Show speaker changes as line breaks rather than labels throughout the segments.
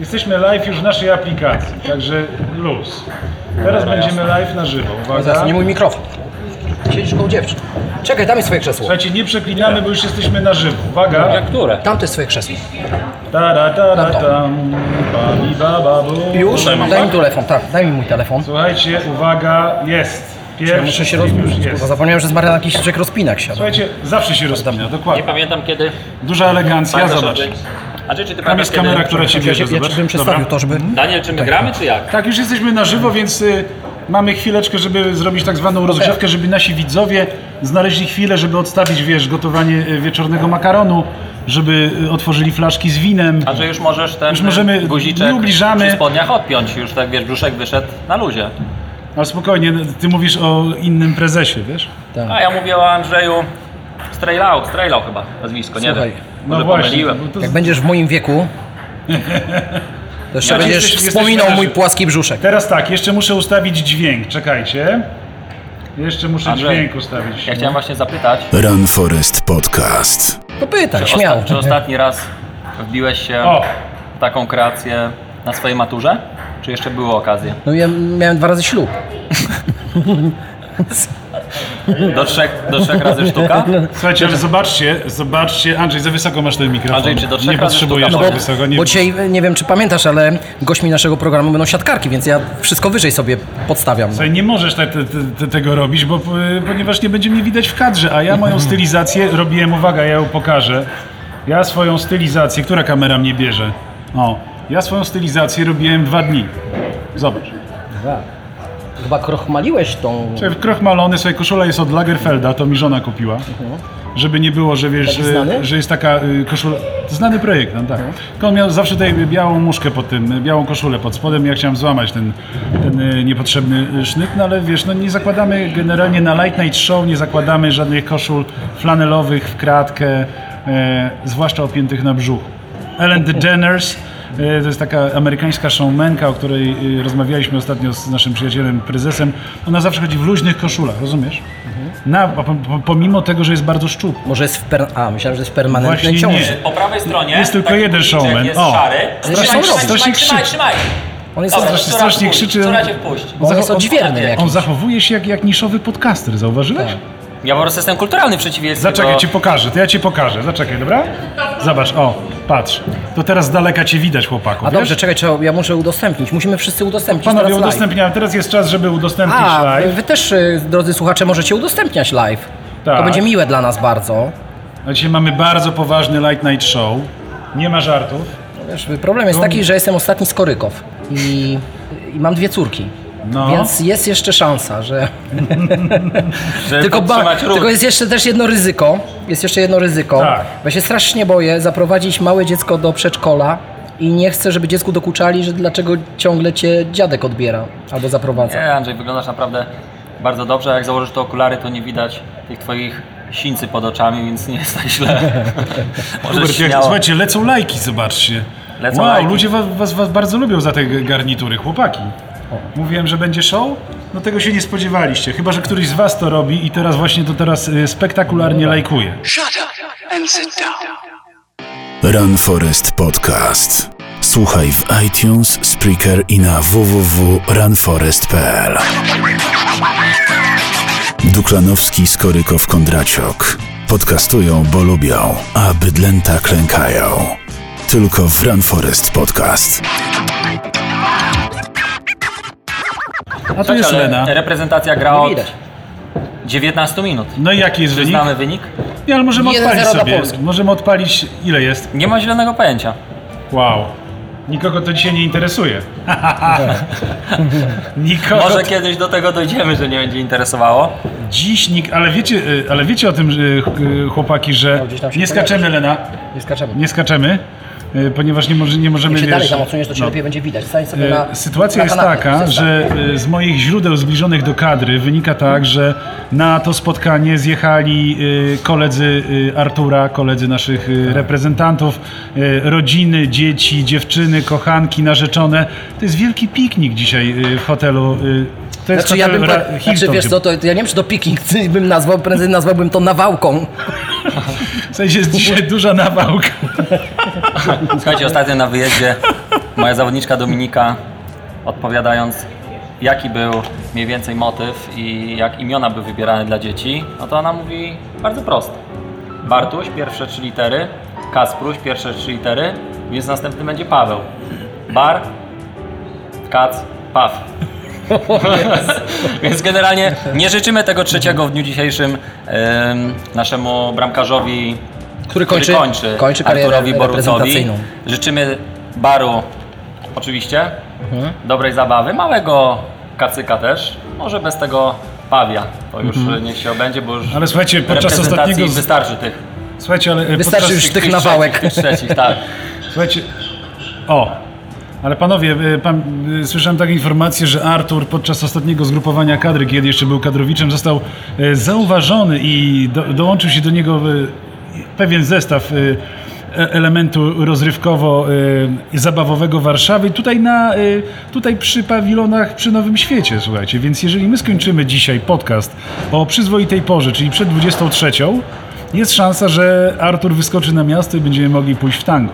Jesteśmy live już w naszej aplikacji, także luz. Teraz będziemy live na żywo.
Zaraz,
Uwaga.
to nie mój mikrofon. Siedzisz koło dziewczyn. Czekaj, daj mi swoje krzesło.
Słuchajcie, nie przeklinamy, bo już jesteśmy na żywo. Uwaga.
Które?
Tam to jest swoje krzesło.
Ta da ta da tam, babi baba bu.
Już? Daj mi telefon, tak, daj mi mój telefon.
Słuchajcie, uwaga, jest.
Ja
Pierwszy
muszę się
już jest.
zapomniałem, że z Marianem jakiś czek rozpinak siadł.
Słuchajcie, zawsze się rozpina,
Nie
dokładnie.
pamiętam kiedy.
Duża elegancja, zobacz.
Andrzej? Andrzej, czy ty
Tam
pamiętasz
jest kamera,
kiedy...
która
Ja,
bierze,
ja, ja
zobacz.
bym przestawił
Dobra.
to, żeby...
Daniel, czy my gramy, czy jak?
Tak, już jesteśmy na żywo, więc y, mamy chwileczkę, żeby zrobić tak zwaną rozgrzewkę, żeby nasi widzowie znaleźli chwilę, żeby odstawić, wiesz, gotowanie y, wieczornego makaronu, żeby y, otworzyli flaszki z winem.
Andrzej, już możesz ten
Już możemy-
guziczek
nie ubliżamy.
przy spodniach odpiąć. Już tak, wiesz, brzuszek wyszedł na luzie.
Ale spokojnie, ty mówisz o innym prezesie, wiesz?
A ja mówię o Andrzeju Strejlau, Strejlau chyba nazwisko, nie
Słuchaj,
wiem.
No właśnie, to
Jak będziesz w moim wieku, to jeszcze
Ja,
będziesz
jesteś- jesteś
wspominał
na
mój płaski brzuszek.
Teraz tak, jeszcze muszę ustawić dźwięk, czekajcie. Jeszcze muszę
Andrzej,
dźwięk ustawić.
Ja chciałem właśnie zapytać,
Run Forest Podcast.
To pytaj,
czy,
śmiało.
osta- czy ostatni raz wbiłeś się
O,
w taką kreację na swojej maturze? Czy jeszcze były okazje?
No ja miałem dwa razy ślub.
Do trzech, do trzech razy sztuka?
słuchajcie, ale zobaczcie, zobaczcie, Andrzej, za wysoko masz ten mikrofon.
Andrzej, czy do trzech
nie
razy
potrzebujesz
sztuka
tak
może?
wysoko, nie
Bo dzisiaj, nie wiem czy pamiętasz, ale gośćmi naszego programu będą siatkarki, więc ja wszystko wyżej sobie podstawiam.
Słuchaj, nie możesz te, te, te, tego robić, bo, y, ponieważ nie będzie mnie widać w kadrze, a ja moją stylizację robiłem, uwaga, ja ją pokażę. Ja swoją stylizację, która kamera mnie bierze? O, ja swoją stylizację robiłem dwa dni. Zobacz.
Chyba krochmaliłeś tą...
Słuchaj, Krochmalony, sobie koszula jest od Lagerfelda, to mi żona kupiła. Żeby nie było, że wiesz, że, że jest taka y, koszula. Znany projektant, tak. Tylko on miał zawsze tutaj białą muszkę pod tym, y, białą koszulę pod spodem. Ja chciałem złamać ten, ten y, niepotrzebny y, sznyt, no ale wiesz, no nie zakładamy generalnie na Light Night Show, nie zakładamy żadnych koszul flanelowych w kratkę, e, zwłaszcza opiętych na brzuchu. Ellen DeGeneres to jest taka amerykańska showmanka, o której e, rozmawialiśmy ostatnio z naszym przyjacielem, prezesem. Ona zawsze chodzi w luźnych koszulach, rozumiesz? Na, po- po- pomimo tego, że jest bardzo szczupła.
Może jest w per... A, myślałem, że jest w permanentnej
Właśnie
ciąży.
nie.
Po prawej stronie
Jest tylko jeden showman.
jest
O.
szary.
Strasznie-
Trzymaj, trzymaj,
strasznie
trzymaj, trzymaj.
On jest
Dobra,
strasznie- strasznie krzyczy.
Bo on jest
on-
odźwierny
On zachowuje się jak, jak niszowy podcaster, zauważyłeś?
Ja po prostu jestem kulturalny w przeciwieństwie
Zaczekaj,
do...
ci pokażę, to ja ci pokażę. Zaczekaj, dobra? Zobacz, o, patrz. To teraz z daleka cię widać, chłopaku.
A
wiesz?
dobrze, czekaj, trzeba, ja muszę udostępnić. Musimy wszyscy udostępnić
Panowie,
teraz live.
udostępniam. Teraz jest czas, żeby udostępnić
A,
live.
wy też, y, drodzy słuchacze, możecie udostępniać live.
Tak.
To będzie miłe dla nas bardzo.
A dzisiaj mamy bardzo poważny Light Night Show. Nie ma żartów.
Wiesz, problem jest taki, że jestem ostatni z Korykow i, i mam dwie córki.
No.
Więc jest jeszcze szansa, że.
Żeby
tylko, ba, tylko jest jeszcze też jedno ryzyko. Jest jeszcze jedno ryzyko.
Tak.
Bo ja się strasznie boję zaprowadzić małe dziecko do przedszkola i nie chcę, żeby dziecku dokuczali, że dlaczego ciągle cię dziadek odbiera albo zaprowadza.
Nie, Andrzej, wyglądasz naprawdę bardzo dobrze. Jak założysz te okulary, to nie widać tych twoich sińcy pod oczami, więc nie jest tak źle. Możesz śmiało.
słuchajcie, lecą lajki, zobaczcie.
Lecą
wow,
lajki.
ludzie was, was, was bardzo lubią za te garnitury, chłopaki. Mówiłem, że będzie show? No tego się nie spodziewaliście. Chyba, że któryś z was to robi i teraz właśnie to teraz y, spektakularnie lajkuje.
Shut up and sit down.
Run Forest Podcast. Słuchaj w iTunes, Spreaker i na www.runforest.pl Duklanowski, Skorykow, Kondraciok. Podcastują, bo lubią, a bydlęta klękają. Tylko w Run Forest Podcast.
A tu jest
ale
Lena.
reprezentacja gra od
widać.
19 minut.
No i jaki jest
Czy
wynik?
znamy wynik?
Nie, ale możemy
1-0
odpalić
dla
sobie.
Polski.
Możemy odpalić, ile jest?
Nie mam zielonego pojęcia.
Wow. Nikogo to dzisiaj nie interesuje. Nikogo
Może
to...
kiedyś do tego dojdziemy, że nie będzie interesowało.
Dziś nikt, ale wiecie, y, ale wiecie o tym, że, y, chłopaki, że
No, gdzieś tam się
nie skaczemy, Lena,
Nie skaczemy.
nie skaczemy, ponieważ nie, może, nie możemy,
Jak się
wiesz...
dalej tam odsuniesz, to cię
no.
lepiej będzie widać. Stań sobie
E,
na
Sytuacja
na
jest taka, że e, z moich źródeł zbliżonych do kadry wynika tak, że na to spotkanie zjechali e, koledzy e, Artura, koledzy naszych e, reprezentantów, e, rodziny, dzieci, dziewczyny, kochanki, narzeczone. To jest wielki piknik dzisiaj e, w hotelu. e, To jest
Znaczy, ja bym, znaczy
Hilton
wiesz
chyba.
co, to ja nie wiem czy to picking bym nazwał, prędzej nazwałbym to nawałką.
W sensie jest dzisiaj duża nawałka.
Słuchajcie, ostatnio na wyjeździe moja zawodniczka Dominika, odpowiadając, jaki był mniej więcej motyw i jak imiona były wybierane dla dzieci, no to ona mówi bardzo prosto. Bartuś, pierwsze trzy litery, Kaspruś, pierwsze trzy litery, więc następny będzie Paweł. Bar, Kac, Paw. Więc generalnie nie życzymy tego trzeciego w dniu dzisiejszym em, naszemu bramkarzowi,
Który kończy,
który kończy,
kończy karierę
Arturowi Borucowi. Życzymy Baru oczywiście,
Mhm.
dobrej zabawy, małego kacyka też, może bez tego Pawia, to już
Mhm.
niech się obędzie, bo już
Ale słuchajcie, podczas ostatniego z-
wystarczy tych,
Słuchajcie, ale
Wystarczy już tych nawałek.
Trzecich, tych trzecich, tak.
Słuchajcie, o, ale panowie, e, pan, e, słyszałem takie informacje, że Artur podczas ostatniego zgrupowania kadry, kiedy jeszcze był kadrowiczem, został e, zauważony i do, dołączył się do niego pewien zestaw elementu rozrywkowo-zabawowego Warszawy, tutaj, na, tutaj przy pawilonach przy Nowym Świecie, słuchajcie. Więc jeżeli my skończymy dzisiaj podcast o przyzwoitej porze, czyli przed 23, jest szansa, że Artur wyskoczy na miasto i będziemy mogli pójść w tango.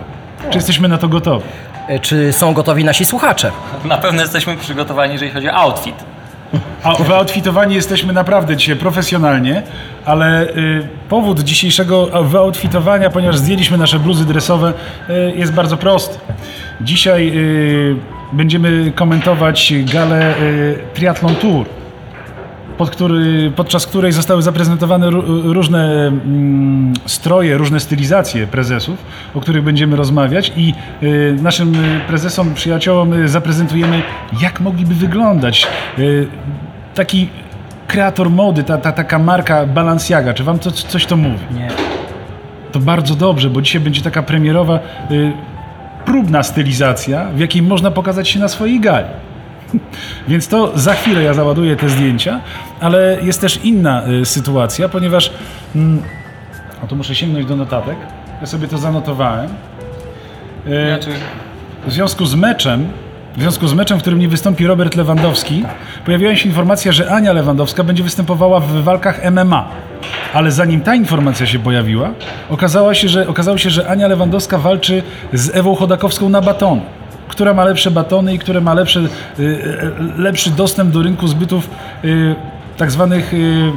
Czy jesteśmy na to gotowi?
E, Czy są gotowi nasi słuchacze?
Na pewno jesteśmy przygotowani, jeżeli chodzi o outfit.
A wyoutfitowani jesteśmy naprawdę dzisiaj profesjonalnie, ale y, powód dzisiejszego wyoutfitowania, ponieważ zdjęliśmy nasze bluzy dresowe, y, jest bardzo prosty. Dzisiaj y, będziemy komentować galę y, Triathlon Tour. Pod który, podczas której zostały zaprezentowane ró- różne mm, stroje, różne stylizacje prezesów, o których będziemy rozmawiać i y, naszym prezesom, przyjaciołom zaprezentujemy, jak mogliby wyglądać. Y, taki kreator mody, ta, ta taka marka Balenciaga, czy wam to coś to mówi?
Nie.
To bardzo dobrze, bo dzisiaj będzie taka premierowa, y, próbna stylizacja, w jakiej można pokazać się na swojej gali. Więc to za chwilę ja załaduję te zdjęcia, ale jest też inna y, sytuacja, ponieważ. Mm, o tu muszę sięgnąć do notatek. Ja sobie to zanotowałem. Y, w związku z meczem, w związku z meczem, w którym nie wystąpi Robert Lewandowski, pojawiła się informacja, że Ania Lewandowska będzie występowała w walkach MMA. Ale zanim ta informacja się pojawiła, okazało się, że, okazało się, że Ania Lewandowska walczy z Ewą Chodakowską na batony. Która ma lepsze batony i które ma lepsze, y, y, lepszy dostęp do rynku zbytów y, tak zwanych y,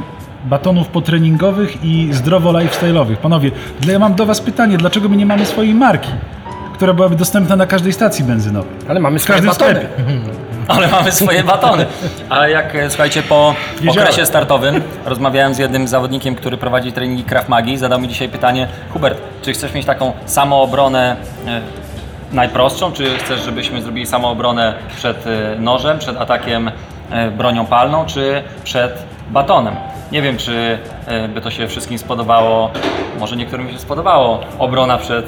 batonów potreningowych i zdrowo lifestyle'owych. Panowie, ja mam do Was pytanie, dlaczego my nie mamy swojej marki? która byłaby dostępna na każdej stacji benzynowej.
Ale mamy swoje batony.
sklepie.
Ale mamy swoje batony. Ale jak, e, słuchajcie, po
Wiedziałem.
okresie startowym rozmawiałem z jednym zawodnikiem, który prowadzi treningi Krav Magi. Zadał mi dzisiaj pytanie, Hubert, czy chcesz mieć taką samoobronę e, najprostszą, czy chcesz, żebyśmy zrobili samoobronę przed e, nożem, przed atakiem e, bronią palną, czy przed batonem? Nie wiem, czy e, by to się wszystkim spodobało. Może niektórym się spodobało obrona przed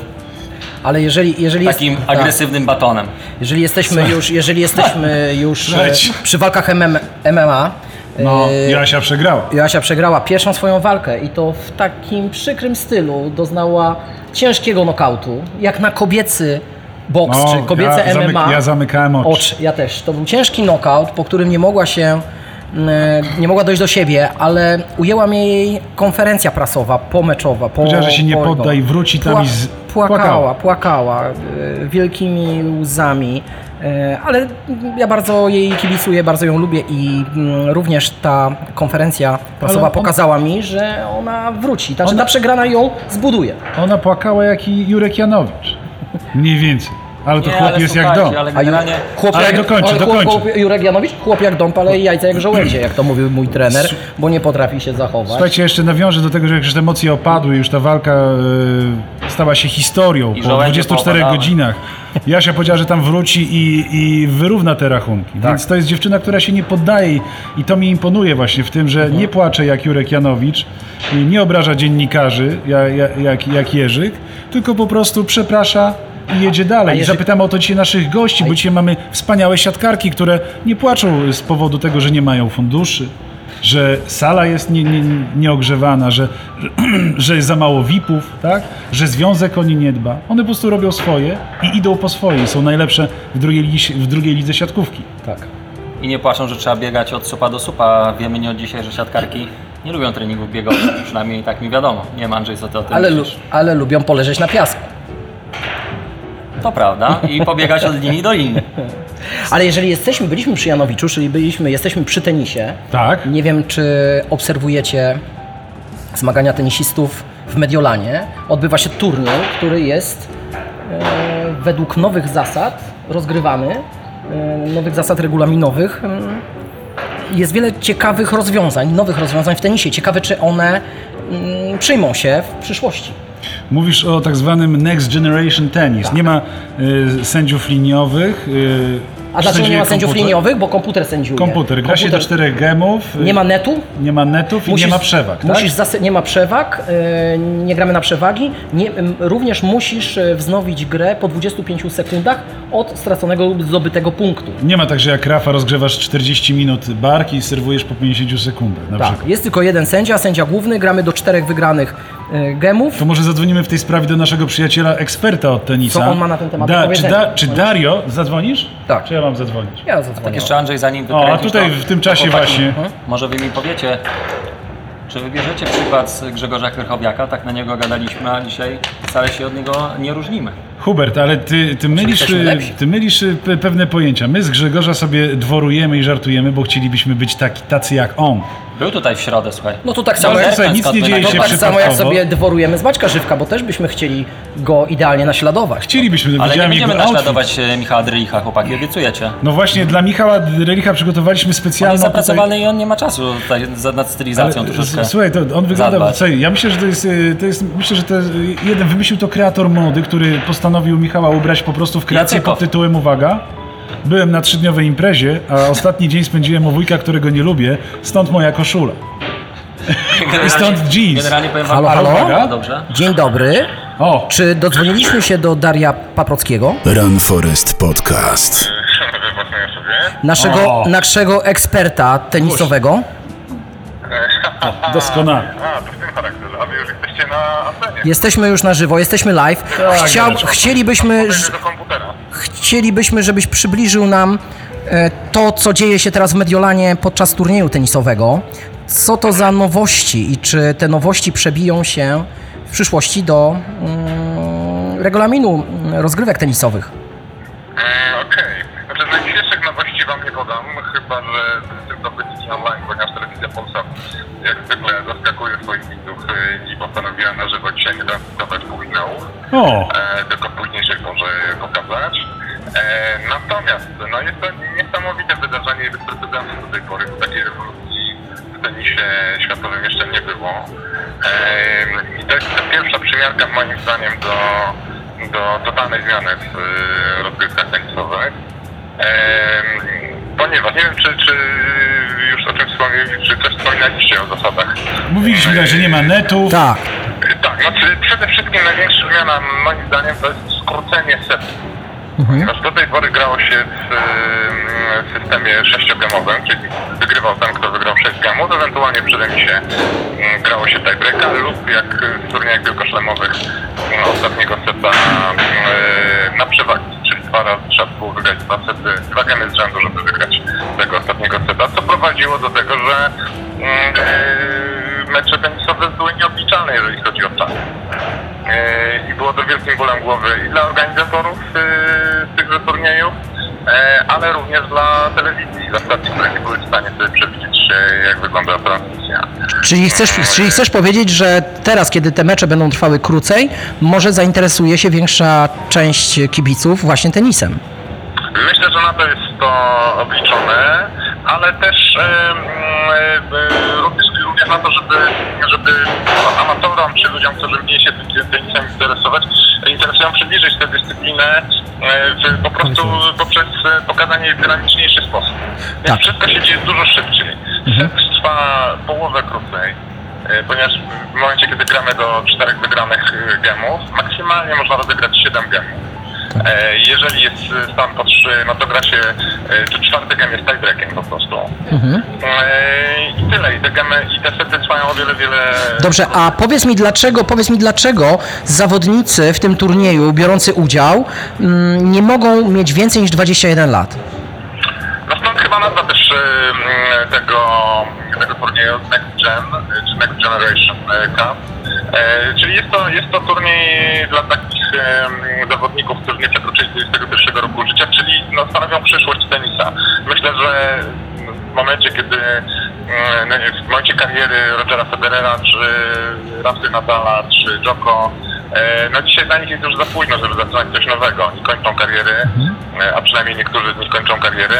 Ale jeżeli, jeżeli jest,
takim
tak,
agresywnym batonem.
jeżeli jesteśmy już, jeżeli jesteśmy już przy walkach MM, MMA,
No, Jasia przegrała.
Joasia przegrała pierwszą swoją walkę i to w takim przykrym stylu doznała ciężkiego nokautu, jak na kobiecy boks
No,
czy kobiece
ja zamyk-
MMA.
ja zamykałem oczy.
Oczy, ja też. To był ciężki nokaut, po którym nie mogła się e, nie mogła dojść do siebie, ale ujęła mnie jej konferencja prasowa, pomeczowa. Po,
Powiedziała, że się nie
po-
podda i wróci tam
Pła-
i z-
płakała,
płakała.
płakała, e, wielkimi łzami. E, Ale ja bardzo jej kibicuję, bardzo ją lubię i mm, również ta konferencja prasowa
ona-
pokazała mi, że ona wróci. Znaczy
Ona-
ta przegrana ją zbuduje.
Ona płakała jak i Jurek Janowicz. Mniej więcej. Ale to chłop jest jak dom.
Ale generalnie
chłop
Ale
jak,
dokończę,
ale
dokończę.
Chłop, chłop, Jurek Janowicz, chłop jak dąb, ale jajca jak żołędzie, jak to mówił mój trener, bo nie potrafi się zachować.
Słuchajcie, jeszcze nawiążę do tego, że jak już te emocje opadły, już ta walka e, stała się historią
I
po
żołędzie
24
poopadały.
godzinach. Jasia powiedziała, że tam wróci i, i wyrówna te rachunki.
Tak.
Więc to jest dziewczyna, która się nie poddaje i- to mi imponuje właśnie w tym, że
Mhm.
nie płacze jak Jurek Janowicz, i nie obraża dziennikarzy jak, jak, jak, jak Jerzyk, tylko po prostu przeprasza i jedzie dalej. I
Jerzyk-
zapytamy o to dzisiaj naszych gości, bo dzisiaj mamy wspaniałe siatkarki, które nie płaczą z powodu tego, że nie mają funduszy, że sala jest nie, nie, nieogrzewana, że, że jest za mało VIP-ów, tak? że związek o nie nie dba. One po prostu robią swoje i idą po swoje. Są najlepsze w drugiej, w drugiej lidze siatkówki.
Tak.
I nie płaczą, że trzeba biegać od supa do supa. Wiemy nie od dzisiaj, że siatkarki nie lubią treningów biegowych. Przynajmniej tak mi wiadomo. Nie wiem, Andrzej, co ty o tym
Ale, lu- ale lubią poleżeć na piasku.
To prawda. I pobiegać od linii do linii.
Ale jeżeli jesteśmy, byliśmy przy Janowiczu, czyli byliśmy, jesteśmy przy tenisie,
Tak.
nie wiem czy obserwujecie zmagania tenisistów w Mediolanie. Odbywa się turniej, który jest e, według nowych zasad rozgrywany, e, nowych zasad regulaminowych. Jest wiele ciekawych rozwiązań, nowych rozwiązań w tenisie. Ciekawe, czy one mm, przyjmą się w przyszłości.
Mówisz o tak zwanym Next Generation Tennis. Nie ma y, sędziów liniowych. Y,
A dlaczego nie ma sędziów
komputer.
liniowych? Bo komputer sędziuje.
Komputer. Gra się do czterech gemów. y,
Nie ma netu?
Nie ma netów i nie ma przewag.
Musisz
tak?
zase- nie ma przewag, e, nie gramy na przewagi. Nie, m, również musisz e, wznowić grę po 25 sekundach od straconego lub zdobytego punktu.
Nie ma tak, że jak Rafa rozgrzewasz 40 minut barki i serwujesz po 50 sekundach na
Tak,
przykład.
jest tylko jeden sędzia, sędzia główny, gramy do czterech wygranych gemów.
To może zadzwonimy w tej sprawie do naszego przyjaciela, eksperta od tenisa.
Co on ma na ten temat
da, czy, da, czy Dario, zadzwonisz?
Tak.
Czy ja mam zadzwonić?
Ja zadzwonię.
Tak jeszcze Andrzej, zanim
O, a tutaj
to-
w tym czasie
to chłopaki,
właśnie.
Może wy mi powiecie, czy wybierzecie przykład z Grzegorza Krychowiaka? Tak na niego gadaliśmy, a dzisiaj wcale się od niego nie różnimy.
Hubert, ale ty, ty, mylisz,
jesteśmy
y,
lepsi.
ty mylisz y, pe- pewne pojęcia. My z Grzegorza sobie dworujemy i żartujemy, bo chcielibyśmy być taki, tacy jak on.
Był tutaj w środę, słuchaj.
No to tak samo jak,
Słuchaj, nic nie dzieje się
tak samo jak sobie dworujemy z Maćka Żywka, bo też byśmy chcieli go idealnie naśladować.
Chcielibyśmy,
Ale nie będziemy
jego outfit.
naśladować e, Michała Drylicha, chłopaki, obiecujecie.
No właśnie, dla Michała Relicha przygotowaliśmy
On jest
specjalną
zapracowany i on nie ma czasu tutaj za- nad stylizacją
Ale,
troszeczkę.
Słuchaj, to on wygląda. Słuchaj, ja myślę, że to jest, y, to jest. Myślę, że to jest, y, jeden wymyślił to kreator mody, który postanowił Michała ubrać po prostu w kreację pod tytułem Uwaga. Byłem na trzydniowej imprezie, a ostatni dzień spędziłem u wujka, którego nie lubię, stąd moja koszula.
Generalnie-
stąd jeans.
Generalnie powiem wam,
Halo, halo?
Uwaga, Dobrze.
Dzień dobry.
O,
Czy dodzwoniliśmy się do Daria Paprockiego,
Run Forest Podcast.
Szanowny własnej osobie.
naszego,
O.
naszego eksperta tenisowego?
doskonale.
A, to w tym charakterze. A wy już jesteście na antenie.
Jesteśmy już na żywo, jesteśmy live. Chciał,
Dareczku.
chcielibyśmy,
Podejdę do komputera.
chcielibyśmy, żebyś przybliżył nam e, to, co dzieje się teraz w Mediolanie podczas turnieju tenisowego. Co to za nowości i czy te nowości przebiją się w przyszłości do mm, regulaminu mm, rozgrywek tenisowych?
Mm, Okej. Znaczy najświeższych nowości wam nie podam, chyba że byliście online, ponieważ Polsat jak zwykle zaskakuje swoich widzów y, i postanowiła na żywo dzisiaj nie transmitować półfinałów,
O,
e, tylko w późniejszej porze je pokazać. E, natomiast no jest to niesamowite wydarzenie i bez precedensu do tej pory, bo takiej rewolucji w tenisie światowym jeszcze nie było. E, I to jest ta pierwsza przymiarka moim zdaniem do, do totalnej zmiany w e, rozgrywkach tenisowych. E, ponieważ nie wiem, czy, czy o tym wspomnieliście, czy coś wspominaliście o zasadach.
mówiliśmy że nie ma netów.
Tak.
Tak, znaczy przede wszystkim największa zmiana moim zdaniem to jest skrócenie setu. Ponieważ do tej pory grało się w, w systemie sześciogemowym, czyli wygrywał ten, kto wygrał 6 gemów, ewentualnie przy remisie ym, grało się tiebreaka lub jak w turniejach wielkoszlemowych ym, ostatniego seta ym, na przewagi, dwa razy trzeba było wygrać dwa sety, dwa gemy z rzędu, żeby wygrać tego ostatniego seta, co prowadziło do tego, że yy, mecze tenisowe były nieobliczalne, jeżeli chodzi o czas. E, i było to wielkim bólem głowy i dla organizatorów e, tychże turniejów, ale również dla telewizji, dla stacji, które nie były w stanie sobie przewidzieć, e, jak wygląda transmisja.
Czyli chcesz, czyli chcesz powiedzieć, że teraz, kiedy te mecze będą trwały krócej, może zainteresuje się większa część kibiców właśnie tenisem?
Myślę, że na to jest to obliczone, ale też również, również na to, żeby, żeby amatorom czy ludziom, którzy mniej się tenisem interesować, interesują przybliżyć tę dyscyplinę e, w, po prostu poprzez e, pokazanie w dynamiczniejszy sposób. Więc
Tak.
wszystko się dzieje dużo szybciej. Set trwa połowę krócej. e, Ponieważ w momencie, kiedy gramy do czterech wygranych gemów, maksymalnie można rozegrać 7 gemów. E, Jeżeli jest e, stan po 3, no to gra się, e, czy czwarty gem jest tiebreakiem po prostu. E, I tyle. I te gemy, i te sety trwają o wiele, wiele...
Dobrze, a powiedz mi dlaczego, powiedz mi dlaczego zawodnicy w tym turnieju biorący udział mm, nie mogą mieć więcej niż 21 lat?
No stąd chyba nazwa też e, tego tego turnieju Next Gen, e, czy Next Generation e, Cup. E, czyli jest to, jest to turniej dla takich zawodników, którzy nie przekroczyli 21 roku życia, czyli no, stanowią przyszłość tenisa. Myślę, że w momencie, kiedy w momencie kariery Rogera Federera, czy Rafaela Nadala, czy Joko, e, no dzisiaj dla nich jest już za późno, żeby zaczynać coś nowego. Oni kończą kariery, e, a przynajmniej niektórzy z nich kończą kariery.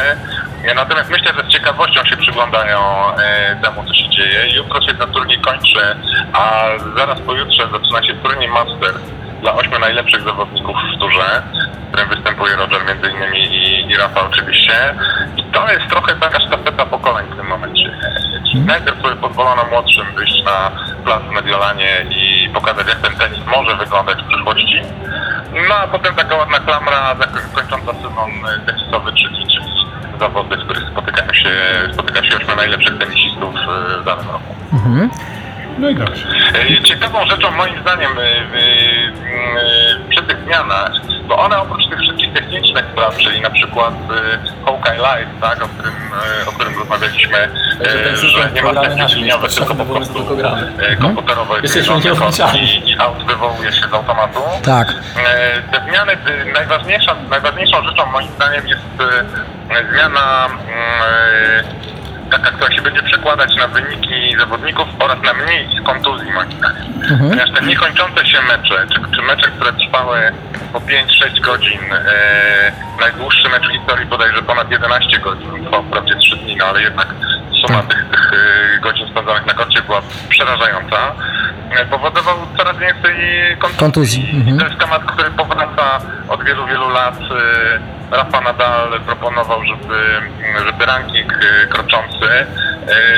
Natomiast myślę, że z ciekawością się przyglądają e, temu, co się dzieje. Jutro się ten turniej kończy, a zaraz pojutrze zaczyna się turniej Master dla ośmiu najlepszych zawodników w turze, w którym występuje Roger między innymi i, i Rafa oczywiście. I to jest trochę taka sztafeta pokoleń w tym momencie. Czyli najpierw sobie pozwolono młodszym wyjść na plac w Mediolanie i pokazać, jak ten tenis może wyglądać w przyszłości. No a potem taka ładna klamra zak- kończąca sezon tenisowy, czyli, czyli zawody, w których spotykają się, spotyka się ośmiu najlepszych tenisistów e, w danym roku.
No i dobrze.
E, Ciekawą rzeczą moim zdaniem e, w- przy tych zmianach, bo one oprócz tych wszystkich technicznych spraw, czyli na przykład e, Hawkeye Live, tak, o którym, e, o którym rozmawialiśmy, e, że nie ma
nie
liniowych,
jest
tylko po prostu e, komputerowe i, i out wywołuje się z automatu.
Tak.
E, Te zmiany, e, najważniejsza, najważniejszą rzeczą moim zdaniem jest e, zmiana mm, e, taka, która się będzie przekładać na wyniki zawodników oraz na mniej kontuzji moim zdaniem. Ponieważ te niekończące się mecze, czy, czy mecze, które trwały po 5-6 godzin, e, najdłuższy mecz w historii bodajże ponad 11 godzin, trwał wprawdzie 3 dni, no ale jednak suma tych, tych e, godzin spędzonych na koncie była przerażająca, e, powodował coraz więcej kontuzji.
Kontuzji, mhm.
To jest temat, który powraca od wielu, wielu lat. Rafa Nadal proponował, żeby, żeby ranking kroczący e,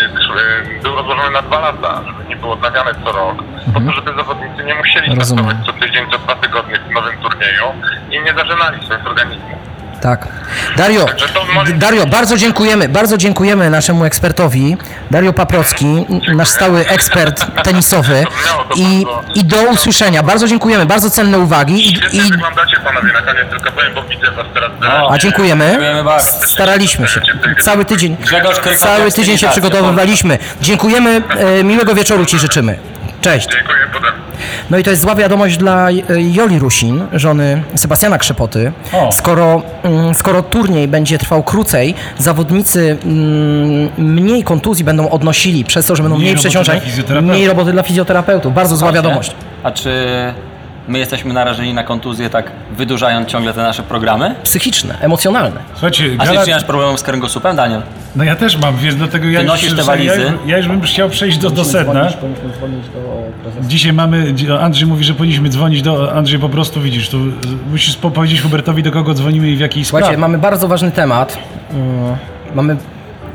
tr- był rozłożony na dwa lata, żeby nie był odnawiany co rok, po to, żeby zawodnicy nie musieli startować co tydzień, co dwa tygodnie w nowym turnieju i nie zażynali swoich organizmów.
Tak. Dario, Dario, bardzo dziękujemy, bardzo dziękujemy naszemu ekspertowi, Dario Paprocki, nasz stały ekspert tenisowy i, i do usłyszenia. Bardzo dziękujemy, bardzo cenne uwagi i, i
wyglądacie panowie na koniec, tylko powiem, bo widzę was teraz
a dziękujemy. Staraliśmy się. Cały tydzień, cały tydzień się przygotowywaliśmy. Dziękujemy, e, miłego wieczoru Ci życzymy. Cześć.
Dziękuję, potem.
No i to jest zła wiadomość dla Joli Rusin, żony Sebastiana Krzepoty.
O.
Skoro, mm, skoro turniej będzie trwał krócej, zawodnicy mm, mniej kontuzji będą odnosili przez to, że będą
Mniej
mniej przeciążeń, mniej roboty dla fizjoterapeutów. Bardzo zła
Właśnie.
wiadomość.
A czy my jesteśmy narażeni na kontuzję, tak wydłużając ciągle te nasze programy?
Psychiczne, emocjonalne.
Słuchajcie,
A ty
gala...
czy nie masz problemu z kręgosłupem, Daniel?
No ja też mam, wiesz, dlatego ja
Ty
już,
nosisz te
ja,
walizy?
ja już bym chciał przejść do, do sedna. Dzisiaj mamy, Andrzej mówi, że powinniśmy dzwonić do, Andrzej po prostu widzisz, tu musisz po- powiedzieć Hubertowi, do kogo dzwonimy i w jakiej
Słuchajcie,
sprawie.
mamy bardzo ważny temat. Mm, Mamy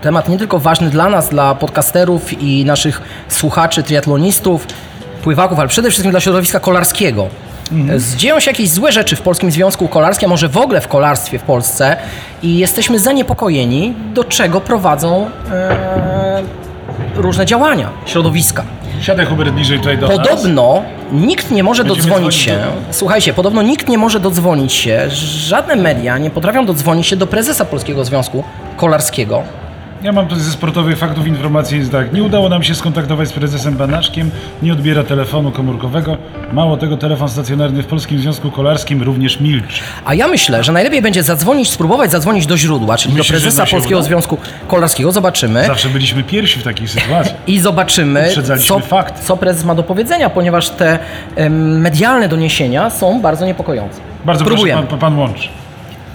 temat nie tylko ważny dla nas, dla podcasterów i naszych słuchaczy, triatlonistów, pływaków, ale przede wszystkim dla środowiska kolarskiego. Z- Dzieją się jakieś złe rzeczy w Polskim Związku Kolarskim, a może w ogóle w kolarstwie w Polsce i jesteśmy zaniepokojeni, do czego prowadzą e, różne działania środowiska.
Siadaj Hubert bliżej tutaj do nas.
Podobno nikt nie może
Będziemy
dodzwonić
dzwonić
się.
do-
Słuchajcie, podobno nikt nie może dodzwonić się, żadne media nie potrafią dodzwonić się do prezesa Polskiego Związku Kolarskiego.
Ja mam tu ze sportowych faktów informacji jest tak. Nie udało nam się skontaktować z prezesem Banaszkiem, nie odbiera telefonu komórkowego. Mało tego, telefon stacjonarny w Polskim Związku Kolarskim również milczy.
A ja myślę, że najlepiej będzie zadzwonić, spróbować zadzwonić do źródła, czyli
Myślisz,
do
że
prezesa
nam się
Polskiego
uda?
Związku Kolarskiego. Zobaczymy.
Zawsze byliśmy pierwsi w takiej sytuacji.
I zobaczymy,
Uprzedzaliśmy
co, co prezes ma do powiedzenia, ponieważ te em, medialne doniesienia są bardzo niepokojące.
Bardzo
Próbujemy.
proszę, pan, pan łączy.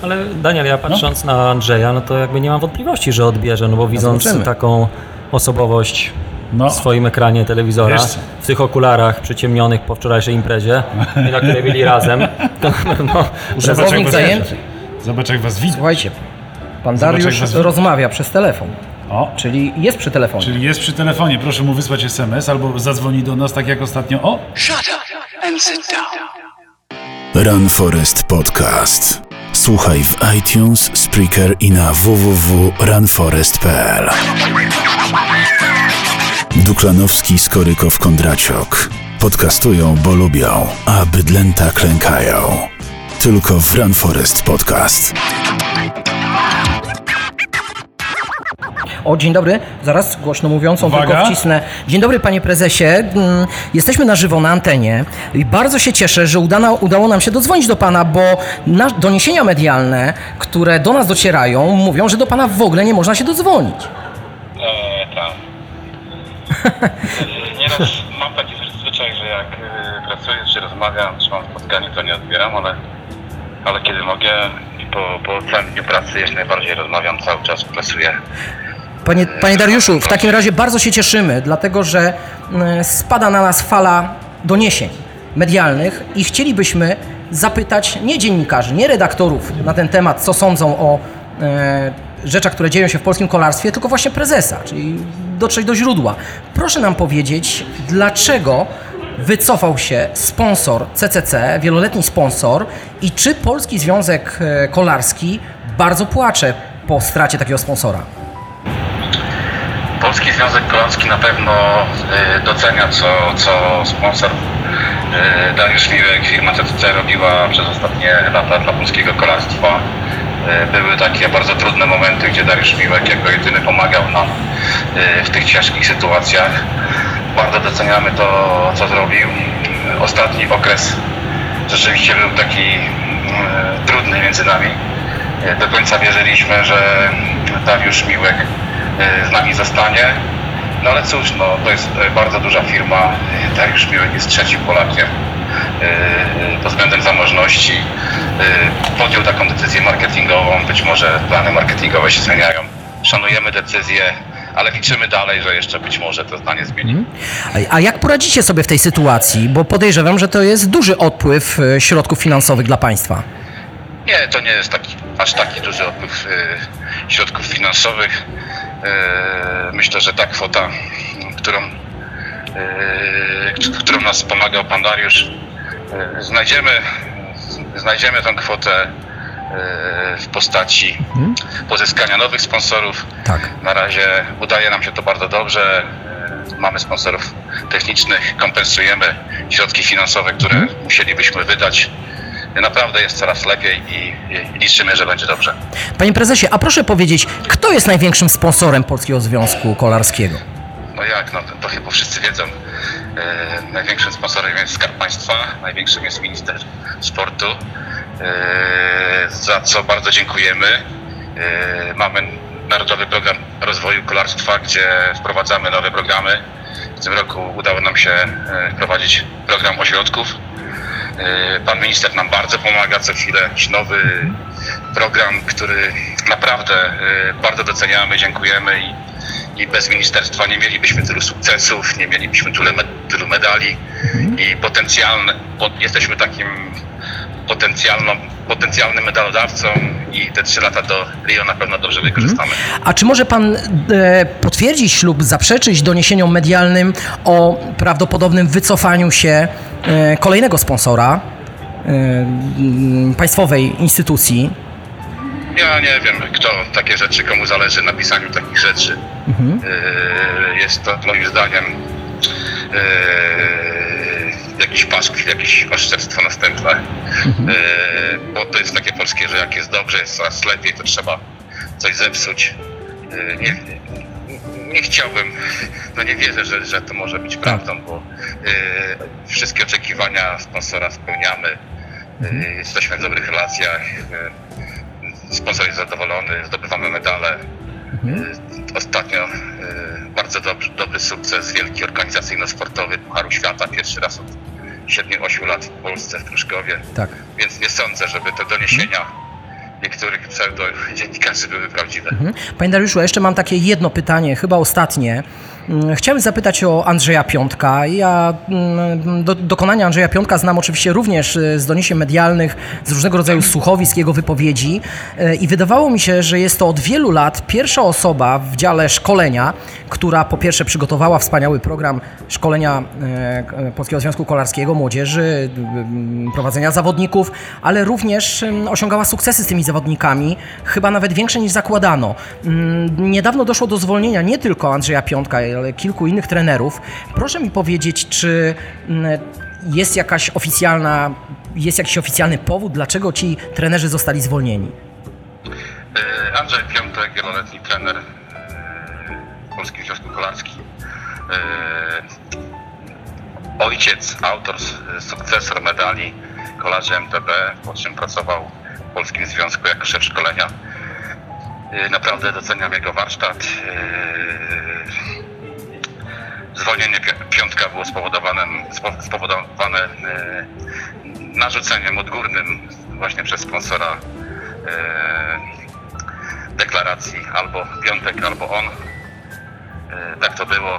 Ale Daniel, ja patrząc na Andrzeja, no to jakby nie mam wątpliwości, że odbierze, no bo widząc
zobaczymy.
taką osobowość
No.
w swoim ekranie telewizora,
Wiesz
w tych okularach przyciemnionych po wczorajszej imprezie, na której byli razem, to na pewno
zajęty.
Zobacz jak was widzę.
Słuchajcie, pan
Zobacz,
Dariusz
was-
rozmawia przez telefon,
O,
czyli jest przy telefonie.
czyli jest przy telefonie. Proszę mu wysłać SMS albo zadzwoni do nas tak jak ostatnio. O,
Shut up and sit down.
Run Forest Podcast. Słuchaj w iTunes, Spreaker i na www.runforest.pl. Duklanowski, Skorykow, Kondraciok. Podcastują, bo lubią, a bydlęta klękają. Tylko w Run Forest Podcast.
O, dzień dobry. Zaraz głośno mówiącą,
Uwaga.
tylko wcisnę. Dzień dobry, panie prezesie. Mm, Jesteśmy na żywo na antenie i bardzo się cieszę, że udana, udało nam się dodzwonić do pana, bo doniesienia medialne, które do nas docierają, mówią, że do pana w ogóle nie można się dodzwonić.
Eee, tak. Nieraz mam taki zwyczaj, że jak y, pracuję, czy rozmawiam, czy mam spotkanie, to nie odbieram, ale, ale kiedy mogę po, po całym dniu pracy jak najbardziej rozmawiam, cały czas pracuję.
Panie, panie Dariuszu, w takim razie bardzo się cieszymy, dlatego że mm, spada na nas fala doniesień medialnych i chcielibyśmy zapytać nie dziennikarzy, nie redaktorów na ten temat, co sądzą o e, rzeczach, które dzieją się w polskim kolarstwie, tylko właśnie prezesa, czyli dotrzeć do źródła. Proszę nam powiedzieć, dlaczego wycofał się sponsor CCC, wieloletni sponsor i czy Polski Związek e, Kolarski bardzo płacze po stracie takiego sponsora?
Polski Związek Kolarski na pewno y, docenia, co, co sponsor y, Dariusz Miłek, firma CCC robiła przez ostatnie lata dla polskiego kolarstwa. Y, Były takie bardzo trudne momenty, gdzie Dariusz Miłek jako jedyny pomagał nam w tych ciężkich sytuacjach. Bardzo doceniamy to, co zrobił. Ostatni okres rzeczywiście był taki trudny między nami. Do końca wierzyliśmy, że Dariusz Miłek z nami zostanie. No ale cóż, no, to jest y, bardzo duża firma. Y, Dariusz Miłek jest trzecim Polakiem y, pod względem zamożności. Y, Podjął taką decyzję marketingową. Być może plany marketingowe się zmieniają. Szanujemy decyzję, ale liczymy dalej, że jeszcze być może to zdanie zmieni.
A- A jak poradzicie sobie w tej sytuacji? Bo podejrzewam, że to jest duży odpływ środków finansowych dla państwa.
Nie, to nie jest taki, aż taki duży odpływ y, środków finansowych. Y, myślę, że ta kwota, którą, y, którą nas wspomagał pan Dariusz, y, znajdziemy, znajdziemy tą kwotę w postaci pozyskania nowych sponsorów.
Tak.
Na razie udaje nam się to bardzo dobrze. Mamy sponsorów technicznych, kompensujemy środki finansowe, które musielibyśmy wydać. Naprawdę jest coraz lepiej i, i liczymy, że będzie dobrze.
Panie prezesie, a proszę powiedzieć, kto jest największym sponsorem Polskiego Związku Kolarskiego?
No jak, no to, to chyba wszyscy wiedzą. E, największym sponsorem jest Skarb Państwa, największym jest minister sportu, e, za co bardzo dziękujemy. E, mamy Narodowy Program Rozwoju Kolarstwa, gdzie wprowadzamy nowe programy. W tym roku udało nam się e, wprowadzić program ośrodków. E, Pan minister nam bardzo pomaga, co chwilę nowy program, który naprawdę e, bardzo doceniamy, dziękujemy i, i bez ministerstwa nie mielibyśmy tylu sukcesów, nie mielibyśmy tylu, tylu medali i potencjalne, po, jesteśmy takim potencjalną, potencjalnym medalodawcą i te trzy lata do Rio na pewno dobrze wykorzystamy.
A czy może pan e, potwierdzić lub zaprzeczyć doniesieniom medialnym o prawdopodobnym wycofaniu się e, kolejnego sponsora e, państwowej instytucji?
Ja nie wiem, kto takie rzeczy, komu zależy na pisaniu takich rzeczy. Yy, Jest to moim zdaniem yy, jakiś paskwi, jakieś oszczerstwo następne. Yy, Bo to jest takie polskie, że jak jest dobrze, jest coraz lepiej, to trzeba coś zepsuć. Yy, Nie, nie chciałbym, no nie wierzę, że, że to może być prawdą, bo yy, wszystkie oczekiwania sponsora spełniamy. Yy, Jesteśmy w dobrych relacjach. Sponsor jest zadowolony, zdobywamy medale. Y, Ostatnio bardzo dobry, dobry sukces wielki organizacyjno-sportowy Pucharu Świata, pierwszy raz od 7-8 lat w Polsce, w Pruszkowie.
Tak.
Więc nie sądzę, żeby te doniesienia niektórych pseudo-dziennikarzy były prawdziwe.
Panie Dariuszu, jeszcze mam takie jedno pytanie, chyba ostatnie. Mm, Chciałem zapytać o Andrzeja Piątka. Ja mm, do, dokonania Andrzeja Piątka znam oczywiście również e, z doniesień medialnych, z różnego rodzaju słuchowisk, jego wypowiedzi E, i wydawało mi się, że jest to od wielu lat pierwsza osoba w dziale szkolenia, która po pierwsze przygotowała wspaniały program szkolenia e, Polskiego Związku Kolarskiego, młodzieży, prowadzenia zawodników, ale również osiągała sukcesy z tymi zawodnikami, chyba nawet większe niż zakładano. Mm, Niedawno doszło do zwolnienia nie tylko Andrzeja Piątka, ale kilku innych trenerów. Proszę mi powiedzieć, czy mm, jest jakaś oficjalna, jest jakiś oficjalny powód, dlaczego ci trenerzy zostali zwolnieni?
Y, Andrzej Piątek, wieloletni trener, y, Polskim Związku Kolarskim. E, ojciec, autor, sukcesor medali kolarzy MTB, po czym pracował w Polskim Związku jako szef szkolenia. E, naprawdę doceniam jego warsztat. Zwolnienie pi- piątka było spowodowane, spo- spowodowane e, narzuceniem odgórnym właśnie przez sponsora e, deklaracji albo piątek, albo on. E, tak to było.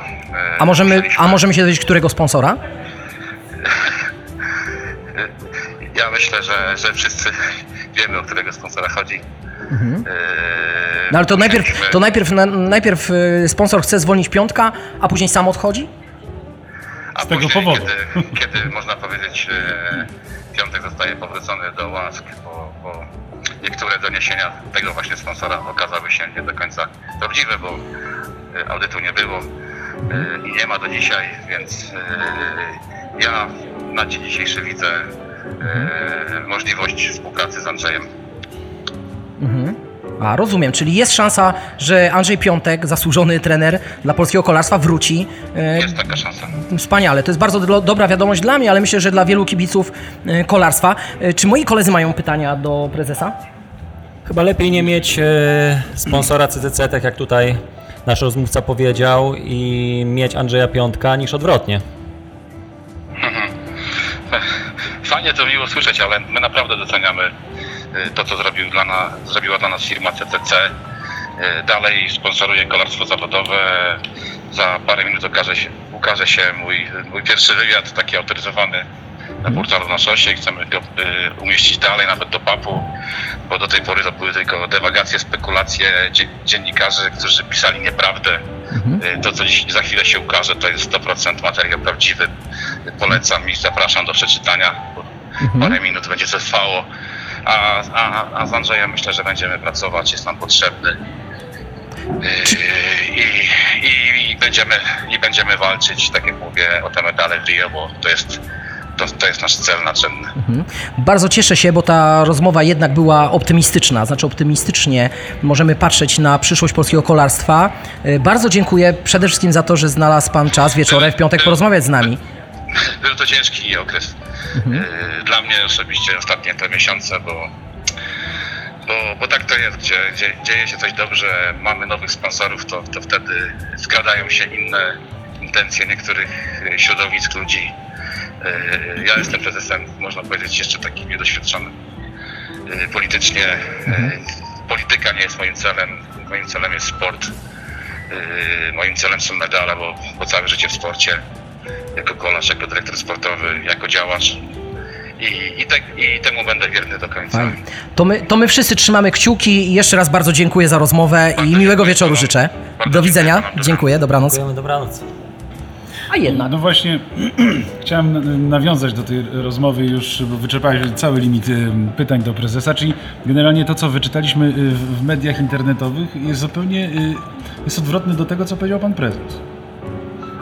A możemy, a możemy się dowiedzieć, którego sponsora?
Ja myślę, że, że wszyscy wiemy, o którego sponsora chodzi. E,
No ale to najpierw, to najpierw, na, najpierw y, sponsor chce zwolnić piątka, a później sam odchodzi?
A
Z tego
później,
powodu.
Kiedy, kiedy można powiedzieć, e, piątek zostaje powrócony do łask, bo, bo niektóre doniesienia tego właśnie sponsora okazały się nie do końca prawdziwe, bo e, audytu nie było i nie ma do dzisiaj, więc ja na dzień dzisiejszy widzę e, możliwość współpracy z Andrzejem.
A, rozumiem, czyli jest szansa, że Andrzej Piątek, zasłużony trener dla polskiego kolarstwa, wróci. E,
Jest taka szansa.
Wspaniale, to jest bardzo do, dobra wiadomość dla mnie, ale myślę, że dla wielu kibiców e, kolarstwa. Czy moi koledzy mają pytania do prezesa?
Chyba lepiej nie mieć sponsora CCC, tak jak tutaj nasz rozmówca powiedział, i mieć Andrzeja Piątka niż odwrotnie.
Fajnie to miło słyszeć, ale my naprawdę doceniamy y, to, co zrobił dla na, zrobiła dla nas firma CCC. Y, Dalej sponsoruje kolarstwo zawodowe. Za parę minut okaże się, ukaże się mój, mój pierwszy wywiad, taki autoryzowany na portalu na szosie. Chcemy go y, umieścić dalej, nawet do papu, bo do tej pory to były tylko dewagacje, spekulacje dzie- dziennikarzy, którzy pisali nieprawdę. Y, To, co dziś za chwilę się ukaże, to jest 100% materiał prawdziwy. Polecam i zapraszam do przeczytania. Bo Parę minut będzie to trwało. A, a, a z Andrzejem myślę, że będziemy pracować, jest nam potrzebny. Yy, I, i, i, będziemy, I będziemy walczyć, tak jak mówię, o te medale w Rio, bo to jest, to, to jest nasz cel nadrzędny.
Bardzo cieszę się, bo ta rozmowa jednak była optymistyczna, znaczy optymistycznie możemy patrzeć na przyszłość polskiego kolarstwa. E, Bardzo dziękuję przede wszystkim za to, że znalazł Pan czas wieczorem w piątek porozmawiać z nami.
Był to ciężki okres. Yy, Dla mnie osobiście ostatnie te miesiące, bo, bo, bo tak to jest, gdzie, gdzie dzieje się coś dobrze, mamy nowych sponsorów, to, to wtedy skradają się inne intencje niektórych yy, środowisk ludzi. Yy, Ja jestem prezesem, można powiedzieć, jeszcze takim niedoświadczonym politycznie. Yy, Polityka nie jest moim celem, moim celem jest sport. Moim celem są medale, bo, bo całe życie w sporcie jako kolarz, jako dyrektor sportowy, jako działacz. I, i, te, I temu będę wierny do końca.
To my, to my wszyscy trzymamy kciuki i jeszcze raz bardzo dziękuję za rozmowę i miłego wieczoru życzę. Do widzenia, dziękuję, dobranoc.
Dziękujemy, dobranoc.
A jednak,
No właśnie, chciałem nawiązać do tej rozmowy już, bo wyczerpałeś cały limit pytań do prezesa, czyli generalnie to, co wyczytaliśmy y, w w mediach internetowych jest zupełnie y, jest odwrotne do tego, co powiedział pan prezes.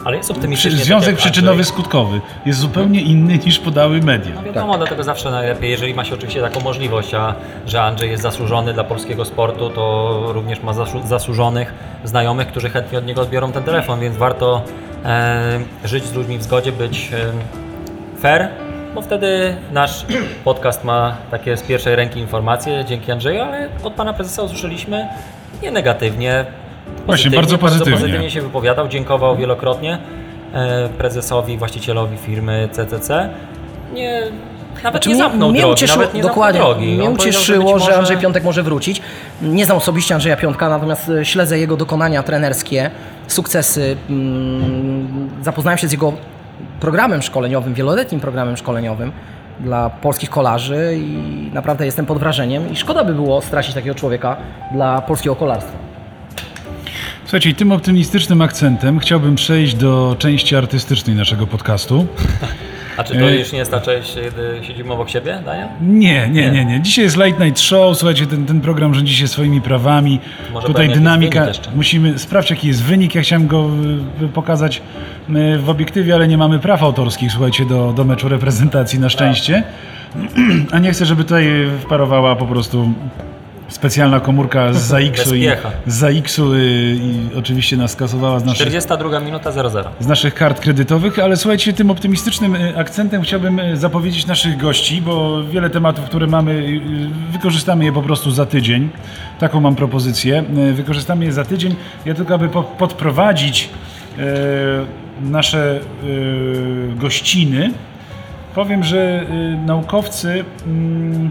Ale jest optymistycznie. tak
związek
jak
przyczynowy
Andrzej.
skutkowy jest zupełnie inny niż podały media.
No wiadomo, dlatego zawsze najlepiej, jeżeli ma się oczywiście taką możliwość, a że Andrzej jest zasłużony dla polskiego sportu, to również ma zasłu- zasłużonych znajomych, którzy chętnie od niego odbiorą ten telefon, więc warto e, żyć z ludźmi w zgodzie, być e, fair, bo wtedy nasz podcast ma takie z pierwszej ręki informacje dzięki Andrzeju, ale od pana prezesa usłyszeliśmy nie negatywnie.
Właśnie, bardzo pozytywnie.
Bardzo pozytywnie się wypowiadał, dziękował wielokrotnie e, prezesowi, właścicielowi firmy CCC. Nie, nawet
Znaczy,
nie zamknął
mnie
drogi,
ucieszyło,
nawet nie
dokładnie,
drogi.
mnie ucieszyło, że
może-
Andrzej Piątek może wrócić. Nie znam osobiście Andrzeja Piątka, natomiast e, śledzę jego dokonania trenerskie, sukcesy. mm, Zapoznałem się z jego programem szkoleniowym, wieloletnim programem szkoleniowym dla polskich kolarzy i naprawdę jestem pod wrażeniem i szkoda by było stracić takiego człowieka dla polskiego kolarstwa.
Słuchajcie, i tym optymistycznym akcentem chciałbym przejść do części artystycznej naszego podcastu.
A czy to
Ej.
już nie jest ta część, kiedy siedzimy obok siebie, Daniel?
Nie, nie, nie, nie. Dzisiaj jest Late Night Show. Słuchajcie, ten, ten program rządzi się swoimi prawami.
Może
Tutaj dynamika. Musimy sprawdzić, jaki jest wynik. Ja chciałem go y, pokazać y, w obiektywie, ale nie mamy praw autorskich, słuchajcie, do, do meczu reprezentacji na szczęście. A nie chcę, żeby tutaj wparowała po prostu Specjalna komórka z ZAX-u i, z ZAX-u y, i oczywiście nas kasowała z naszych
42 minuta 0-0.
z naszych kart kredytowych, ale słuchajcie, tym optymistycznym y, akcentem chciałbym y, zapowiedzieć naszych gości, bo wiele tematów, które mamy, wykorzystamy je po prostu za tydzień. Taką mam propozycję. Wykorzystamy je za tydzień. Ja tylko, aby po- podprowadzić nasze gościny, powiem, że naukowcy, mm,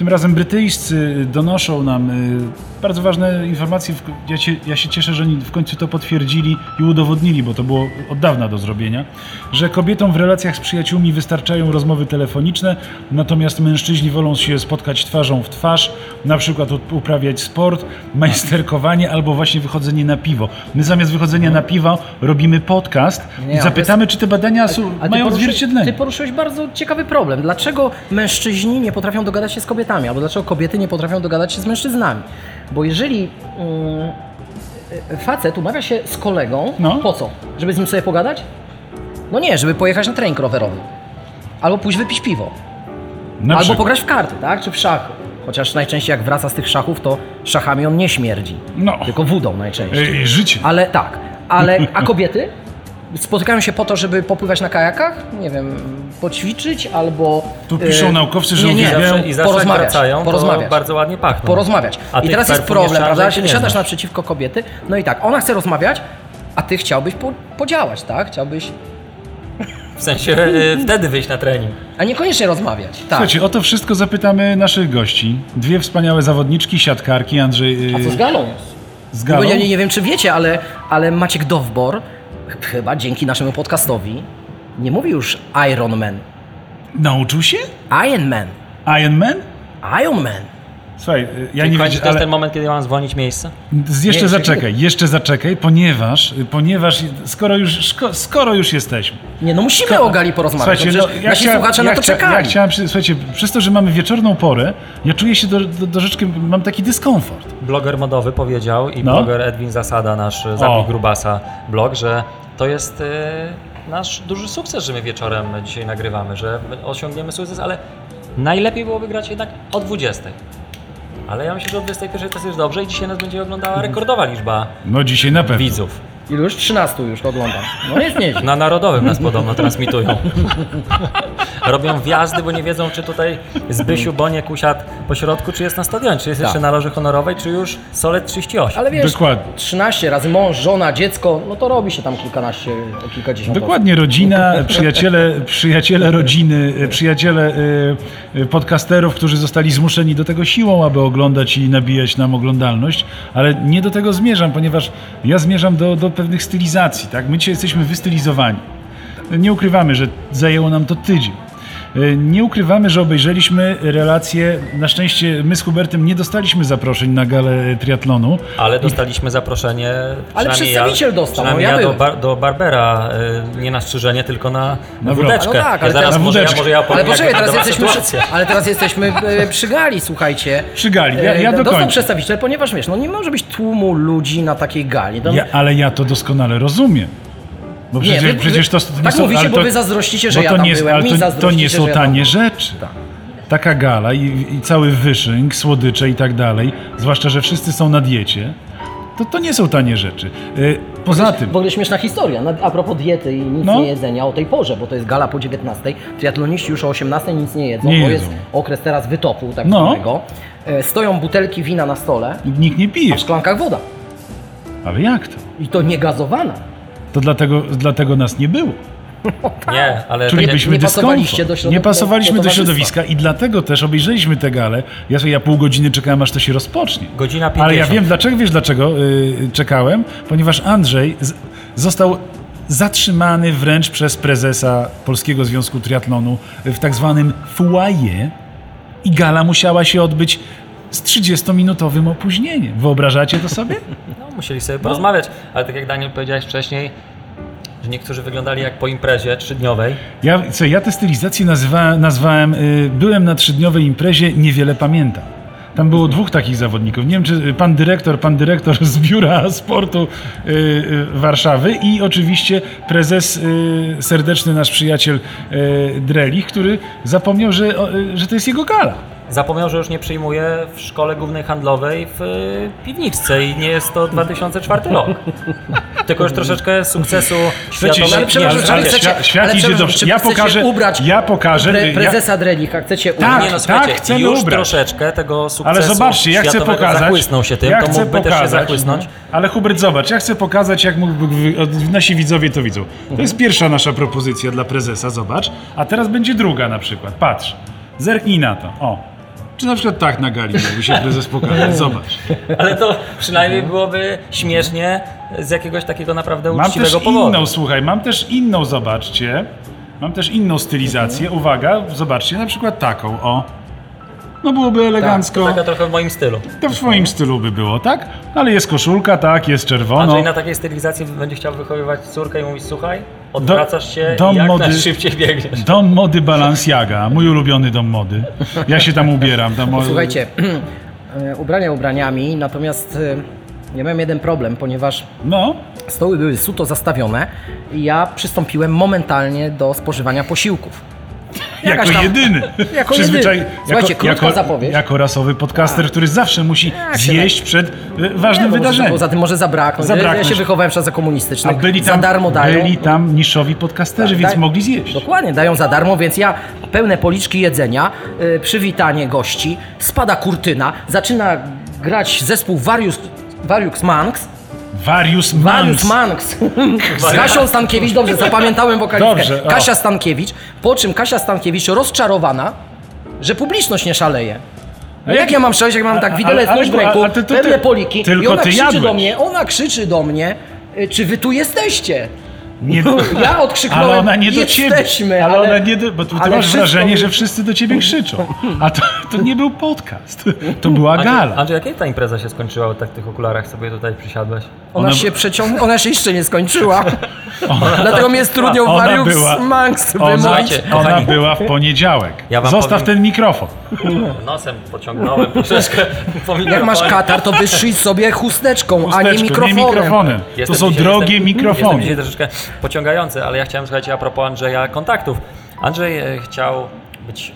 tym razem brytyjscy, donoszą nam y, bardzo ważne informacje. Ja się, ja się cieszę, że oni w końcu to potwierdzili i udowodnili, bo to było od dawna do zrobienia, że kobietom w relacjach z przyjaciółmi wystarczają rozmowy telefoniczne, natomiast mężczyźni wolą się spotkać twarzą w twarz, na przykład up- uprawiać sport, majsterkowanie albo właśnie wychodzenie na piwo. My zamiast wychodzenia na piwo robimy podcast
Nie,
i
a
zapytamy, czy te badania są,
Ale
mają
poruszy-
odzwierciedlenie.
Ty poruszyłeś bardzo ciekawy problem. Dlaczego mężczyźni nie potrafią dogadać się z kobietami, albo dlaczego kobiety nie potrafią dogadać się z mężczyznami? Bo jeżeli mm, y, facet umawia się z kolegą,
No.
po co? Żeby z nim sobie pogadać? No nie, żeby pojechać na trening rowerowy. Albo pójść wypić piwo.
Na
albo
przykład.
pograć w karty, tak? Czy w szachy. Chociaż najczęściej jak wraca z tych szachów, to szachami on nie śmierdzi.
No.
Tylko wódą najczęściej.
Ej, życie.
Ale tak, ale a kobiety spotykają się po to, żeby popływać na kajakach, nie wiem, poćwiczyć albo.
Tu piszą
e,
naukowcy, że
nie, nie,
uwielbiają-
I zawsze
porozmawiać,
wracają,
porozmawiać.
to bardzo ładnie pachną.
porozmawiać.
A
I teraz jest problem, prawda? Siadasz
znasz.
naprzeciwko kobiety, no i tak, ona chce rozmawiać, a ty chciałbyś po, podziałać, tak? Chciałbyś.
W sensie e, wtedy wyjść na trening.
A niekoniecznie rozmawiać. Tak.
Słuchajcie, o to wszystko zapytamy naszych gości. Dwie wspaniałe zawodniczki, siatkarki, Andrzej
A co z
yy,
galą?
z
Bo
Galą.
ja nie, nie wiem, czy wiecie, ale, ale Maciek Dowbor, chyba dzięki naszemu podcastowi, nie mówi już Iron Man.
Nauczył się?
Iron Man.
Iron Man?
Iron Man.
Słuchaj, yy, ja
Czyli
nie wiedziałem,
to jest
ale
ten moment, kiedy mam zwolnić miejsce?
jeszcze
Nie,
zaczekaj, jeszcze zaczekaj, ponieważ, yy, ponieważ skoro już, szko, skoro już jesteśmy.
Nie, no musimy o gali porozmawiać.
Słuchajcie,
no,
no, ja,
nasi
chciałem,
słuchacze
ja,
na to czekali.
ja chciałem, słuchajcie, przez to, że mamy wieczorną porę, ja czuję się do, do, troszeczkę, mam taki dyskomfort.
Bloger modowy powiedział i
No.
bloger Edwin Zasada, nasz
O.
Zabij Grubasa blog, że to jest e, nasz duży sukces, że my wieczorem dzisiaj nagrywamy, że osiągniemy sukces, ale najlepiej byłoby grać jednak o 20. Ale ja myślę, że o 21 to jest dobrze i dzisiaj nas będzie oglądała rekordowa liczba
No dzisiaj na pewno.
widzów.
Ilu już? 13 już oglądam. No jest nieźle.
Na Narodowym nas podobno transmitują. Robią wjazdy, bo nie wiedzą, czy tutaj Zbysiu Boniek usiadł po środku, czy jest na stadionie, czy jest
Tak.
jeszcze na loży honorowej, czy już Solet 38.
Ale wiesz,
Dokładnie.
13 razy mąż, żona, dziecko, no to robi się tam kilkanaście, kilkadziesiąt
Dokładnie, rodzina, przyjaciele, przyjaciele rodziny, przyjaciele e, e, podcasterów, którzy zostali zmuszeni do tego siłą, aby oglądać i nabijać nam oglądalność, ale nie do tego zmierzam, ponieważ ja zmierzam do, do pewnych stylizacji. Tak? My dzisiaj jesteśmy wystylizowani. Nie ukrywamy, że zajęło nam to tydzień. E, Nie ukrywamy, że obejrzeliśmy relacje. Na szczęście my z Hubertem nie dostaliśmy zaproszeń na galę triatlonu.
Ale dostaliśmy zaproszenie. przynajmniej
przedstawiciel dostał,
Przynajmniej
no ja
ja do, bar, do Barbera, y, nie na strzyżenie, tylko na,
wrot.
wódeczkę.
No tak, ale
ja zaraz
teraz-
może, ja, może ja
Ale
opowiem,
poczekaj,
jak
teraz jesteśmy,
sytuacja.
ale teraz jesteśmy e, przy gali, słuchajcie.
Przy gali. Ja,
E,
ja
Dostał
dokończę.
przedstawiciel, ponieważ wiesz, no nie może być tłumu ludzi na takiej gali. No,
Ja, ale ja to doskonale rozumiem. Bo przecież,
wy- wy-
przecież to,
tak
są,
mówicie, bo
to,
wy zazdrościcie, że
bo
ja
to
tam
nie,
byłem,
ale
mi
to, to nie są
ja
tanie rzeczy. Taka gala i, i cały wyszynk, słodycze i tak dalej, zwłaszcza, że wszyscy są na diecie, to, to nie są tanie rzeczy. Y, Poza tym,
W ogóle śmieszna historia, a propos diety i nic
No.
nie jedzenia o tej porze, bo to jest gala po 19. Triatloniści już o 18 nic nie jedzą,
Nie
bo
jedzą.
jest okres teraz wytopu tak
No.
zwanego. E, Stoją butelki wina na stole,
nikt nie pije.
a w szklankach woda.
Ale jak to?
I to nie gazowana.
To dlatego, dlatego nas nie było.
Nie, ale tak
Czulibyśmy
nie pasowaliście do środow-
Nie pasowaliśmy
do
do,
towarzystwa.
środowiska i dlatego też obejrzeliśmy tę galę. Ja sobie ja pół godziny czekałem, aż to się rozpocznie.
Godzina
Ale ja
50.
wiem dlaczego, wiesz dlaczego yy, czekałem? Ponieważ Andrzej z, został zatrzymany wręcz przez prezesa Polskiego Związku Triatlonu w tak zwanym foyer i gala musiała się odbyć z 30-minutowym opóźnieniem. Wyobrażacie to sobie?
no, musieli sobie porozmawiać. Ale tak jak Daniel powiedziałeś wcześniej, że niektórzy wyglądali jak po imprezie trzydniowej.
Ja, co, ja tę stylizację nazywa, nazwałem, y, byłem na trzydniowej imprezie, niewiele pamiętam. Tam było dwóch takich zawodników. Nie wiem, czy pan dyrektor, pan dyrektor z biura sportu y, y, Warszawy i oczywiście prezes, y, serdeczny nasz przyjaciel y, Drelich, który zapomniał, że, y, że to jest jego gala.
Zapomniał, że już nie przyjmuje w szkole głównej handlowej w y, piwniczce i nie jest to 2004 rok. Tylko już troszeczkę sukcesu
Przecież-
światowego.
Ale przepraszam,
ale
czy wy
świat-
chcecie,
świat
ale
idzie
przepraszam,
do-
czy
ja pokażę-
ubrać
ja pokażę,
pre,
ja-
prezesa Drelika, chcecie ubrać.
Tak,
Nie no, słuchajcie,
chcemy
już
ubrać.
troszeczkę tego sukcesu
Ale zobaczcie, ja chcę pokazać.
zachłysnął się tym,
ja
to
chcę
mógłby też się
pokazać,
zachłysnąć.
Ale Hubert, zobacz, ja chcę pokazać, jak mógłby nasi widzowie to widzą. To jest pierwsza nasza propozycja dla prezesa, zobacz. A teraz będzie druga na przykład. Patrz, zerknij na to. O. Czy na przykład tak na gali mógłby się prezes pokazać. Zobacz.
Ale to przynajmniej byłoby śmiesznie z jakiegoś takiego naprawdę
Mam też
uczciwego powodu.
inną, słuchaj, mam też inną, zobaczcie. Mam też inną stylizację. Uwaga, zobaczcie, na przykład taką, o. No byłoby elegancko.
Taka trochę w moim stylu.
To w swoim stylu by było, tak? Ale jest koszulka, tak, jest czerwono.
Andrzej na takiej stylizacji będzie chciał wychowywać córkę i mówić, słuchaj, odwracasz się
dom
i jak
mody-
najszybciej biegniesz.
Dom mody Balenciaga, mój ulubiony dom mody. Ja się tam ubieram. Tam
Słuchajcie, ubrania ubraniami, natomiast e, ja miałem jeden problem, ponieważ
No,
stoły były suto zastawione i ja przystąpiłem momentalnie do spożywania posiłków. Jakaś
jako
tam-
jedyny.
jako
Przyzwyczaj-
jedyny. Słuchajcie, krótka
jako,
zapowiedź.
Jako rasowy podcaster, który zawsze musi
Jak
zjeść przed y, ważnym
Nie,
wydarzeniem.
Poza tym może zabraknąć.
Zabraknąć.
Ja się wychowałem w czasach
A
komunistycznych.
byli
za
tam,
darmo dają.
byli tam niszowi podcasterzy, więc
Daj-
mogli zjeść.
Dokładnie, dają za darmo, więc ja pełne policzki jedzenia, y, przywitanie gości, spada kurtyna, zaczyna grać zespół Various, Various Manx.
Various Manx.
Manx. Z Kasią Stankiewicz, dobrze, zapamiętałem wokalistkę.
Dobrze, o.
Kasia Stankiewicz, po czym Kasia Stankiewicz rozczarowana, że publiczność nie szaleje. No jak
jak-
ja mam szaleść, jak mam tak widelec
ale-
w ręku,
ty-
poliki i
tylko
ona
ty
krzyczy
jadłeś.
do mnie, ona krzyczy do mnie, y, czy wy tu jesteście?
Nie,
Ja odkrzyknąłem,
ale ona nie do
jesteśmy,
ciebie. Ale,
ale-
ona nie do, bo tu ty
ale
masz wrażenie, że wszyscy do ciebie krzyczą. A to, to nie był podcast. To była gala.
Andrzej, jak ta impreza się skończyła, tak w tych okularach sobie tutaj przysiadłeś?
Ona,
Ona-
się przeciągnęła, ona się jeszcze nie skończyła. Dlatego mi jest trudno
Ona była-
Manx
Ona,
wymówić.
Ona była w poniedziałek.
Ja wam
Zostaw
powiem-
ten mikrofon.
Nosem pociągnąłem troszeczkę po
Jak masz katar, to wyszyj sobie chusteczką, a nie mikrofonem.
Nie mikrofonem. To są
dzisiaj-
drogie
jestem,
mikrofony.
Pociągający, ale ja chciałem, słuchajcie, a propos Andrzeja, kontaktów. Andrzej e, chciał być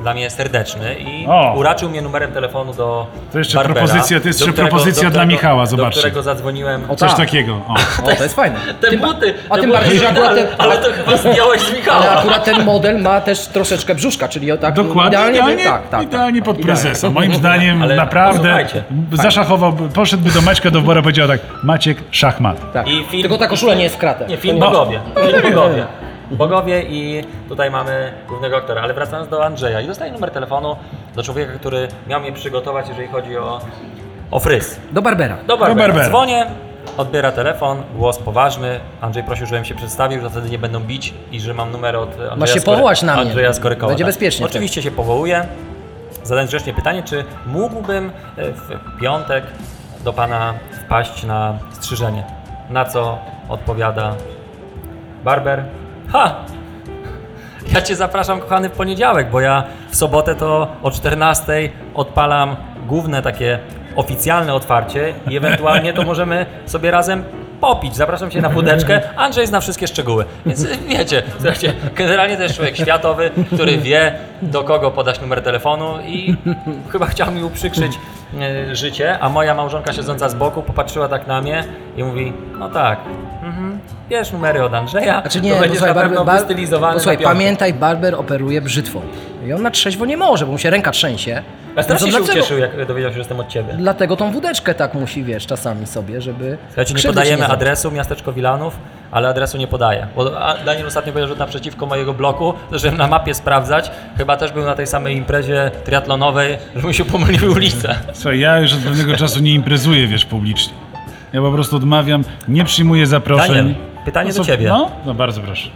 dla mnie serdeczny i
O.
uraczył mnie numerem telefonu do
To jeszcze
Barbera,
propozycja- to jest
do
jeszcze propozycja
do
dla Michała,
Do
zobaczcie.
którego zadzwoniłem.
O,
Coś
tak.
takiego. O.
O, to jest fajne.
Te buty!
a
te
tym
buty,
bardziej, że akurat
ale,
ten-
ale to chyba zdjąłeś z Michała.
Ale akurat ten model ma też troszeczkę brzuszka, czyli tak
Dokładnie,
idealnie,
idealnie,
tak, tak,
idealnie
tak,
pod prezesa. Moim zdaniem
Ale
naprawdę
posłuchajcie.
zaszachował, poszedłby do Maćka do wora i powiedział tak, Maciek, szachmat.
Tak.
I film-
Tylko ta koszula nie jest w kratę.
Nie, film
No.
Bogowie. Film Bogowie. Bogowie i tutaj mamy głównego aktora. Ale wracając do Andrzeja. I dostaję numer telefonu do człowieka, który miał mnie przygotować, jeżeli chodzi o, o fryz.
Do Barbera.
Do Barbera.
Barbera.
Dzwonię, odbiera telefon, głos poważny. Andrzej prosił, żebym się przedstawił, że wtedy nie będą bić i że mam numer od Andrzeja,
Masz się
Skory-
powołać na mnie.
Andrzeja Skorykowa.
Będzie
tak.
bezpiecznie
Oczywiście się powołuję. Zadając grzecznie pytanie, czy mógłbym e, w piątek do Pana wpaść na strzyżenie? Na co odpowiada Barber? Ha! Ja Cię zapraszam, kochany, w poniedziałek, bo ja w sobotę to o 14 odpalam główne takie oficjalne otwarcie i ewentualnie to możemy sobie razem popić. Zapraszam Cię na wódeczkę. Andrzej zna wszystkie szczegóły. Więc wiecie, słuchajcie, generalnie to jest człowiek światowy, który wie, do kogo podać numer telefonu i chyba chciał mi uprzykrzyć e, życie, a moja małżonka siedząca z boku popatrzyła tak na mnie i mówi, no tak, mhm, bierz numery od Andrzeja,
Znaczy nie,
to będziesz
słuchaj,
na pewno wystylizowany
bo słuchaj, pamiętaj, Barber operuje brzytwą. I on na trzeźwo nie może, bo mu się ręka trzęsie.
Ja strasznie
No
się
dlaczego-
ucieszył, jak dowiedział się, że jestem od Ciebie.
Dlatego tą wódeczkę tak musi, wiesz, czasami sobie, żeby...
Słuchajcie, nie podajemy
zrobić.
adresu, miasteczko Wilanów, ale adresu nie podaję. Bo a- Daniel ostatnio powiedział, że naprzeciwko mojego bloku, żeby na mapie sprawdzać. Chyba też był na tej samej imprezie triatlonowej, że mu się pomyliły ulice.
Słuchaj, ja już od pewnego czasu nie imprezuję, wiesz, publicznie. Ja po prostu odmawiam, nie przyjmuję zaproszeń.
Daniel, pytanie
No
do
co-
Ciebie.
No, no bardzo proszę.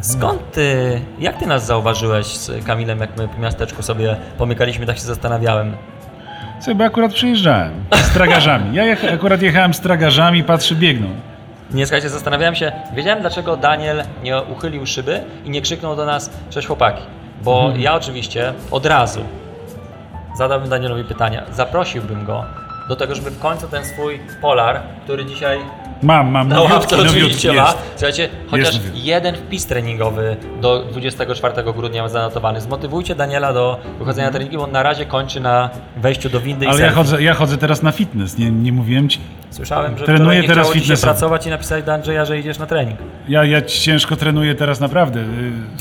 Skąd ty, jak ty nas zauważyłeś z Kamilem, jak my po miasteczku sobie pomykaliśmy, tak się zastanawiałem.
Bo akurat przyjeżdżałem z tragarzami. Ja jech- akurat jechałem z tragarzami, patrzę, biegną.
Nie, słuchajcie, zastanawiałem się, wiedziałem dlaczego Daniel nie uchylił szyby i nie krzyknął do nas, cześć chłopaki. Bo ja oczywiście od razu zadałbym Danielowi pytania, zaprosiłbym go do tego, żeby w końcu ten swój polar, który dzisiaj
Mam, mam.
Na
nowiutki,
ławce
nowiutki
oczywiście
jest.
ma. Słuchajcie, chociaż
nowiutki.
jeden wpis treningowy do 24 grudnia zanotowany. Zmotywujcie Daniela do wychodzenia na treningi, bo on na razie kończy na wejściu do windy i
Ale ja
selfie.
chodzę, ja chodzę teraz na fitness, nie, nie mówiłem ci.
Słyszałem, że
Trenuję
nie
teraz
chciało ci się
fitnessowo.
pracować i napisać do Andrzeja, że idziesz na trening.
Ja, ja ciężko trenuję teraz naprawdę. y,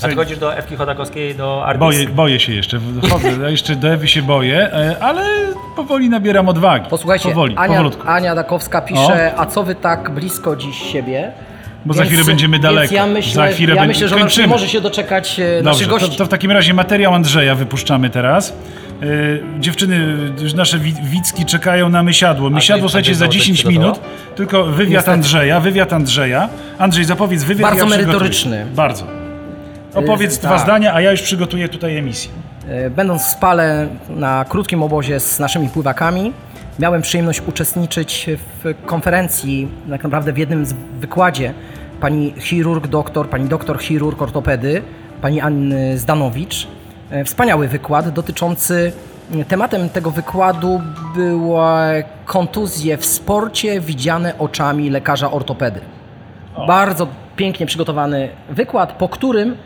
A ty chodzisz do Ewki Chodakowskiej, do Artis?
Boję, boję się jeszcze, chodzę, ja jeszcze do Ewy się boję, e, ale powoli nabieram odwagi.
Posłuchajcie,
powoli,
Ania,
powolutku.
Ania Dakowska pisze, a co wy tak blisko dziś siebie?
Bo za chwilę będziemy daleko.
Więc ja myślę,
Za chwilę
ja
będzie-
myślę że
kończymy.
może się doczekać e, naszych
Dobrze, to,
gości.
to w takim razie materiał Andrzeja wypuszczamy teraz. E, dziewczyny, już nasze wi- widzki czekają na mysiadło. Mysiadło, słuchajcie, za
znowu coś
10
przygotował?
minut. Tylko wywiad
Niestety.
Andrzeja, wywiad Andrzeja. Andrzej, zapowiedz wywiad.
Bardzo
ja
merytoryczny.
Bardzo. Opowiedz
Y,
dwa
tak.
zdania, a ja już przygotuję tutaj emisję.
E, Będąc w Spale na krótkim obozie z naszymi pływakami, miałem przyjemność uczestniczyć w konferencji, tak naprawdę w jednym z wykładzie pani chirurg, doktor, pani doktor chirurg ortopedy, pani Anny Zdanowicz. E, Wspaniały wykład dotyczący, tematem tego wykładu były kontuzje w sporcie widziane oczami lekarza ortopedy. Bardzo pięknie przygotowany wykład, po którym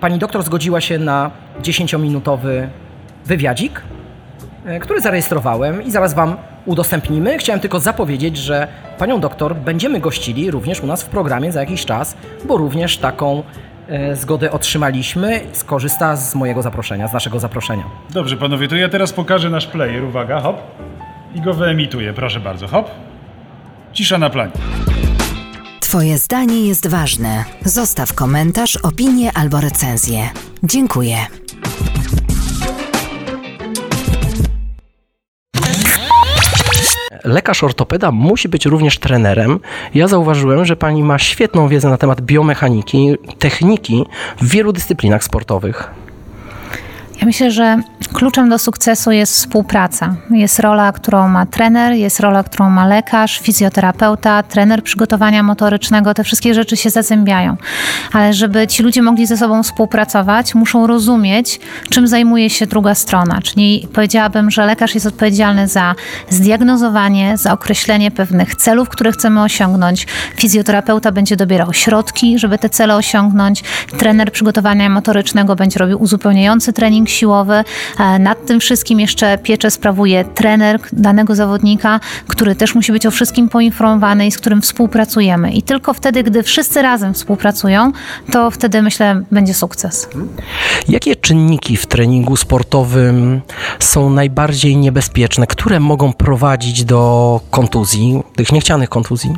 pani doktor zgodziła się na 10-minutowy wywiadzik, e, który zarejestrowałem i zaraz Wam udostępnimy. Chciałem tylko zapowiedzieć, że panią doktor będziemy gościli również u nas w programie za jakiś czas, bo również taką zgodę otrzymaliśmy. Skorzysta z mojego zaproszenia, z naszego zaproszenia.
Dobrze, panowie, to ja teraz pokażę nasz player. Uwaga, hop. I go wyemituję, proszę bardzo, hop. Cisza na planie.
Twoje zdanie jest ważne. Zostaw komentarz, opinię albo recenzję. Dziękuję.
Lekarz ortopeda musi być również trenerem. Ja zauważyłem, że pani ma świetną wiedzę na temat biomechaniki, techniki w wielu dyscyplinach sportowych.
Ja myślę, że kluczem do sukcesu jest współpraca. Jest rola, którą ma trener, jest rola, którą ma lekarz, fizjoterapeuta, trener przygotowania motorycznego. Te wszystkie rzeczy się zazębiają. Ale żeby ci ludzie mogli ze sobą współpracować, muszą rozumieć, czym zajmuje się druga strona. Czyli powiedziałabym, że lekarz jest odpowiedzialny za zdiagnozowanie, za określenie pewnych celów, które chcemy osiągnąć. Fizjoterapeuta będzie dobierał środki, żeby te cele osiągnąć. Trener przygotowania motorycznego będzie robił uzupełniający trening siłowy. E, Nad tym wszystkim jeszcze pieczę sprawuje trener danego zawodnika, który też musi być o wszystkim poinformowany i z którym współpracujemy. I tylko wtedy, gdy wszyscy razem współpracują, to wtedy myślę, będzie sukces.
Jakie czynniki w treningu sportowym są najbardziej niebezpieczne, które mogą prowadzić do kontuzji, tych niechcianych kontuzji?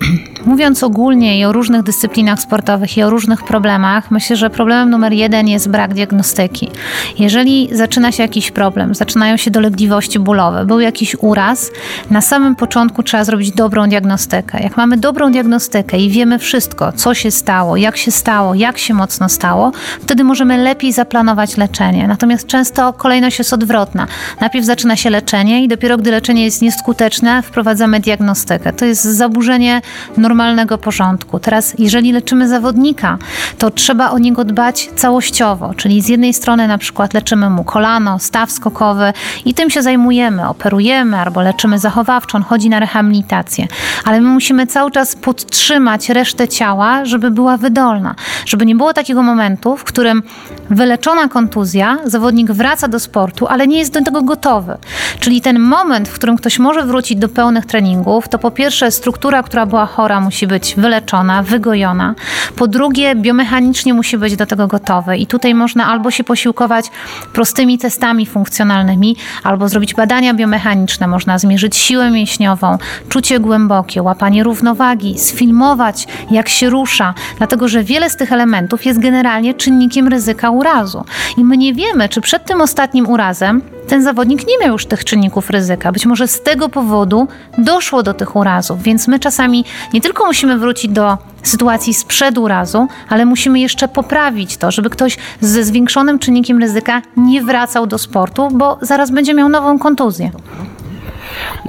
Mówiąc ogólnie i o różnych dyscyplinach sportowych i o różnych problemach, myślę, że problemem numer jeden jest brak diagnostyki. Jeżeli zaczyna się jakiś problem, zaczynają się dolegliwości bólowe, był jakiś uraz, na samym początku trzeba zrobić dobrą diagnostykę. Jak mamy dobrą diagnostykę i wiemy wszystko, co się stało, jak się stało, jak się mocno stało, wtedy możemy lepiej zaplanować leczenie. Natomiast często kolejność jest odwrotna. Najpierw zaczyna się leczenie i dopiero gdy leczenie jest nieskuteczne, wprowadzamy diagnostykę. To jest zaburzenie normalnego porządku. Teraz, jeżeli leczymy zawodnika, to trzeba o niego dbać całościowo, czyli z jednej strony na przykład leczymy mu kolano, staw skokowy i tym się zajmujemy, operujemy albo leczymy zachowawczo, on chodzi na rehabilitację, ale my musimy cały czas podtrzymać resztę ciała, żeby była wydolna, żeby nie było takiego momentu, w którym wyleczona kontuzja, zawodnik wraca do sportu, ale nie jest do tego gotowy. Czyli ten moment, w którym ktoś może wrócić do pełnych treningów, to po pierwsze struktura, która była chora, musi być wyleczona, wygojona. Po drugie, biomechanicznie musi być do tego gotowy. I tutaj można albo się posiłkować prostymi testami funkcjonalnymi, albo zrobić badania biomechaniczne. Można zmierzyć siłę mięśniową, czucie głębokie, łapanie równowagi, sfilmować, jak się rusza, dlatego że wiele z tych elementów jest generalnie czynnikiem ryzyka urazu. I my nie wiemy, czy przed tym ostatnim urazem ten zawodnik nie miał już tych czynników ryzyka. Być może z tego powodu doszło do tych urazów, więc my czasami nie tylko musimy wrócić do sytuacji sprzed urazu, ale musimy jeszcze poprawić to, żeby ktoś ze zwiększonym czynnikiem ryzyka nie wracał do sportu, bo zaraz będzie miał nową kontuzję.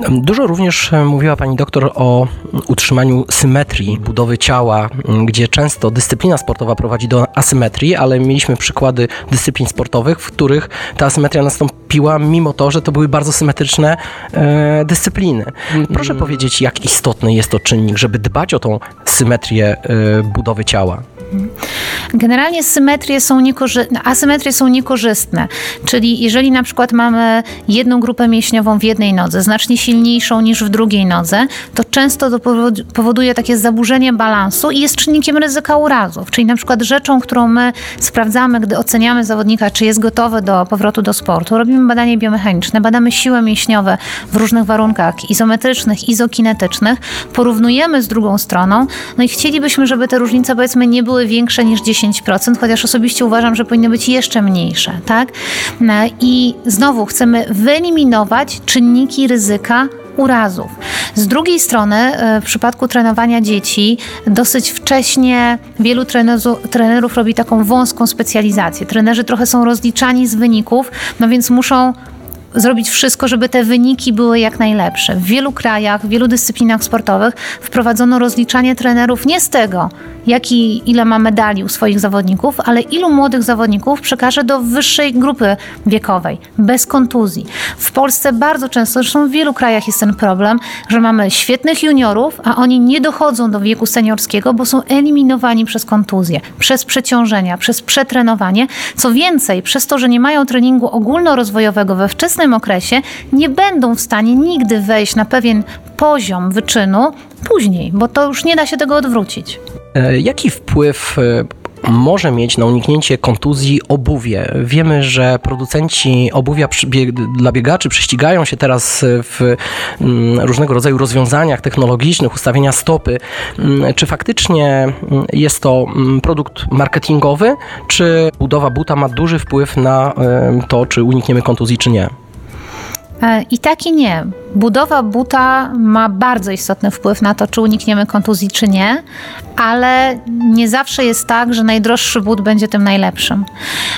Dużo również e, mówiła pani doktor o utrzymaniu symetrii budowy ciała, m, gdzie często dyscyplina sportowa prowadzi do asymetrii, ale mieliśmy przykłady dyscyplin sportowych, w których ta asymetria nastąpiła mimo to, że to były bardzo symetryczne e, dyscypliny. Proszę powiedzieć, jak istotny jest to czynnik, żeby dbać o tą symetrię e, budowy ciała?
Generalnie symetrie są niekorzy- asymetrie są niekorzystne, czyli jeżeli na przykład mamy jedną grupę mięśniową w jednej nodze, znacznie silniejszą niż w drugiej nodze, to często to powod- powoduje takie zaburzenie balansu i jest czynnikiem ryzyka urazów. Czyli na przykład rzeczą, którą my sprawdzamy, gdy oceniamy zawodnika, czy jest gotowy do powrotu do sportu, robimy badanie biomechaniczne, badamy siłę mięśniowe w różnych warunkach izometrycznych, izokinetycznych, porównujemy z drugą stroną, no i chcielibyśmy, żeby te różnice powiedzmy nie były większe niż 10%, chociaż osobiście uważam, że powinny być jeszcze mniejsze, tak? No I znowu chcemy wyeliminować czynniki ryzyka urazów. Z drugiej strony, e, w przypadku trenowania dzieci, dosyć wcześnie wielu trenezu- trenerów robi taką wąską specjalizację. Trenerzy trochę są rozliczani z wyników, no więc muszą zrobić wszystko, żeby te wyniki były jak najlepsze. W wielu krajach, w wielu dyscyplinach sportowych wprowadzono rozliczanie trenerów nie z tego, jaki, ile ma medali u swoich zawodników, ale ilu młodych zawodników przekaże do wyższej grupy wiekowej, bez kontuzji. W Polsce bardzo często, zresztą w wielu krajach jest ten problem, że mamy świetnych juniorów, a oni nie dochodzą do wieku seniorskiego, bo są eliminowani przez kontuzje, przez przeciążenia, przez przetrenowanie. Co więcej, przez to, że nie mają treningu ogólnorozwojowego we wczesnym okresie, nie będą w stanie nigdy wejść na pewien poziom wyczynu później, bo to już nie da się tego odwrócić.
E, Jaki wpływ e, może mieć na uniknięcie kontuzji obuwie? Wiemy, że producenci obuwia dla biegaczy prześcigają się teraz w mm, różnego rodzaju rozwiązaniach technologicznych, ustawienia stopy. Mm, Czy faktycznie mm, jest to produkt marketingowy, czy budowa buta ma duży wpływ na e, to, czy unikniemy kontuzji, czy nie?
E, I tak i nie. Budowa buta ma bardzo istotny wpływ na to, czy unikniemy kontuzji, czy nie, ale nie zawsze jest tak, że najdroższy but będzie tym najlepszym.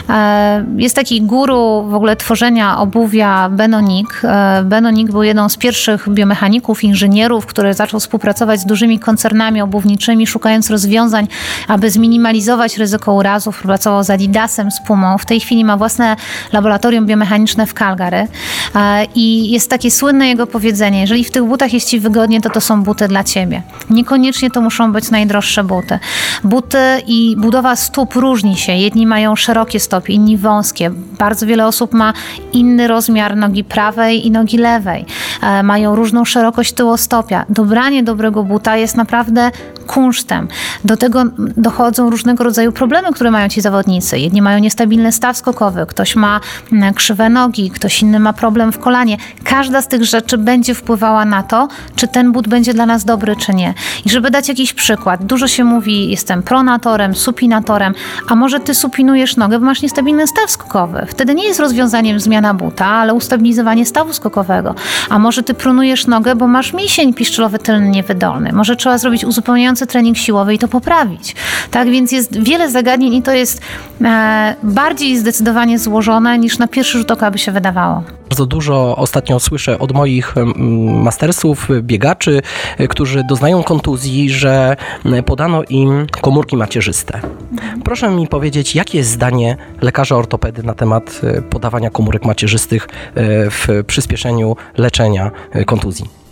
E, Jest taki guru w ogóle tworzenia obuwia Benonik. E, Benonik był jedną z pierwszych biomechaników, inżynierów, który zaczął współpracować z dużymi koncernami obuwniczymi, szukając rozwiązań, aby zminimalizować ryzyko urazów. Pracował z Adidasem, z Pumą. W tej chwili ma własne laboratorium biomechaniczne w Calgary. E, I jest takie słynne jego powiedzenie, jeżeli w tych butach jest Ci wygodnie, to to są buty dla Ciebie. Niekoniecznie to muszą być najdroższe buty. Buty i budowa stóp różni się. Jedni mają szerokie stopy, inni wąskie. Bardzo wiele osób ma inny rozmiar nogi prawej i nogi lewej. E, Mają różną szerokość tyłostopia. Dobranie dobrego buta jest naprawdę kunsztem. Do tego dochodzą różnego rodzaju problemy, które mają ci zawodnicy. Jedni mają niestabilny staw skokowy, ktoś ma mm, krzywe nogi, ktoś inny ma problem w kolanie. Każda z tych rzeczy będzie wpływała na to, czy ten but będzie dla nas dobry, czy nie. I żeby dać jakiś przykład, dużo się mówi, jestem pronatorem, supinatorem, a może ty supinujesz nogę, bo masz niestabilny staw skokowy. Wtedy nie jest rozwiązaniem zmiana buta, ale ustabilizowanie stawu skokowego. A może ty pronujesz nogę, bo masz mięsień piszczelowy tylny niewydolny. Może trzeba zrobić uzupełniający trening siłowy i to poprawić. Tak więc jest wiele zagadnień i to jest e, bardziej zdecydowanie złożone niż na pierwszy rzut oka by się wydawało.
Bardzo dużo ostatnio słyszę od moich mastersów, biegaczy, y, którzy doznają kontuzji, że podano im komórki macierzyste. Proszę mi powiedzieć, jakie jest zdanie lekarza ortopedy na temat y, podawania komórek macierzystych y, w przyspieszeniu leczenia kontuzji?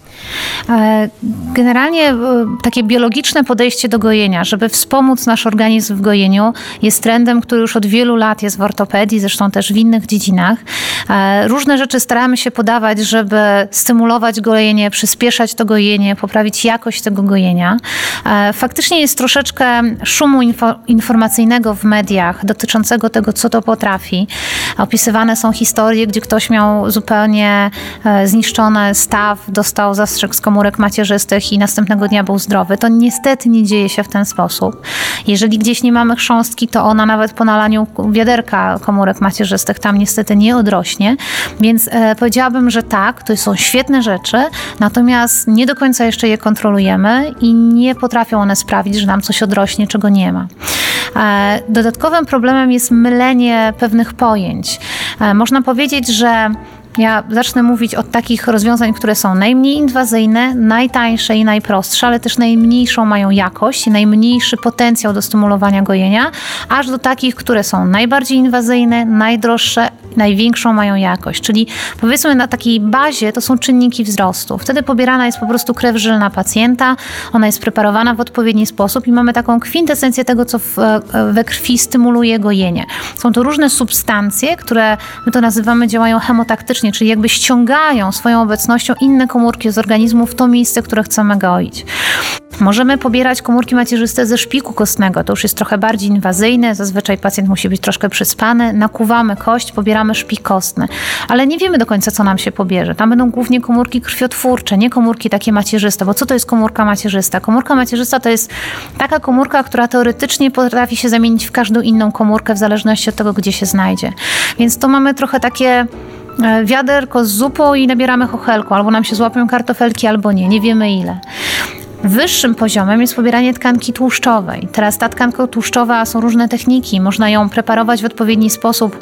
E, Generalnie e, takie biologiczne podejście do gojenia, żeby wspomóc nasz organizm w gojeniu, jest trendem, który już od wielu lat jest w ortopedii, zresztą też w innych dziedzinach. E, Różne rzeczy staramy się podawać, żeby stymulować gojenie, przyspieszać to gojenie, poprawić jakość tego gojenia. Faktycznie jest troszeczkę szumu info, informacyjnego w mediach dotyczącego tego, co to potrafi. Opisywane są historie, gdzie ktoś miał zupełnie zniszczony staw, dostał zastrzyk z komórek macierzystych i następnego dnia był zdrowy. To niestety nie dzieje się w ten sposób. Jeżeli gdzieś nie mamy chrząstki, to ona nawet po nalaniu wiaderka komórek macierzystych tam niestety nie odrośnie. Więc e, powiedziałabym, że tak, to są świetne rzeczy, natomiast nie do końca jeszcze je kontrolujemy i nie potrafią one sprawić, że nam coś odrośnie, czego nie ma. E, Dodatkowym problemem jest mylenie pewnych pojęć. E, Można powiedzieć, że Ja zacznę mówić od takich rozwiązań, które są najmniej inwazyjne, najtańsze i najprostsze, ale też najmniejszą mają jakość i najmniejszy potencjał do stymulowania gojenia, aż do takich, które są najbardziej inwazyjne, najdroższe, największą mają jakość. Czyli powiedzmy na takiej bazie to są czynniki wzrostu. Wtedy pobierana jest po prostu krew żylna pacjenta, ona jest preparowana w odpowiedni sposób i mamy taką kwintesencję tego, co w, we krwi stymuluje gojenie. Są to różne substancje, które my to nazywamy działają hemotaktycznie, czyli jakby ściągają swoją obecnością inne komórki z organizmu w to miejsce, które chcemy goić. Możemy pobierać komórki macierzyste ze szpiku kostnego. To już jest trochę bardziej inwazyjne. Zazwyczaj pacjent musi być troszkę przyspany. Nakuwamy kość, pobieramy szpik kostny. Ale nie wiemy do końca, co nam się pobierze. Tam będą głównie komórki krwiotwórcze, nie komórki takie macierzyste. Bo co to jest komórka macierzysta? Komórka macierzysta to jest taka komórka, która teoretycznie potrafi się zamienić w każdą inną komórkę w zależności od tego, gdzie się znajdzie. Więc to mamy trochę takie wiaderko z zupą i nabieramy chochelką. Albo nam się złapią kartofelki, albo nie. Nie wiemy ile. Wyższym poziomem jest pobieranie tkanki tłuszczowej. Teraz ta tkanka tłuszczowa są różne techniki. Można ją preparować w odpowiedni sposób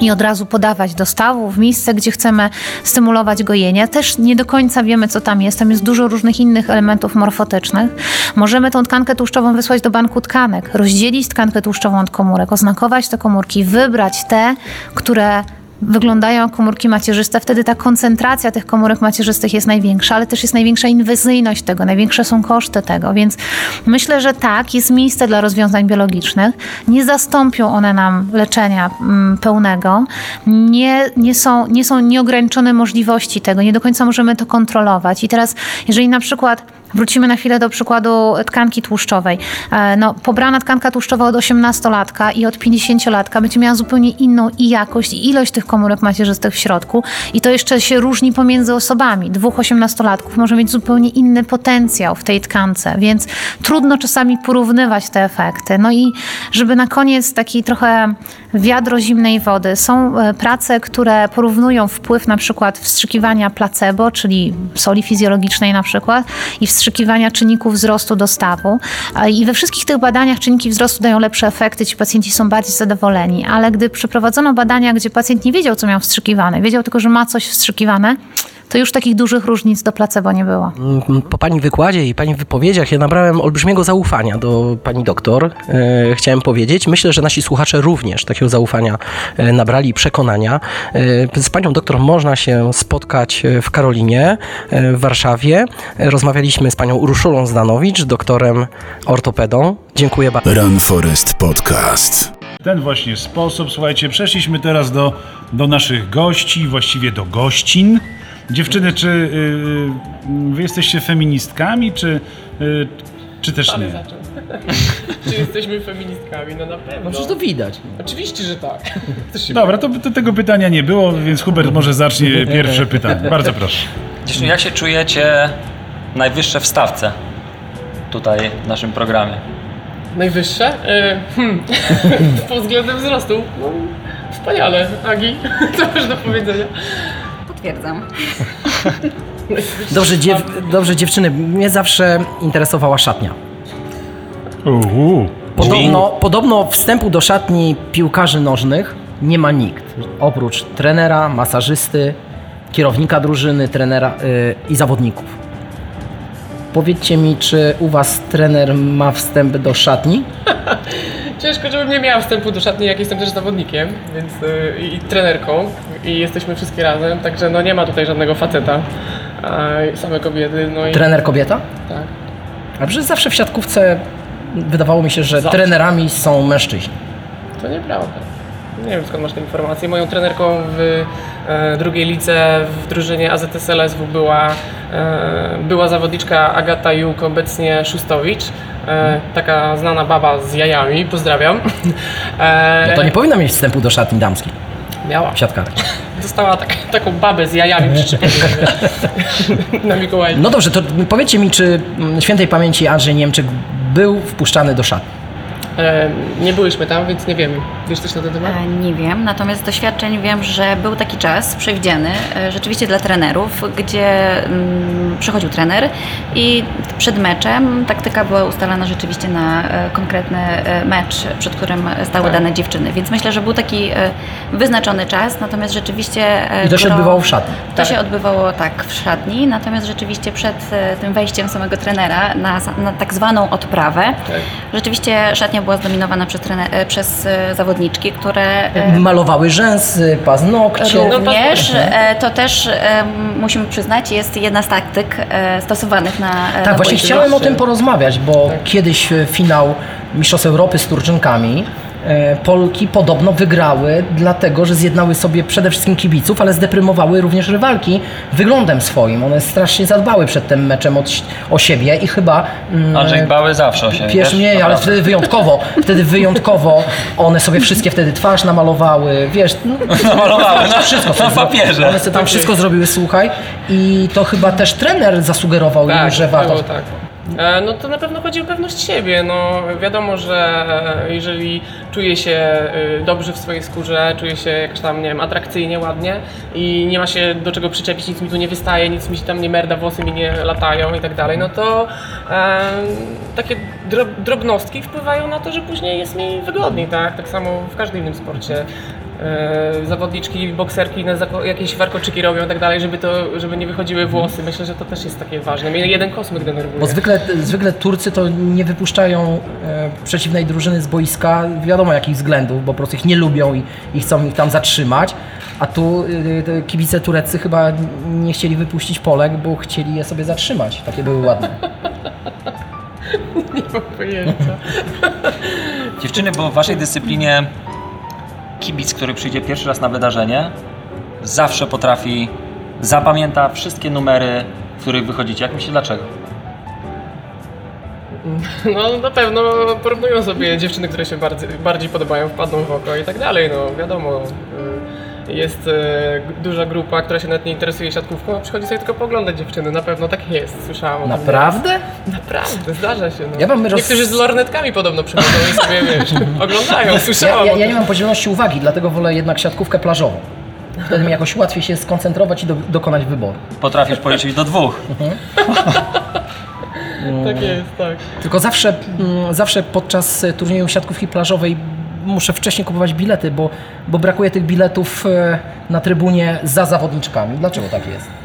i od razu podawać do stawu, w miejsce, gdzie chcemy stymulować gojenie. Też nie do końca wiemy, co tam jest. Tam jest dużo różnych innych elementów morfotycznych. Możemy tą tkankę tłuszczową wysłać do banku tkanek, rozdzielić tkankę tłuszczową od komórek, oznakować te komórki, wybrać te, które wyglądają komórki macierzyste, wtedy ta koncentracja tych komórek macierzystych jest największa, ale też jest największa inwazyjność tego, największe są koszty tego, więc myślę, że tak, jest miejsce dla rozwiązań biologicznych. Nie zastąpią one nam leczenia mm, pełnego, nie, nie, są, nie są nieograniczone możliwości tego, nie do końca możemy to kontrolować. I teraz, jeżeli na przykład Wrócimy na chwilę do przykładu tkanki tłuszczowej. E, No, pobrana tkanka tłuszczowa od 18-latka i od 50-latka będzie miała zupełnie inną i jakość, i ilość tych komórek macierzystych w środku. I to jeszcze się różni pomiędzy osobami. Dwóch 18-latków może mieć zupełnie inny potencjał w tej tkance, więc trudno czasami porównywać te efekty. No i żeby na koniec taki trochę wiadro zimnej wody. Są e, prace, które porównują wpływ na przykład wstrzykiwania placebo, czyli soli fizjologicznej na przykład, i wstrzykiwania czynników wzrostu dostawu. E, I we wszystkich tych badaniach czynniki wzrostu dają lepsze efekty, ci pacjenci są bardziej zadowoleni. Ale gdy przeprowadzono badania, gdzie pacjent nie wiedział, co miał wstrzykiwane, wiedział tylko, że ma coś wstrzykiwane, to już takich dużych różnic do placebo nie było.
Mm, Po pani wykładzie i pani wypowiedziach ja nabrałem olbrzymiego zaufania do pani doktor. E, chciałem powiedzieć, myślę, że nasi słuchacze również takiego zaufania e, nabrali, przekonania. E, z panią doktor można się spotkać e, w Karolinie, e, w Warszawie. E, Rozmawialiśmy z panią Urszulą Zdanowicz, doktorem ortopedą. Dziękuję bardzo.
Run Forest Podcast.
W ten właśnie sposób, słuchajcie, przeszliśmy teraz do, do naszych gości, właściwie do gościn. Dziewczyny, czy y, y, wy jesteście feministkami, czy, y, czy też nie?
Czy jesteśmy feministkami? No na pewno.
No przecież to widać.
Oczywiście, że tak. Się
Dobra, to, to tego pytania nie było, więc Hubert może zacznie pierwsze pytanie. Bardzo proszę.
Dziewczyny, jak się czujecie najwyższe w stawce tutaj w naszym programie?
Najwyższe? E, hmm. Pod względem wzrostu. No, wspaniale. Agi, co masz do powiedzenia?
Potwierdzam.
Dobrze, dziew, dobrze, dziewczyny, mnie zawsze interesowała szatnia.
Uhu.
Podobno, podobno wstępu do szatni piłkarzy nożnych nie ma nikt. Oprócz trenera, masażysty, kierownika drużyny, trenera yy, i zawodników. Powiedzcie mi, czy u Was trener ma wstęp do szatni?
Ciężko, żebym nie miała wstępu do szatni, jak jestem też zawodnikiem, więc y, i trenerką i jesteśmy wszystkie razem, także no nie ma tutaj żadnego faceta, a same kobiety, no i
Trener kobieta?
tak.
A przecież zawsze w siatkówce wydawało mi się, że
Zawsze.
trenerami są mężczyźni.
To nieprawda. Nie wiem skąd masz te informacje. Moją trenerką w e, drugiej lidze w drużynie AZS LSW była, e, była zawodniczka Agata Juk, obecnie Szustowicz. E, taka znana baba z jajami, pozdrawiam.
No to nie powinna mieć wstępu do szatni damskiej,
Miała.
siatkarek.
Dostała tak, taką babę z jajami przyczepioną na Mikołaj.
No dobrze, to powiedzcie mi, czy mm, świętej pamięci Andrzej Niemczyk był wpuszczany do szatni?
Nie byłyśmy tam, więc nie wiemy. Wiesz coś na ten temat?
E, Nie wiem, natomiast z doświadczeń wiem, że był taki czas przewidziany e, rzeczywiście dla trenerów, gdzie mm, przychodził trener i przed meczem taktyka była ustalana rzeczywiście na e, konkretny mecz, przed którym stały
Tak.
dane dziewczyny. Więc myślę, że był taki wyznaczony czas, natomiast rzeczywiście.
I to się odbywało w szatni.
To się odbywało tak w szatni, natomiast rzeczywiście przed tym wejściem samego trenera na, na tak zwaną odprawę, rzeczywiście szatnia była zdominowana przez, trener, przez e, zawodniczki, które e,
Malowały rzęsy, paznokcie.
Również e, to też e, musimy przyznać, jest jedna z taktyk stosowanych na. e, na
Tak, właśnie chciałem o tym porozmawiać, bo kiedyś e, finał Mistrzostw Europy z Turczynkami Polki podobno wygrały, dlatego że zjednały sobie przede wszystkim kibiców, ale zdeprymowały również rywalki wyglądem swoim. One strasznie zadbały przed tym meczem od, o siebie i chyba. mm,
Andrzej dbały zawsze o siebie.
Wiesz, nie, ale wtedy wyjątkowo, wtedy wyjątkowo one sobie wszystkie wtedy twarz namalowały, wiesz, no,
Namalowały na-
wszystko
na papierze.
One sobie tam wszystko zrobiły, słuchaj, i to chyba też trener zasugerował im,
Tak,
że warto.
było tak. E, No to na pewno chodzi o pewność siebie. No, wiadomo, że jeżeli czuje się e, dobrze w swojej skórze, czuje się jakoś tam, nie wiem, atrakcyjnie, ładnie i nie ma się do czego przyczepić, nic mi tu nie wystaje, nic mi się tam nie merda, włosy mi nie latają i tak dalej, no to e, takie drob, drobnostki wpływają na to, że później jest mi wygodniej, tak? Tak samo w każdym innym sporcie. E, zawodniczki, bokserki na zako- jakieś warkoczyki robią i tak dalej, żeby to, żeby nie wychodziły włosy. Myślę, że to też jest takie ważne. Mnie jeden kosmyk denerwuje.
Bo zwykle, zwykle Turcy to nie wypuszczają e, przeciwnej drużyny z boiska, wiadomo jakich względów, bo po prostu ich nie lubią i, i chcą ich tam zatrzymać. A tu te kibice tureccy chyba nie chcieli wypuścić Polek, bo chcieli je sobie zatrzymać. Takie były ładne.
Nie mam pojęcia.
Dziewczyny, bo w waszej dyscyplinie kibic, który przyjdzie pierwszy raz na wydarzenie, zawsze potrafi, zapamięta wszystkie numery, w których wychodzicie. Jak myślicie, dlaczego?
No na pewno porównują sobie dziewczyny, które się bardziej, bardziej podobają, wpadną w oko i tak dalej. No wiadomo, y, jest y, duża grupa, która się nawet nie interesuje siatkówką, a przychodzi sobie tylko poglądać dziewczyny. Na pewno tak jest, słyszałam. o tym
Naprawdę?
Naprawdę, zdarza się. No.
Ja mam roz-
Niektórzy z lornetkami podobno przychodzą i sobie, wiesz, oglądają,
Ja,
słyszałam
ja, ja
tym.
nie mam podzielności uwagi, dlatego wolę jednak siatkówkę plażową. Wtedy mi jakoś łatwiej się skoncentrować i do, dokonać wyboru.
Potrafisz policzyć do dwóch.
Tak jest, tak.
Tylko zawsze, mm, zawsze podczas e, turnieju siatkówki plażowej muszę wcześniej kupować bilety, bo, bo brakuje tych biletów e, na trybunie za zawodniczkami. Dlaczego tak jest?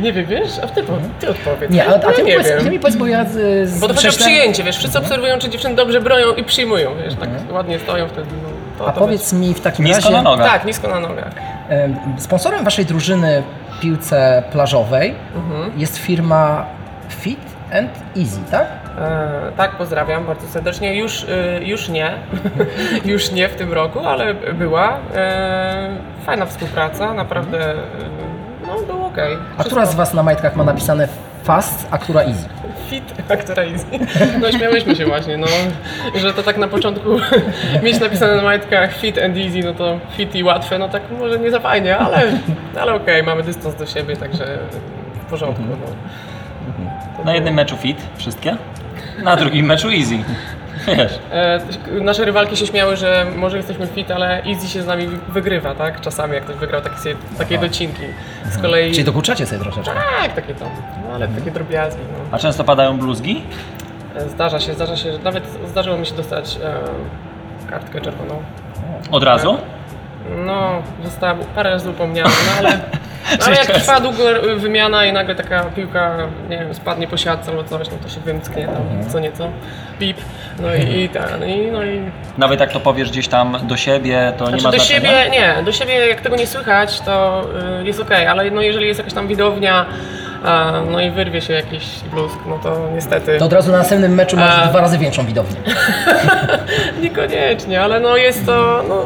Nie wiem, wiesz? A ty, po- ty odpowiedz.
Nie, a, a
Ja
ty, mi
nie
powiedz,
wiem.
ty mi powiedz, bo ja z, z
Bo to chodzi o przyjęcie, wiesz, wszyscy obserwują, czy dziewczyny dobrze bronią i przyjmują, wiesz, tak ładnie stoją wtedy. No, to,
A
to
powiedz mi w takim
Nisko
razie,
na nogach.
Tak, nisko na nogach.
em, sponsorem waszej drużyny w piłce plażowej
Mhm.
jest firma Fit and Easy, tak?
E, tak, pozdrawiam bardzo serdecznie. Już, y, już nie, już nie w tym roku, ale była. E, fajna współpraca, naprawdę, no było okej.
A która z was na majtkach ma napisane Fast, a która Easy?
Fit, a która easy. No śmiałyśmy się właśnie, no, że to tak na początku mieć napisane na majtkach fit and easy, no to fit i łatwe, no tak może nie za fajnie, ale, ale okej, mamy dystans do siebie, także w porządku. No.
Na jednym meczu fit, wszystkie. Na drugim meczu easy. Wiesz.
E, nasze rywalki się śmiały, że może jesteśmy fit, ale easy się z nami wygrywa, tak? Czasami jak ktoś wygrał takie, sobie- takie docinki. Z kolei...
Czyli dokuczacie sobie troszeczkę.
Tak, takie tam, no, ale takie drobiazgi. No.
A często padają bluzgi?
E, Zdarza się, zdarza się, nawet zdarzyło mi się dostać e, kartkę czerwoną.
Od razu?
No, została parę razy upomniana, no ale, ale jak trwa długo y, wymiana i nagle taka piłka, nie wiem, spadnie po siatce albo coś, no to się wymsknie tam co nieco, pip, no i, i ten, i, no i
Nawet jak to powiesz gdzieś tam do siebie, to nie
znaczy
ma
do
znaczenia?
siebie, nie, do siebie jak tego nie słychać, to y, jest okej, ale no jeżeli jest jakaś tam widownia, a, no i wyrwie się jakiś bluzk, no to niestety...
To od razu na następnym meczu masz
A.
dwa razy większą widownię.
Niekoniecznie, ale no jest to, no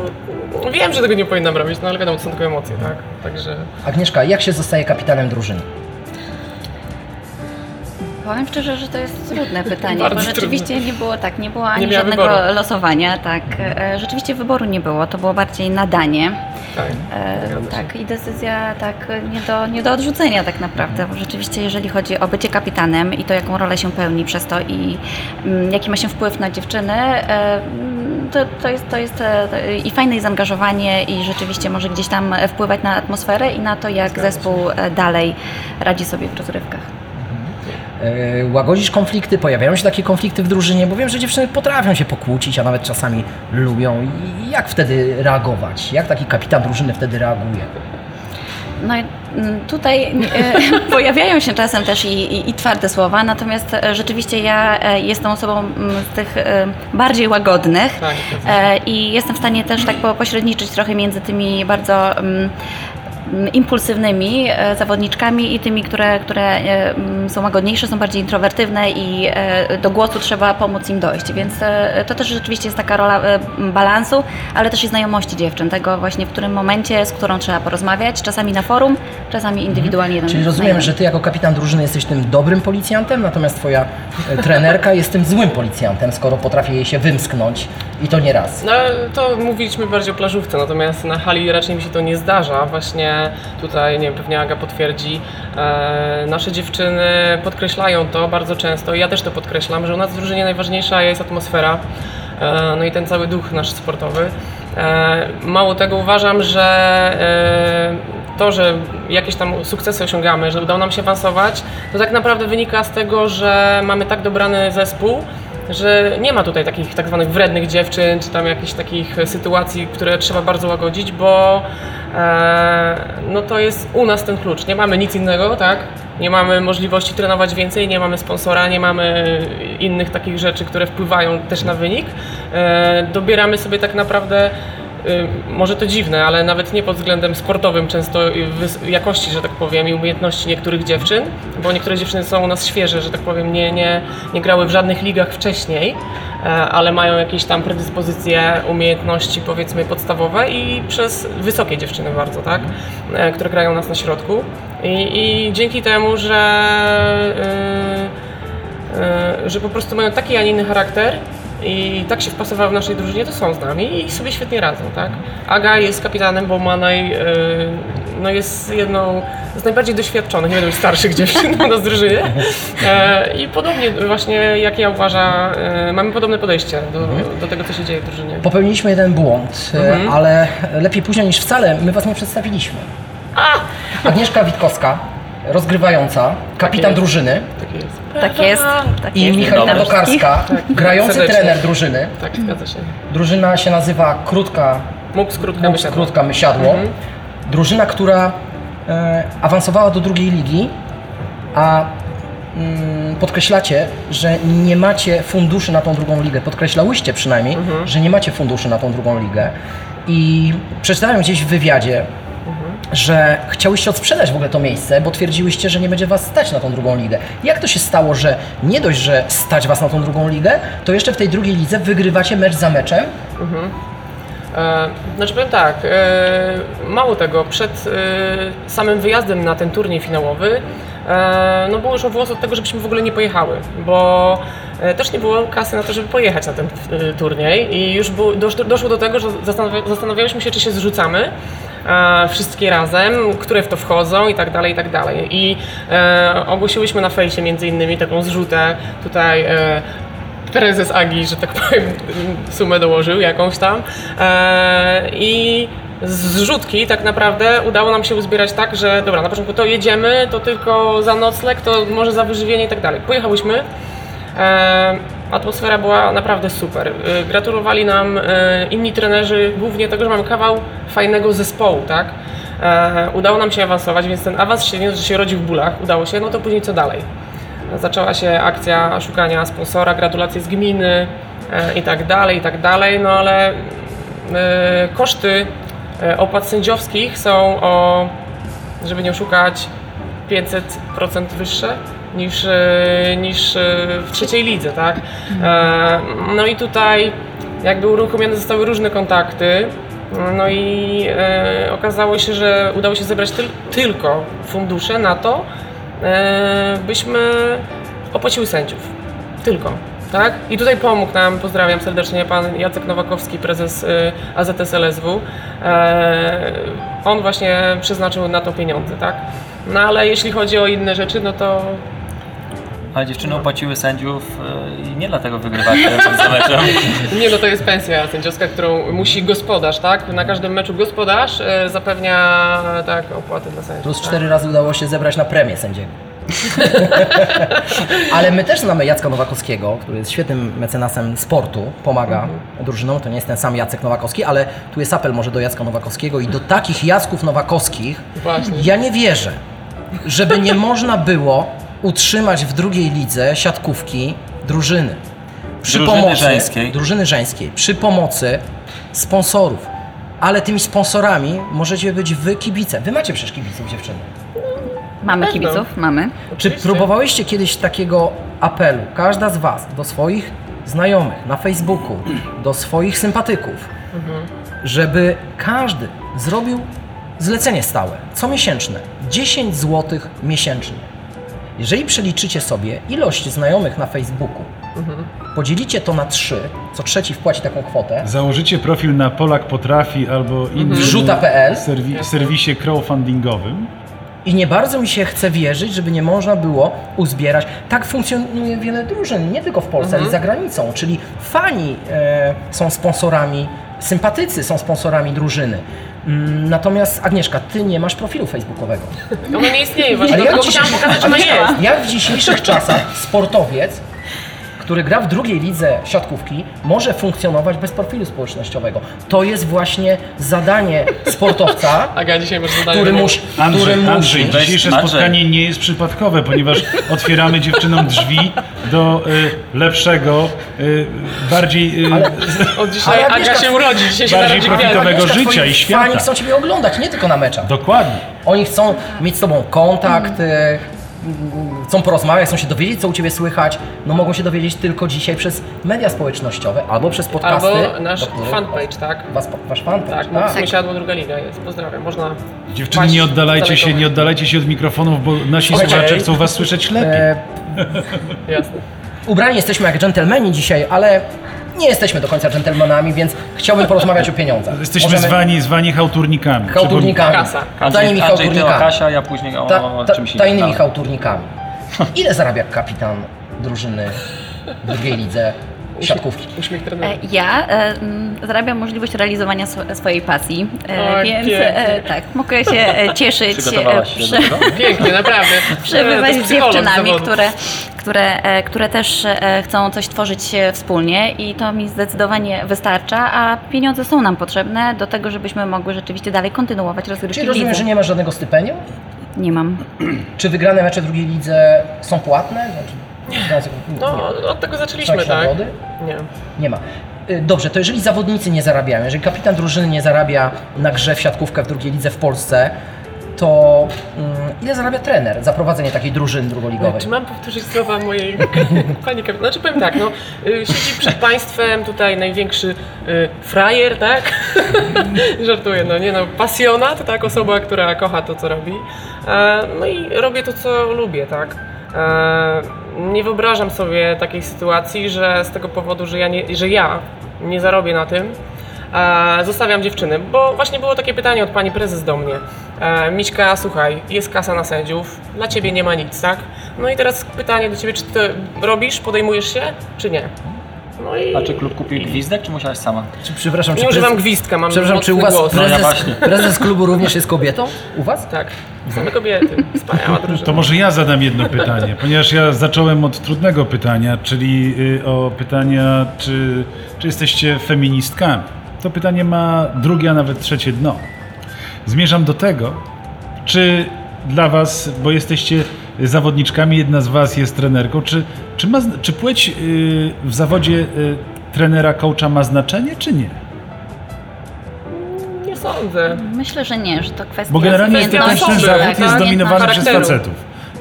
wiem, że tego nie powinnam robić, no ale wiadomo, to są tylko emocje, tak, także...
Agnieszka, jak się zostaje kapitanem drużyny?
Powiem szczerze, że to jest trudne pytanie,
Bardzo
bo rzeczywiście nie było tak, nie było ani
Nie
żadnego
wyboru.
losowania, tak. E, Rzeczywiście wyboru nie było, to było bardziej nadanie.
Tak.
E, tak, i decyzja tak nie do, nie do odrzucenia tak naprawdę, bo rzeczywiście jeżeli chodzi o bycie kapitanem i to jaką rolę się pełni przez to i mm, jaki ma się wpływ na dziewczyny, e, to, to jest, to jest e, i fajne i zaangażowanie i rzeczywiście może gdzieś tam wpływać na atmosferę i na to, jak zespół e, dalej radzi sobie w rozrywkach.
E, łagodzisz konflikty, pojawiają się takie konflikty w drużynie, bo wiem, że dziewczyny potrafią się pokłócić, a nawet czasami lubią. I jak wtedy reagować? Jak taki kapitan drużyny wtedy reaguje?
No mm, tutaj e, pojawiają się czasem też i, i, i twarde słowa, natomiast e, rzeczywiście ja e, jestem osobą mm, z tych bardziej łagodnych
Tak,
e, i jestem w stanie też tak po- pośredniczyć trochę między tymi bardzo mm, impulsywnymi e, zawodniczkami i tymi, które, które e, są łagodniejsze, są bardziej introwertywne i e, do głosu trzeba pomóc im dojść, więc to też rzeczywiście jest taka rola balansu, ale też i znajomości dziewczyn, tego właśnie w którym momencie, z którą trzeba porozmawiać, czasami na forum, czasami indywidualnie. jeden
Czyli rozumiem,
znajomy.
że ty jako kapitan drużyny jesteś tym dobrym policjantem, natomiast twoja trenerka jest tym złym policjantem, skoro potrafi jej się wymsknąć i to nie raz.
No to mówiliśmy bardziej o plażówce, natomiast na hali raczej mi się to nie zdarza. Właśnie tutaj, nie wiem, pewnie Aga potwierdzi, e, nasze dziewczyny podkreślają to bardzo często, ja też to podkreślam, że u nas w drużynie najważniejsza jest atmosfera, e, no i ten cały duch nasz sportowy. E, mało tego uważam, że e, to, że jakieś tam sukcesy osiągamy, że udało nam się awansować, to tak naprawdę wynika z tego, że mamy tak dobrany zespół, że nie ma tutaj takich tak zwanych wrednych dziewczyn, czy tam jakichś takich sytuacji, które trzeba bardzo łagodzić, bo e, no to jest u nas ten klucz. Nie mamy nic innego, tak? Nie mamy możliwości trenować więcej, nie mamy sponsora, nie mamy innych takich rzeczy, które wpływają też na wynik. E, dobieramy sobie tak naprawdę może to dziwne, ale nawet nie pod względem sportowym często y, jakości, że tak powiem, i umiejętności niektórych dziewczyn, bo niektóre dziewczyny są u nas świeże, że tak powiem, nie, nie, nie grały w żadnych ligach wcześniej, e, ale mają jakieś tam predyspozycje, umiejętności powiedzmy podstawowe i przez wysokie dziewczyny bardzo, tak, e, które grają u nas na środku. I, i dzięki temu, że y, y, że po prostu mają taki, a nie inny charakter i tak się wpasowały w naszej drużynie, to są z nami i sobie świetnie radzą, tak? Aga jest kapitanem, bo ma naj, y, no jest jedną z najbardziej doświadczonych, nie będę mówić starszych dziewczyn w drużynie. E, I podobnie właśnie jak ja uważa, e, mamy podobne podejście do, do tego, co się dzieje w drużynie.
Popełniliśmy jeden błąd, e,
Mhm.
ale lepiej późno niż wcale, my was nie przedstawiliśmy. Agnieszka Witkowska, rozgrywająca, kapitan
jest.
drużyny
Tak jest.
Tak. Tak
i
jest.
Michalina
Dobra.
Tokarska, grający
Serdecznie.
trener drużyny.
Tak, zgadza się.
Drużyna się nazywa Krótka,
Mógł skrótka
Mógł
myśleć.
Krótka Mysiadło.
Mhm.
Drużyna, która e, awansowała do drugiej ligi, a mm, podkreślacie, że nie macie funduszy na tą drugą ligę. Podkreślałyście przynajmniej,
Mhm.
że nie macie funduszy na tą drugą ligę. I przeczytałem gdzieś w wywiadzie, że chciałyście odsprzedać w ogóle to miejsce, bo twierdziłyście, że nie będzie was stać na tą drugą ligę. Jak to się stało, że nie dość, że stać was na tą drugą ligę, to jeszcze w tej drugiej lidze wygrywacie mecz za meczem?
E, Znaczy powiem tak, e, mało tego, przed e, samym wyjazdem na ten turniej finałowy, e, no było już o włos od tego, żebyśmy w ogóle nie pojechały, bo e, też nie było kasy na to, żeby pojechać na ten e, turniej i już doszło do tego, że zastanawia, zastanawialiśmy się, czy się zrzucamy e, wszystkie razem, które w to wchodzą i tak dalej, i tak dalej. I e, ogłosiłyśmy na fejsie między innymi taką zrzutę tutaj e, prezes Agi, że tak powiem, sumę dołożył jakąś tam. I zrzutki tak naprawdę udało nam się uzbierać tak, że dobra, na początku to jedziemy, to tylko za nocleg, to może za wyżywienie i tak dalej. Pojechałyśmy. Atmosfera była naprawdę super. E, gratulowali nam e, inni trenerzy, głównie tego, że mamy kawał fajnego zespołu, tak? E, udało nam się awansować, więc ten awans się nie, że się rodzi w bólach, udało się, no to później co dalej? Zaczęła się akcja szukania sponsora, gratulacje z gminy e, i tak dalej, i tak dalej, no ale e, koszty e, opłat sędziowskich są o, żeby nie oszukać, 500% wyższe niż, e, niż e, w trzeciej lidze, tak? E, no i tutaj jakby uruchomione zostały różne kontakty, no i okazało się, że udało się zebrać tyl- tylko fundusze na to, byśmy opłaciły sędziów. Tylko. Tak? I tutaj pomógł nam, pozdrawiam serdecznie, pan Jacek Nowakowski, prezes AZS LSW. E, on właśnie przeznaczył na to pieniądze, tak? No ale jeśli chodzi o inne rzeczy, no to
Ale dziewczyny opłaciły sędziów e, i nie dlatego wygrywacie za meczem.
nie no to jest pensja sędziowska, którą musi gospodarz, tak? Na każdym meczu gospodarz e, zapewnia tak opłaty dla sędziów.
Plus
tak?
cztery razy udało się zebrać na premię sędziego. Ale my też znamy Jacka Nowakowskiego, który jest świetnym mecenasem sportu, pomaga drużynom. To nie jest ten sam Jacek Nowakowski, ale tu jest apel może do Jacka Nowakowskiego i do takich Jacków Nowakowskich.
Właśnie.
Ja nie wierzę, żeby nie można było utrzymać w drugiej lidze siatkówki drużyny. Przy
Drużyny
pomocy,
żeńskiej.
Drużyny żeńskiej. Przy pomocy sponsorów. Ale tymi sponsorami możecie być wy kibice. Wy macie przecież kibiców dziewczyny.
Mamy
Pewno.
kibiców, mamy.
Czy
Oczywiście.
próbowałyście kiedyś takiego apelu, każda z Was, do swoich znajomych na Facebooku, do swoich sympatyków, żeby każdy zrobił zlecenie stałe, comiesięczne, 10 zł miesięcznie. Jeżeli przeliczycie sobie ilość znajomych na Facebooku, podzielicie to na 3, co trzeci wpłaci taką kwotę,
Założycie profil na Polak Potrafi albo innym
Wrzuta.pl.
serwi- serwisie crowdfundingowym.
I nie bardzo mi się chce wierzyć, żeby nie można było uzbierać. Tak funkcjonuje wiele drużyn, nie tylko w Polsce, ale i za granicą. Czyli fani e, są sponsorami, sympatycy są sponsorami drużyny. Mm, Natomiast Agnieszka, ty nie masz profilu facebookowego.
Ono nie istnieje właśnie,
Ale
dlatego chciałam pokazać, że ono
Agnieszka,
jest.
jak w dzisiejszych czasach sportowiec, który gra w drugiej lidze siatkówki, może funkcjonować bez profilu społecznościowego? To jest właśnie zadanie sportowca,
Aga dzisiaj masz zadanie.
który musi,
Andrzej,
który musi
Andrzej dzisiejsze
Andrzej.
spotkanie nie jest przypadkowe, ponieważ otwieramy dziewczynom drzwi do y, lepszego, y, bardziej, y,
Od dzisiaj
Ale
Aga
Agnieszka,
się urodzi, dzisiaj się
bardziej profitowego.
Agnieszka,
życia i świata.
Fani chcą Ciebie oglądać, nie tylko na meczach.
dokładnie.
Oni chcą mieć z Tobą kontakt, mm, chcą porozmawiać, chcą się dowiedzieć, co u Ciebie słychać. No mogą się dowiedzieć tylko dzisiaj przez media społecznościowe albo przez podcasty.
Albo nasz fanpage, tak?
Was, wasz fanpage,
Tak,
tak.
tak. sąsiadło druga liga jest. Pozdrawiam. Można.
Dziewczyny, nie oddalajcie się, nie oddalajcie się od mikrofonów, bo nasi
Słuchajcie,
słuchacze chcą was słyszeć lepiej.
E,
Jasne.
ubrani jesteśmy jak dżentelmeni dzisiaj, ale nie jesteśmy do końca dżentelmenami, więc chciałbym porozmawiać o pieniądzach.
Jesteśmy
Możemy-
zwani, zwani hałturnikami.
Hałturnikami.
Kasa.
Tajnymi
Andrzej ty o
hałturnikami.
Kasia, ja później o,
Ta,
o
ta,
czymś innym.
tajnymi hałturnikami. Ile zarabia kapitan drużyny w drugiej lidze siatkówki?
Uśmiech
E,
trenera.
Ja e, m, zarabiam możliwość realizowania swo- swojej pasji, e,
Oj,
więc e, tak, mogę się e, cieszyć,
Przygotowałaś się
przy-
do tego?
Pięknie, naprawdę.
przebywać z dziewczynami, które, które, e, które też e, chcą coś tworzyć e, wspólnie i to mi zdecydowanie wystarcza, a pieniądze są nam potrzebne do tego, żebyśmy mogły rzeczywiście dalej kontynuować rozgrywki
Czyli
w
rozumiem, że nie masz żadnego stypendium?
Nie mam.
Czy wygrane mecze drugiej lidze są płatne? Znaczy.
No, od tego zaczęliśmy, tak? Nie.
Nie ma. Y, Dobrze, to jeżeli zawodnicy nie zarabiają, jeżeli kapitan drużyny nie zarabia na grze w siatkówkę w drugiej lidze w Polsce, to mm, ile zarabia trener za prowadzenie takiej drużyny drugoligowej?
Czy mam powtórzyć słowa mojej pani kapitan? Znaczy powiem tak, no, y, siedzi przed państwem tutaj największy y, frajer, tak? Żartuję, no nie no, pasjonat, tak? Osoba, która kocha to, co robi. E, no i robię to, co lubię, tak? Nie wyobrażam sobie takiej sytuacji, że z tego powodu, że ja nie, że ja nie zarobię na tym, e, zostawiam dziewczyny, bo właśnie było takie pytanie od pani prezes do mnie. E, Miśka, słuchaj, jest kasa na sędziów, dla ciebie nie ma nic, tak? No i teraz pytanie do ciebie, czy ty robisz, podejmujesz się, czy nie? No i
A czy klub kupił gwizdek, czy musiałaś sama?
Czy, przepraszam,
nie
czy
używam
prezes-
gwizdka, mam
Przepraszam, czy u Was
głos.
No ja
prezes,
właśnie.
prezes klubu również jest kobietą? U Was?
Tak, same kobiety, wspaniała drużyna.
To może ja zadam jedno pytanie, ponieważ ja zacząłem od trudnego pytania, czyli y, o pytania, czy, czy jesteście feministkami. To pytanie ma drugie, a nawet trzecie dno. Zmierzam do tego, czy dla Was, bo jesteście zawodniczkami, jedna z Was jest trenerką, czy, czy, ma, czy płeć y, w zawodzie y, trenera, coacha ma znaczenie, czy nie?
Nie sądzę.
Myślę, że nie, że to kwestia
Bo generalnie jest, ten, ten
umiejętności,
zawód
tak,
jest zdominowany przez facetów.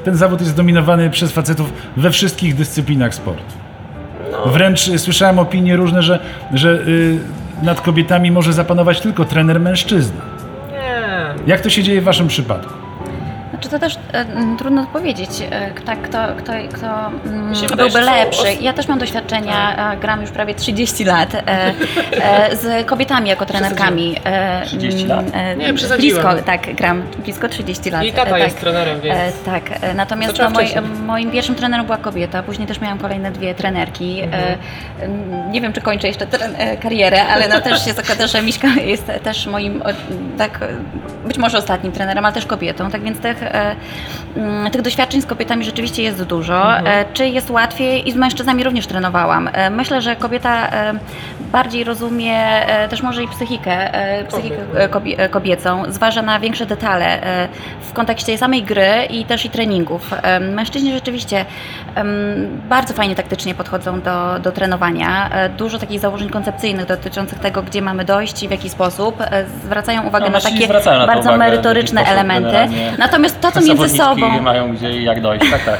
Ten zawód jest zdominowany przez facetów we wszystkich dyscyplinach sportu.
No.
Wręcz y, słyszałem opinie różne, że, że y, nad kobietami może zapanować tylko trener mężczyzna.
Nie.
Jak to się dzieje w waszym przypadku?
Znaczy to też e, trudno powiedzieć, e, tak, kto, kto, kto mm,
się wydaje,
byłby
że są
lepszy.
os-
Ja też mam doświadczenia, e, gram już prawie 30 lat e, e, z kobietami jako trenerkami. E,
30 lat?
mm, e,
Nie, przesadziłem.
Blisko, tak, gram blisko 30 lat.
I tata
e, tak.
jest trenerem, więc...
E, tak, e, natomiast
Zaczęła
no, moi,
wcześniej.
moim pierwszym trenerem była kobieta, później też miałam kolejne dwie trenerki.
Mhm.
E, m, nie wiem, czy kończę jeszcze tren- e, karierę, ale no też się zakłada, że Miśka jest też moim, o, tak, e, być może ostatnim trenerem, ale też kobietą, tak więc tych, e, tych doświadczeń z kobietami rzeczywiście jest dużo.
Mhm.
E, Czy jest łatwiej? I z mężczyznami również trenowałam. E, Myślę, że kobieta e, bardziej rozumie e, też może i psychikę, e, psychikę e, kobie- e, kobiecą, zważa na większe detale e, w kontekście samej gry i też i treningów. E, Mężczyźni rzeczywiście bardzo fajnie taktycznie podchodzą do, do trenowania. E, Dużo takich założeń koncepcyjnych dotyczących tego, gdzie mamy dojść i w jaki sposób. E, Zwracają uwagę
No,
na takie
na
bardzo
uwagę,
merytoryczne elementy.
generalnie
Natomiast to, co między sobą
mają gdzie i jak dojść, tak, tak.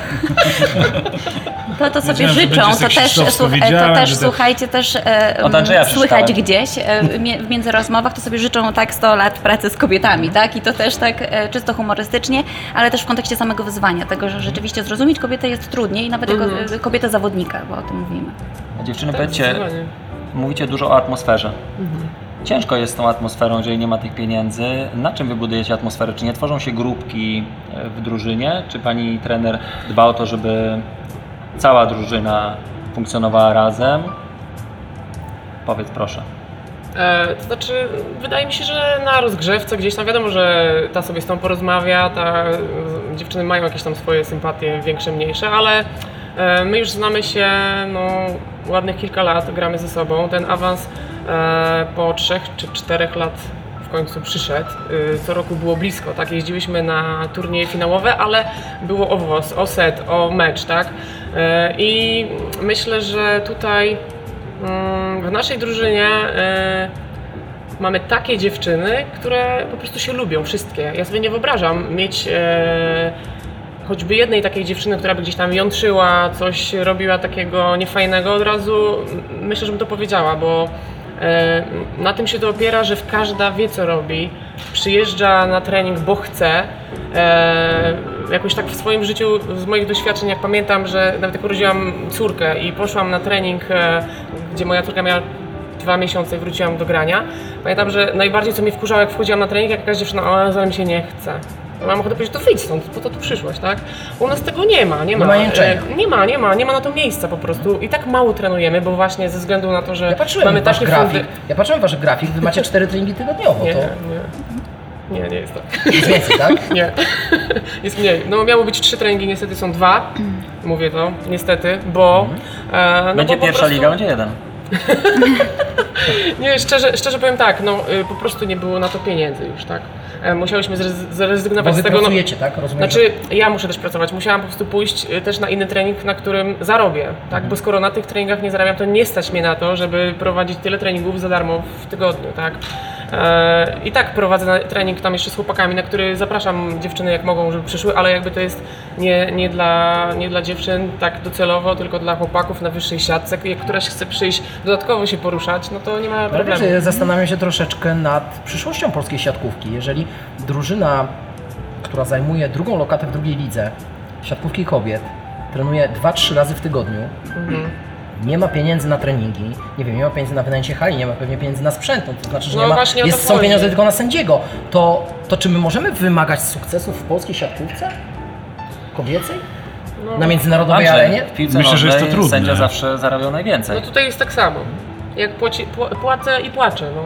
to, to sobie życzą, to też, to też słuchajcie, też e, słychać gdzieś e, w między rozmowach, to sobie życzą tak 100 lat pracy z kobietami, tak? I to też tak e, czysto humorystycznie, ale też w kontekście samego wyzwania, tego, że rzeczywiście zrozumieć kobietę jest trudniej, nawet jako
Mhm.
e, kobietę zawodnika, bo o tym mówimy.
A Dziewczyny,
Tak,
powiedzcie, mówicie dużo o atmosferze. Ciężko jest z tą atmosferą, jeżeli nie ma tych pieniędzy. Na czym wy budujecie atmosferę? Czy nie tworzą się grupki e, w drużynie? Czy pani trener dba o to, żeby cała drużyna funkcjonowała razem? Powiedz proszę.
E, to znaczy, wydaje mi się, że na rozgrzewce gdzieś tam wiadomo, że ta sobie z tą porozmawia, ta, dziewczyny mają jakieś tam swoje sympatie, większe, mniejsze, ale e, my już znamy się no, ładnych kilka lat, gramy ze sobą. Ten awans e, po trzech czy czterech lat w końcu przyszedł. Y, Co roku było blisko, tak? Jeździliśmy na turnieje finałowe, ale było o WOS, o set, o mecz, tak? E, I myślę, że tutaj mm, w naszej drużynie e, mamy takie dziewczyny, które po prostu się lubią, wszystkie. Ja sobie nie wyobrażam mieć e, choćby jednej takiej dziewczyny, która by gdzieś tam jątrzyła, coś robiła takiego niefajnego, od razu myślę, żebym to powiedziała, bo e, na tym się to opiera, że każda wie co robi, przyjeżdża na trening, bo chce. E, jakoś tak w swoim życiu, z moich doświadczeń, jak pamiętam, że nawet jak urodziłam córkę i poszłam na trening, e, gdzie moja córka miała dwa miesiące i wróciłam do grania. Pamiętam, że najbardziej co mnie wkurzało, jak wchodziłam na trening, jak jakaś dziewczyna, o, ale mi się nie chce. Mam ochotę powiedzieć, to wyjdź stąd, po to tu przyszłaś, tak? U nas tego nie ma, nie ma.
Nie ma jęczenia.
E, Nie ma, nie ma, nie ma na to miejsca po prostu. I tak mało trenujemy, bo właśnie ze względu na to, że
Ja patrzyłem
mamy
w wasz
takie
grafik.
fundy.
Ja patrzyłem w wasz grafik, wy macie cztery treningi tygodniowo,
Nie,
to
nie. Nie, nie jest tak.
jest więcej, tak?
Nie, jest mniej. No miało być trzy treningi, niestety są dwa. Mówię to, niestety, bo... e, no
Będzie
bo po
pierwsza
prostu-
liga, będzie jeden.
Nie, szczerze, szczerze powiem tak, no y, po prostu nie było na to pieniędzy już, tak? E, Musiałyśmy zrezygnować z tego. no-
pracujecie, tak? Rozumiem,
Znaczy, ja muszę też pracować. Musiałam po prostu pójść y, też na inny trening, na którym zarobię, tak? Bo skoro na tych treningach nie zarabiam, to nie stać mnie na to, żeby prowadzić tyle treningów za darmo w tygodniu, tak? E, I tak prowadzę trening tam jeszcze z chłopakami, na który zapraszam dziewczyny jak mogą, żeby przyszły, ale jakby to jest nie, nie, dla, nie dla dziewczyn tak docelowo, tylko dla chłopaków na wyższej siatce. Jak któraś chce przyjść dodatkowo się poruszać, no to nie ma problemu.
ja zastanawiam się troszeczkę nad przyszłością polskiej siatkówki. Jeżeli drużyna, która zajmuje drugą lokatę w drugiej lidze, siatkówki kobiet, trenuje 2-3 razy w tygodniu,
Mhm.
Nie ma pieniędzy na treningi, nie wiem, nie ma pieniędzy na wynajęcie hali, nie ma pewnie pieniędzy na sprzęt, no to znaczy, że
No
nie ma, jest, są pieniądze tylko na sędziego. To, to czy my możemy wymagać sukcesów w polskiej siatkówce? Kobiecej?
No.
Na międzynarodowej
Andrzej,
arenie?
w piłce
Myślę, że jest to trudne.
Sędzia zawsze zarabiał najwięcej.
No tutaj jest tak samo. Jak płaci, pła- płacę i płaczę, no.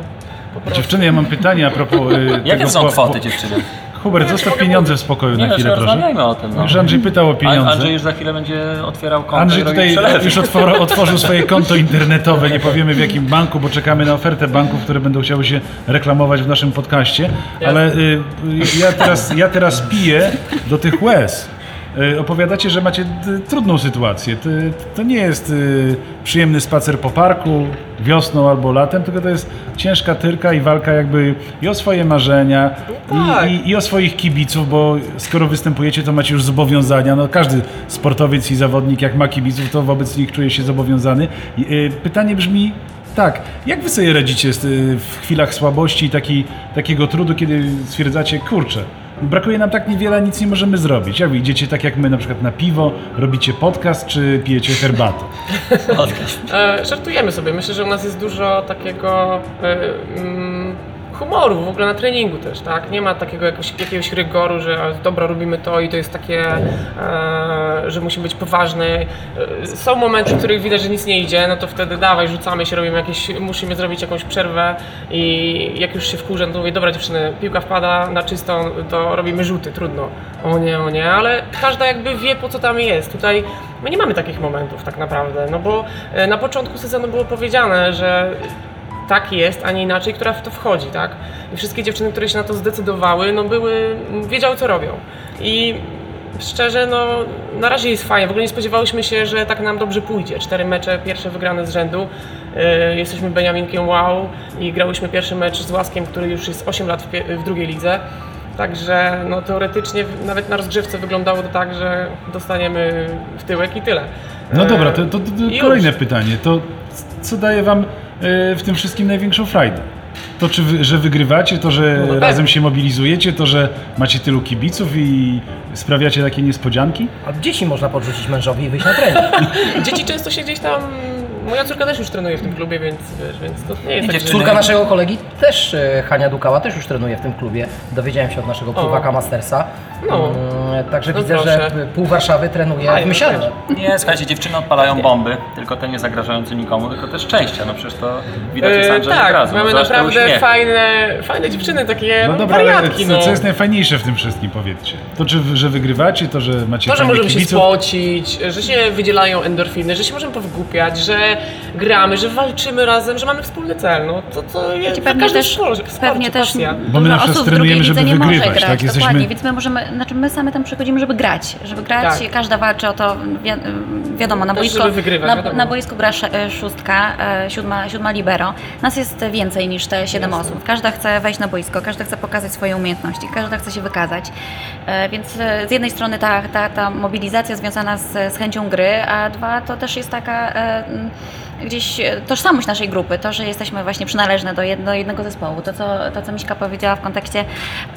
Dziewczyny, ja mam pytanie a propos y,
Jakie są kwoty dziewczyny?
Hubert, zostaw pieniądze w spokoju
Nie
na
no,
chwilę, proszę.
rozmawiajmy o tym. No.
Już Andrzej pytał o pieniądze.
Andrzej już za chwilę będzie otwierał konto
Andrzej
i robił
tutaj
przelewy.
już otwor, otworzył swoje konto internetowe, nie powiemy w jakim banku, bo czekamy na ofertę banków, które będą chciały się reklamować w naszym podcaście, ale y, y, ja, teraz, ja teraz piję do tych łez. Y, Opowiadacie, że macie trudną sytuację. To, to nie jest y, przyjemny spacer po parku wiosną albo latem, tylko to jest ciężka tyrka i walka jakby i o swoje marzenia,
tak.
i, i, i o swoich kibiców, bo skoro występujecie, to macie już zobowiązania. No, każdy sportowiec i zawodnik, jak ma kibiców, to wobec nich czuje się zobowiązany. Y, pytanie brzmi tak, jak wy sobie radzicie y, w chwilach słabości i taki, takiego trudu, kiedy stwierdzacie, kurczę, brakuje nam tak niewiele, nic nie możemy zrobić. Jak wy idziecie tak jak my na przykład na piwo, robicie podcast, czy pijecie herbatę?
E, żartujemy sobie. Myślę, że u nas jest dużo takiego e, mm, humoru w ogóle na treningu też, tak? Nie ma takiego jakoś, jakiegoś rygoru, że dobra, robimy to i to jest takie, e, że musi być poważne. E, są momenty, w których widać, że nic nie idzie, no to wtedy dawaj, rzucamy się, robimy jakieś, musimy zrobić jakąś przerwę i jak już się wkurzę, to mówię, dobra dziewczyny, piłka wpada na czystą, to robimy rzuty, trudno. O nie, o nie, ale każda jakby wie po co tam jest. Tutaj my nie mamy takich momentów tak naprawdę, no bo e, na początku sezonu było powiedziane, że tak jest, a nie inaczej, która w to wchodzi, tak? I wszystkie dziewczyny, które się na to zdecydowały, no były, wiedziały co robią. I szczerze, no na razie jest fajnie. W ogóle nie spodziewałyśmy się, że tak nam dobrze pójdzie. Cztery mecze, pierwsze wygrane z rzędu. Yy, jesteśmy Beniaminkiem wow i grałyśmy pierwszy mecz z Łaskiem, który już jest 8 lat w, w drugiej lidze. Także no, teoretycznie nawet na rozgrzewce wyglądało to tak, że dostaniemy w tyłek i tyle.
No dobra, to, to, to, to kolejne pytanie. To co daje wam e, w tym wszystkim największą frajdę? To, czy wy, że wygrywacie, to, że
No
razem się mobilizujecie, to, że macie tylu kibiców i sprawiacie takie niespodzianki?
A dzieci można podrzucić mężowi i wyjść na trening.
Dzieci często się gdzieś tam. Moja córka też już trenuje w tym klubie, więc wiesz, więc to nie jest tak, że-
Córka naszego kolegi też, e, Hania Dukała, też już trenuje w tym klubie. Dowiedziałem się od naszego pływaka Mastersa.
No.
Mm, Także
No
widzę,
proszę.
że pół Warszawy trenuje w Mysiarze.
Nie, słuchajcie, dziewczyny odpalają bomby, tylko te nie zagrażające nikomu, tylko te szczęścia. No przecież to widać jest
E,
Andrzej
tak,
od razu.
mamy
no, zobacz
naprawdę fajne, fajne dziewczyny, takie
No dobra, ale
wariatki,
co,
no.
co jest najfajniejsze w tym wszystkim, powiedzcie? To, czy, że wygrywacie, to, że macie
To, że możemy się
kibiców?
spocić, że się wydzielają endorfiny, że się możemy powgłupiać, że gramy, że walczymy razem, że mamy wspólny cel. No to, to jest
Pewnie
każdy
też,
sport, sport,
pewnie też.
Bo my na przykład trenujemy,
drugiej
żeby
nie może
wygrywać,
grać,
tak? Jesteśmy-
dokładnie, więc my możemy, znaczy my same tam przychodzimy, żeby grać, żeby grać,
Tak.
każda walczy o to, wi wiadomo, na
wygrywać,
na,
wiadomo.
na boisku gra e, szóstka, e, siódma, siódma libero, nas jest więcej niż te siedem osób, każda chce wejść na boisko, każda chce pokazać swoje umiejętności, każda chce się wykazać, e, więc z jednej strony ta, ta, ta mobilizacja związana z, z chęcią gry, a dwa to też jest taka e, gdzieś e, tożsamość naszej grupy, to, że jesteśmy właśnie przynależne do, jed, do jednego zespołu. To co, to, co Miśka powiedziała w kontekście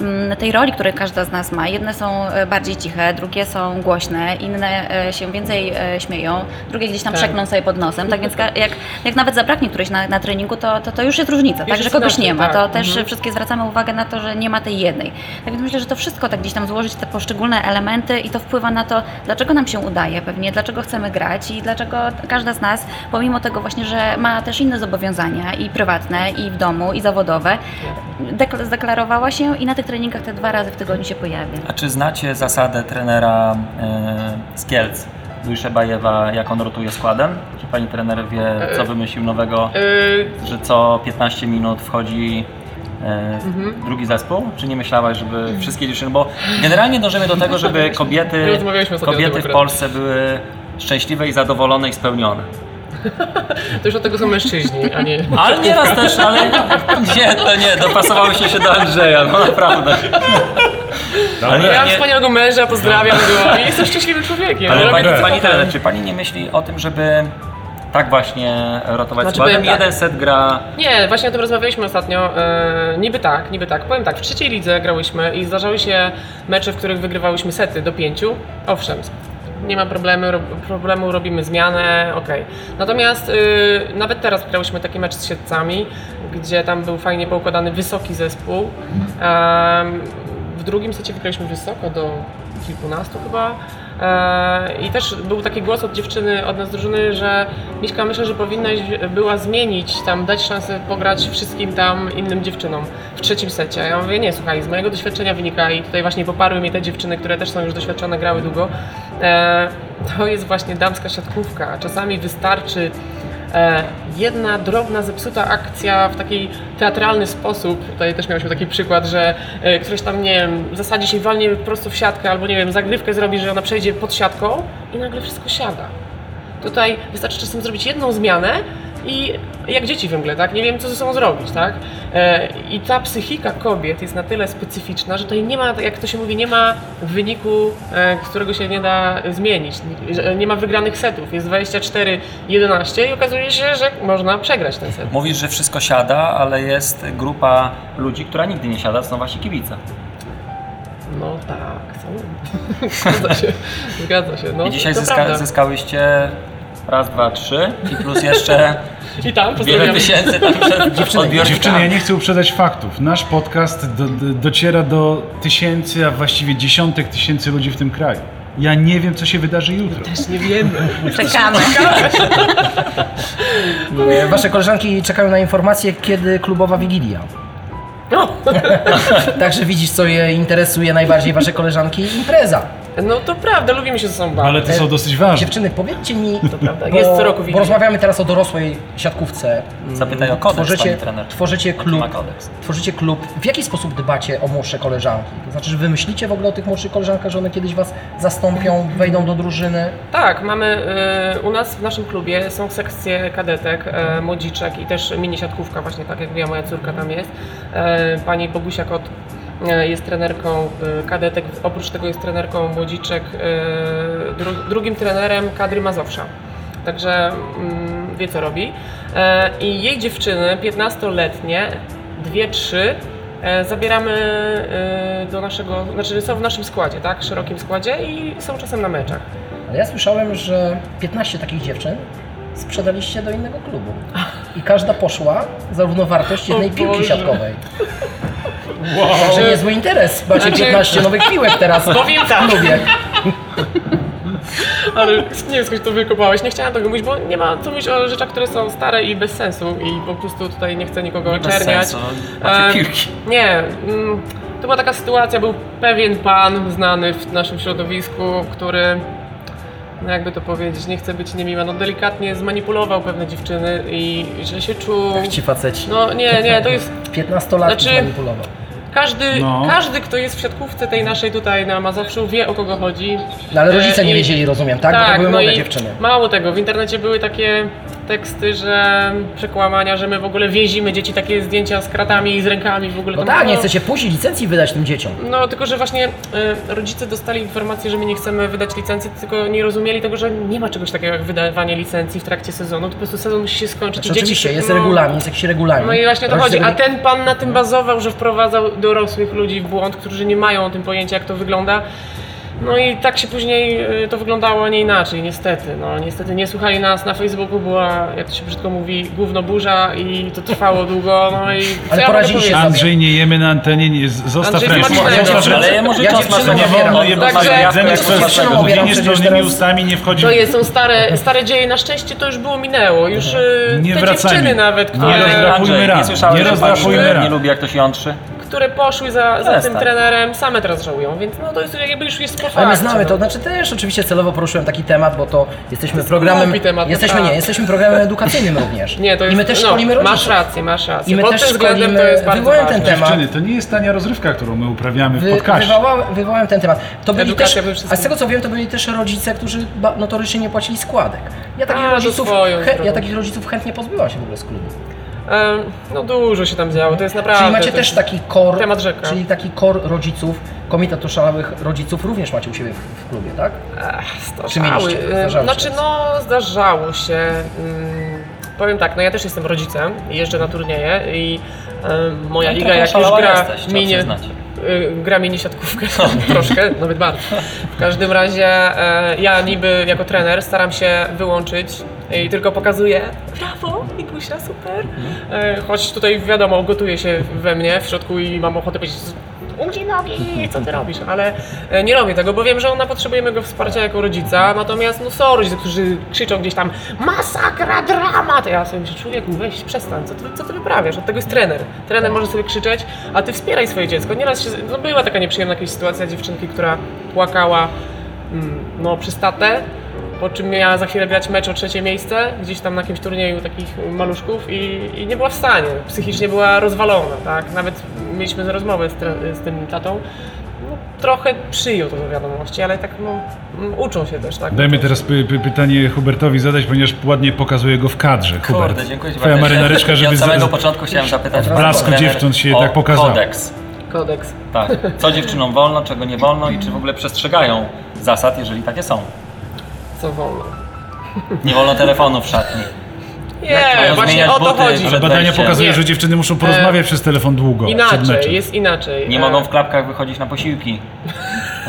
mm, tej roli, której każda z nas ma. Jedne są e, bardziej ciche, drugie są głośne, inne e, się więcej śmieją, drugie gdzieś tam
Tak.
przekną sobie pod nosem. Tak więc jak, jak nawet zabraknie którejś na, na treningu, to, to, to już jest różnica. tak,
jest
że kogoś nie ma.
tak.
To też
Mhm.
wszystkie zwracamy uwagę na to, że nie ma tej jednej. Tak więc myślę, że to wszystko tak gdzieś tam złożyć, te poszczególne elementy i to wpływa na to, dlaczego nam się udaje pewnie, dlaczego chcemy grać i dlaczego każda z nas, pomimo tego właśnie, że ma też inne zobowiązania i prywatne, i w domu, i zawodowe, dekla- zdeklarowała się i na tych treningach te dwa razy w tygodniu się pojawia.
A czy znacie zasadę trenera e, z Kielc, Luisza Bajewa, jak on rotuje składem? Czy pani trener wie, co wymyślił nowego,
E,
że co 15 minut wchodzi e,
Mhm.
drugi zespół? Czy nie myślałaś, żeby wszystkie dziewczyny, bo generalnie dążymy do tego, żeby kobiety, kobiety w. Polsce były szczęśliwe i zadowolone i spełnione.
to już od tego są mężczyźni, a nie...
Ale nieraz też, ale nie, to nie, dopasowałyście się do Andrzeja, no naprawdę. Ale
Ja mam wspaniałego męża, pozdrawiam go i jestem szczęśliwym człowiekiem.
Ale pani, pani trener, czy pani nie myśli o tym, żeby tak właśnie rotować
Znaczy,
składem?
tak.
Jeden set gra
Nie, właśnie o tym rozmawialiśmy ostatnio. E, niby tak, niby tak. Powiem tak, w trzeciej lidze grałyśmy i zdarzały się mecze, w których wygrywałyśmy sety do pięciu. Owszem, nie ma problemu, ro, problemu robimy zmianę, okej. Natomiast y, nawet teraz grałyśmy taki mecz z siedcami, gdzie tam był fajnie poukładany wysoki zespół. W drugim secie wygraliśmy wysoko do kilkunastu chyba. E, I też był taki głos od dziewczyny, od nas drużyny, że Miśka, myślę, że powinnaś była zmienić, tam dać szansę pograć wszystkim tam innym dziewczynom w trzecim secie. Ja mówię, nie, słuchaj, z mojego doświadczenia wynika i tutaj właśnie poparły mnie te dziewczyny, które też są już doświadczone, grały długo. E, to jest właśnie damska siatkówka. Czasami wystarczy jedna drobna, zepsuta akcja w taki teatralny sposób. Tutaj też mieliśmy taki przykład, że e, ktoś tam, nie wiem, zasadzi się walnie po prostu w siatkę, albo nie wiem, zagrywkę zrobi, że ona przejdzie pod siatką i nagle wszystko siada. Tutaj wystarczy czasem zrobić jedną zmianę i jak dzieci w tak? Nie wiem, co ze sobą zrobić, tak? E, I ta psychika kobiet jest na tyle specyficzna, że tutaj nie ma, jak to się mówi, nie ma wyniku, e, którego się nie da zmienić. Nie ma wygranych setów. Jest 24-11 i okazuje się, że można przegrać ten set.
Mówisz, że wszystko siada, ale jest grupa ludzi, która nigdy nie siada, to są właśnie kibice.
No tak, są. Zgadza się, zgadza się. No,
I dzisiaj zyska, zyskałyście raz, dwa, trzy i plus jeszcze
I tam
wiele
pozdrawiamy.
tysięcy tam przed.
Dziewczyny, ja nie chcę uprzedzać faktów. Nasz podcast do, do, dociera do tysięcy, a właściwie dziesiątek tysięcy ludzi w tym kraju. Ja nie wiem, co się wydarzy jutro.
Też nie wiemy.
Czekamy.
E, Wasze koleżanki czekają na informację, kiedy klubowa Wigilia.
No.
Także widzisz, co je interesuje najbardziej wasze koleżanki? Impreza.
No to prawda, lubimy się ze sobą bawić.
Ale to są dosyć ważne.
Dziewczyny, powiedzcie mi,
To prawda,
bo,
jest co roku
bo rozmawiamy teraz o dorosłej siatkówce.
Zapytaj o kodeks,
tworzycie,
pani trener.
tworzycie
Jaki
klub,
ma kodeks?
tworzycie klub. W jaki sposób dbacie o młodsze koleżanki? To znaczy, że wy myślicie w ogóle o tych młodszych koleżankach, że one kiedyś was zastąpią, wejdą do drużyny?
Tak, mamy e, u nas w naszym klubie są sekcje kadetek, e, młodziczek i też mini siatkówka właśnie tak jak ja, moja córka tam jest. E, pani Bogusia Kot e, jest trenerką e, kadetek, oprócz tego jest trenerką młodziczek, e, dru, drugim trenerem kadry Mazowsza. Także mm, wie co robi. E, I jej dziewczyny, 15-letnie, dwie, trzy, e, zabieramy e, do naszego, znaczy są w naszym składzie, tak, szerokim składzie i są czasem na meczach.
Ale ja słyszałem, że 15 takich dziewczyn sprzedaliście do innego klubu. I każda poszła za równowartość jednej piłki
Boże.
Siatkowej. Że niezły interes. Macie
Znaczy-
15 nowych piłek teraz
Powiem tak.
klubie.
Ale nie wiem skąd to wykopałeś, nie chciałam tego mówić, bo nie ma co mówić o rzeczach, które są stare i bez sensu i po prostu tutaj nie chcę nikogo oczerniać.
piłki.
Nie, mm, to była taka sytuacja, był pewien pan znany w naszym środowisku, który no jakby to powiedzieć, nie chcę być niemiła, no delikatnie zmanipulował pewne dziewczyny i że się czuł...
Ci faceci.
No nie, nie, to jest
15 lat
Znaczy-
manipulował.
Każdy,
No.
każdy, kto jest w siatkówce tej naszej tutaj na Mazowszu wie o kogo chodzi.
No ale rodzice
E,
nie
i-
wiedzieli, rozumiem, tak? Bo to były
no
młode
i
dziewczyny.
Mało tego, w internecie były takie teksty, że przekłamania, że my w ogóle więzimy dzieci, takie zdjęcia z kratami i z rękami w ogóle.
No tak, nie
było-
chcecie puścić licencji wydać tym dzieciom.
No tylko, że właśnie y, rodzice dostali informację, że my nie chcemy wydać licencji, tylko nie rozumieli tego, że nie ma czegoś takiego jak wydawanie licencji w trakcie sezonu, to po prostu sezon musi się skończyć
Znaczy,
i dzieci...
oczywiście, jest
no,
regulamin, jest jakiś regulamin.
No i właśnie to chodzi. A ten pan na tym bazował, że wprowadzał dorosłych ludzi w błąd, którzy nie mają o tym pojęcia, jak to wygląda. No i tak się później y, to wyglądało, a nie inaczej, niestety. No niestety nie słuchali nas na Facebooku, była, jak to się brzydko mówi, gówno burza i to trwało długo, no i co
Ale
ja
sobie.
Andrzej, nie jemy na antenie, nie, zostaw
Andrzej,
ręce.
smacznego.
Zostaw
Ale
ręce.
może
Ja
czas na
Nie wolno je
Także-
jedzenie, z pełnymi ustami nie wchodzi
To
w
jest, są stare, stare dzieje, na szczęście to już było minęło, już y,
Nie
te
wracajmy.
dziewczyny nawet,
Nie
które,
rozdrapujmy
Andrzej,
ran,
nie słyszałem,
nie
że pani
rozdrapujmy ran.
nie lubi jak ktoś jątrzy.
Które poszły za, za tym trenerem, same teraz żałują, więc no to jest jakby już jest po
Ale my znamy
no.
to, znaczy też oczywiście celowo poruszyłem taki temat, bo to jesteśmy
jest
programem,
temat,
jesteśmy nie,
naprawdę.
jesteśmy programem edukacyjnym również.
Nie, to jest,
I my też
no,
szkolimy rodziców.
Masz rację, masz rację.
I my
Pod
też
tym względem
szkolimy,
to jest bardzo
wywołałem ten temat.
Dziewczyny, to nie jest tania rozrywka, którą my uprawiamy w
Wy,
podcaście.
wywołałem, wywołałem ten temat. To byli
Edukacja
też, a z tego co wiem, to byli też rodzice, którzy notorycznie nie płacili składek. Ja takich,
A, to
rodziców, chę, ja takich rodziców chętnie pozbyłam się w ogóle z klubu.
No dużo się tam działo, to jest naprawdę...
Czyli macie też taki kor,
Temat rzeka.
czyli taki kor rodziców, komitet oszalałych rodziców również macie u siebie w, w klubie, tak?
Ech,
Czy mieliście?
Zdarzały.
Zdarzały
Znaczy
się.
no, zdarzało się. Mm, Powiem tak, no ja też jestem rodzicem, jeżdżę na turnieje i moja
No
liga jak już gra
jesteś,
minie, y, gra mini siatkówkę, troszkę, nawet bardzo. W każdym razie e, ja niby jako trener staram się wyłączyć i tylko pokazuję brawo, Mikusia, super. E, choć tutaj wiadomo, gotuje się we mnie w środku i mam ochotę powiedzieć Umknij nogi, co ty robisz? Ale e, nie robię tego, bo wiem, że ona potrzebuje mego wsparcia jako rodzica, natomiast no rodzice, którzy krzyczą gdzieś tam masakra, dramat. Ja sobie myślę, człowieku, weź przestań, co ty, co ty wyprawiasz? Od tego jest trener. Trener może sobie krzyczeć, a ty wspieraj swoje dziecko. Nieraz się, no była taka nieprzyjemna jakaś sytuacja dziewczynki, która płakała mm, no, przy statę, po czym miała za chwilę grać mecz o trzecie miejsce, gdzieś tam na jakimś turnieju takich maluszków i, i nie była w stanie, psychicznie była rozwalona, tak? Nawet mieliśmy rozmowę z, tre- z tym tatą, no, trochę przyjął to do wiadomości, ale tak no, mm, uczą się też, tak?
Dajmy teraz py, py, pytanie Hubertowi zadać, ponieważ ładnie pokazuje go w kadrze. Hubert,
Kurde, dziękuję Ci
twoja marynareczka,
Ja
żeby
od samego
z-
początku chciałem zapytać.
w blasku dziewcząt się tak pokazał.
Kodeks.
Kodeks.
Tak. Co dziewczynom wolno, czego nie wolno i czy w ogóle przestrzegają zasad, jeżeli takie są.
Co wolno.
Nie wolno telefonu w szatni.
Nie, właśnie o to
buty
chodzi.
Że badania
wejściem?
pokazują, że dziewczyny muszą porozmawiać przez telefon długo
Inaczej, jest inaczej.
Nie
E,
mogą w klapkach wychodzić na posiłki.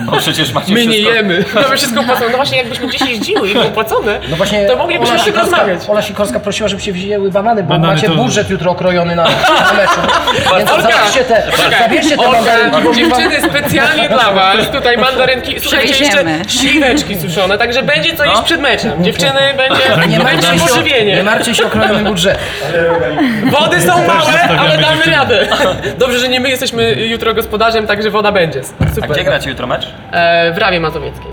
Bo przecież macie
My nie
wszystko...
jemy. Mamy wszystko opłacone. No właśnie, jakbyśmy gdzieś jeździły i było opłacone,
No właśnie
to moglibyśmy
Sikorska,
rozmawiać.
Ola Sikorska prosiła, żebyście wzięły banany, bo
Banany
macie
to-
budżet jutro okrojony na, na meczu. Więc
Olga,
zabierzcie te,
poczekaj.
zabierzcie te
Olga,
mandarynki, bo
dziewczyny specjalnie dla was, tutaj mandarynki, słuchajcie, jeszcze śliweczki suszone, także będzie co jeść przed meczem. Dziewczyny, będzie,
nie
będzie
martwcie się, o- nie
pożywienie.
martwcie się o okrojonym budżecie.
Wody są małe, ale damy radę. Dobrze, że nie my jesteśmy jutro gospodarzem, także woda będzie.
A
Super.
gdzie gracie jutro mecz?
E, w Rawie Mazowieckiej.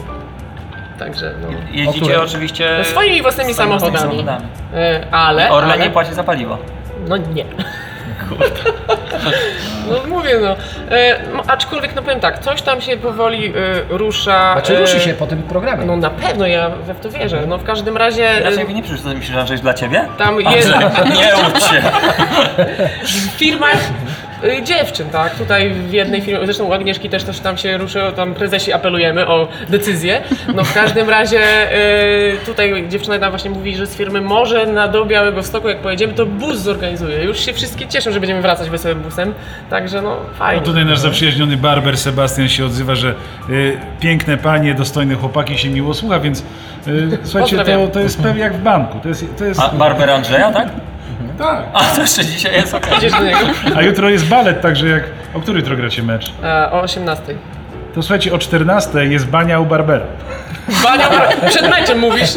Także no.
Jeździcie oczywiście...
No, swoimi własnymi
swoimi własnymi
samochodami.
samochodami.
E, ale,
Orlen
ale
nie płaci za paliwo.
No nie. No mówię no. E, no, aczkolwiek no powiem tak, coś tam się powoli e, rusza.
Znaczy
e,
ruszy się po tym programie.
No na pewno, ja w to wierzę. No w każdym razie e,
Dlaczego nie przyszło? To myślisz, że coś dla ciebie?
tam jest
Nie łudź się.
w firmach e, dziewczyn, tak? Tutaj w jednej firmie, zresztą u Agnieszki też coś tam się ruszy, tam prezesi apelujemy o decyzję. No w każdym razie e, tutaj dziewczyna jedna właśnie mówi, że z firmy może na do Białego Stoku, jak pojedziemy, to bus zorganizuje. Już się wszystkie cieszą, że będziemy wracać wesołym busem, także no
No
fajnie.
tutaj nasz zaprzyjaźniony barber Sebastian się odzywa, że y, piękne panie, dostojne chłopaki się miło słucha, więc y, słuchajcie, to, to jest pewnie jak w banku. To jest, to jest,
A Barber Andrzeja, tak?
Tak.
A to jeszcze dzisiaj jest okej.
Idziesz do niego.
A jutro jest balet, także jak... O który jutro gracie mecz?
E, o 18.
To słuchajcie, o 14 jest bania u Barbera.
Bania, przed meczem mówisz?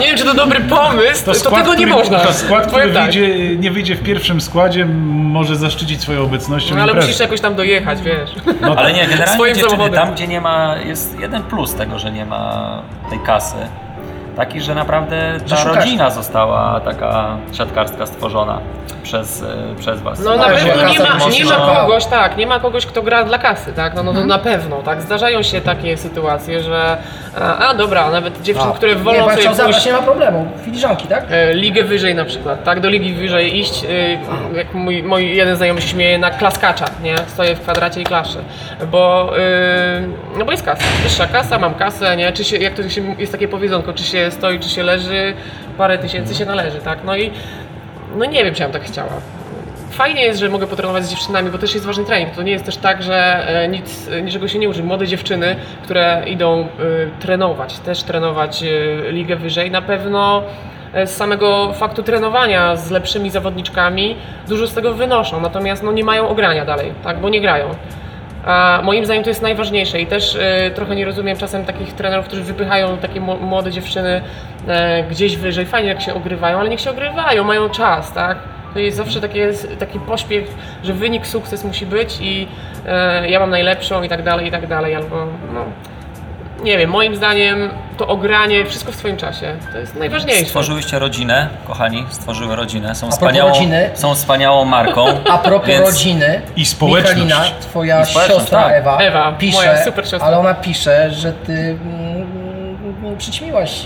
Nie wiem, czy to dobry pomysł, to, tego nie
który,
można.
To skład, który
Powiem tak.
wyjdzie, nie wyjdzie w pierwszym składzie, może zaszczycić swoją obecnością
No, ale
imprezę.
musisz jakoś tam dojechać, wiesz.
No
Ale nie, generalnie
Swoim
dziewczyny,
samochodem.
tam gdzie nie ma, jest jeden plus tego, że nie ma tej kasy. Taki, że naprawdę ta rodzina została taka siatkarska stworzona przez, e, przez was.
No na
Tak,
pewno nie ma, nie ma
szukać.
kogoś, tak, nie ma kogoś, kto gra dla kasy, tak, no, no, no na pewno, tak, zdarzają się takie sytuacje, że, a, a dobra, nawet dziewczyn, które
nie, bo
wolą
ja
sobie
chciał zabrać,
pójść
nie ma problemu. Filiżanki, tak?
e, ligę wyżej na przykład, tak, do ligi wyżej iść, e, jak mój, mój jeden znajomy się śmieje, na klaskacza, nie, stoję w kwadracie i klaszę, bo, e, no bo jest kasa, wyższa kasa, mam kasę, nie, czy się, jak to się, jest takie powiedzonko, czy się stoi, czy się leży, parę tysięcy się należy, tak, no i, no nie wiem, czy ja bym tak chciała. Fajnie jest, że mogę potrenować z dziewczynami, bo też jest ważny trening. To nie jest też tak, że e, nic, e, niczego się nie uczy. Młode dziewczyny, które idą e, trenować, też trenować ligę wyżej, na pewno z samego faktu trenowania z lepszymi zawodniczkami dużo z tego wynoszą, natomiast no, nie mają ogrania dalej, tak, bo nie grają. A moim zdaniem to jest najważniejsze i też e, trochę nie rozumiem czasem takich trenerów, którzy wypychają takie mło- młode dziewczyny e, gdzieś wyżej. Fajnie jak się ogrywają, ale niech się ogrywają, mają czas, tak? To jest zawsze takie, taki pośpiech, że wynik, sukces musi być i e, ja mam najlepszą i tak dalej, i tak dalej, albo no, nie wiem, moim zdaniem to ogranie, wszystko w swoim czasie, to jest najważniejsze.
Stworzyłyście rodzinę, kochani, stworzyły rodzinę, są wspaniałą,
rodziny.
są wspaniałą marką.
A propos
więc
rodziny,
I społeczność.
Michalina, twoja
I społeczność,
siostra
tak.
Ewa,
Ewa,
pisze,
moja super siostra.
ale ona pisze, że ty mm, przyćmiłaś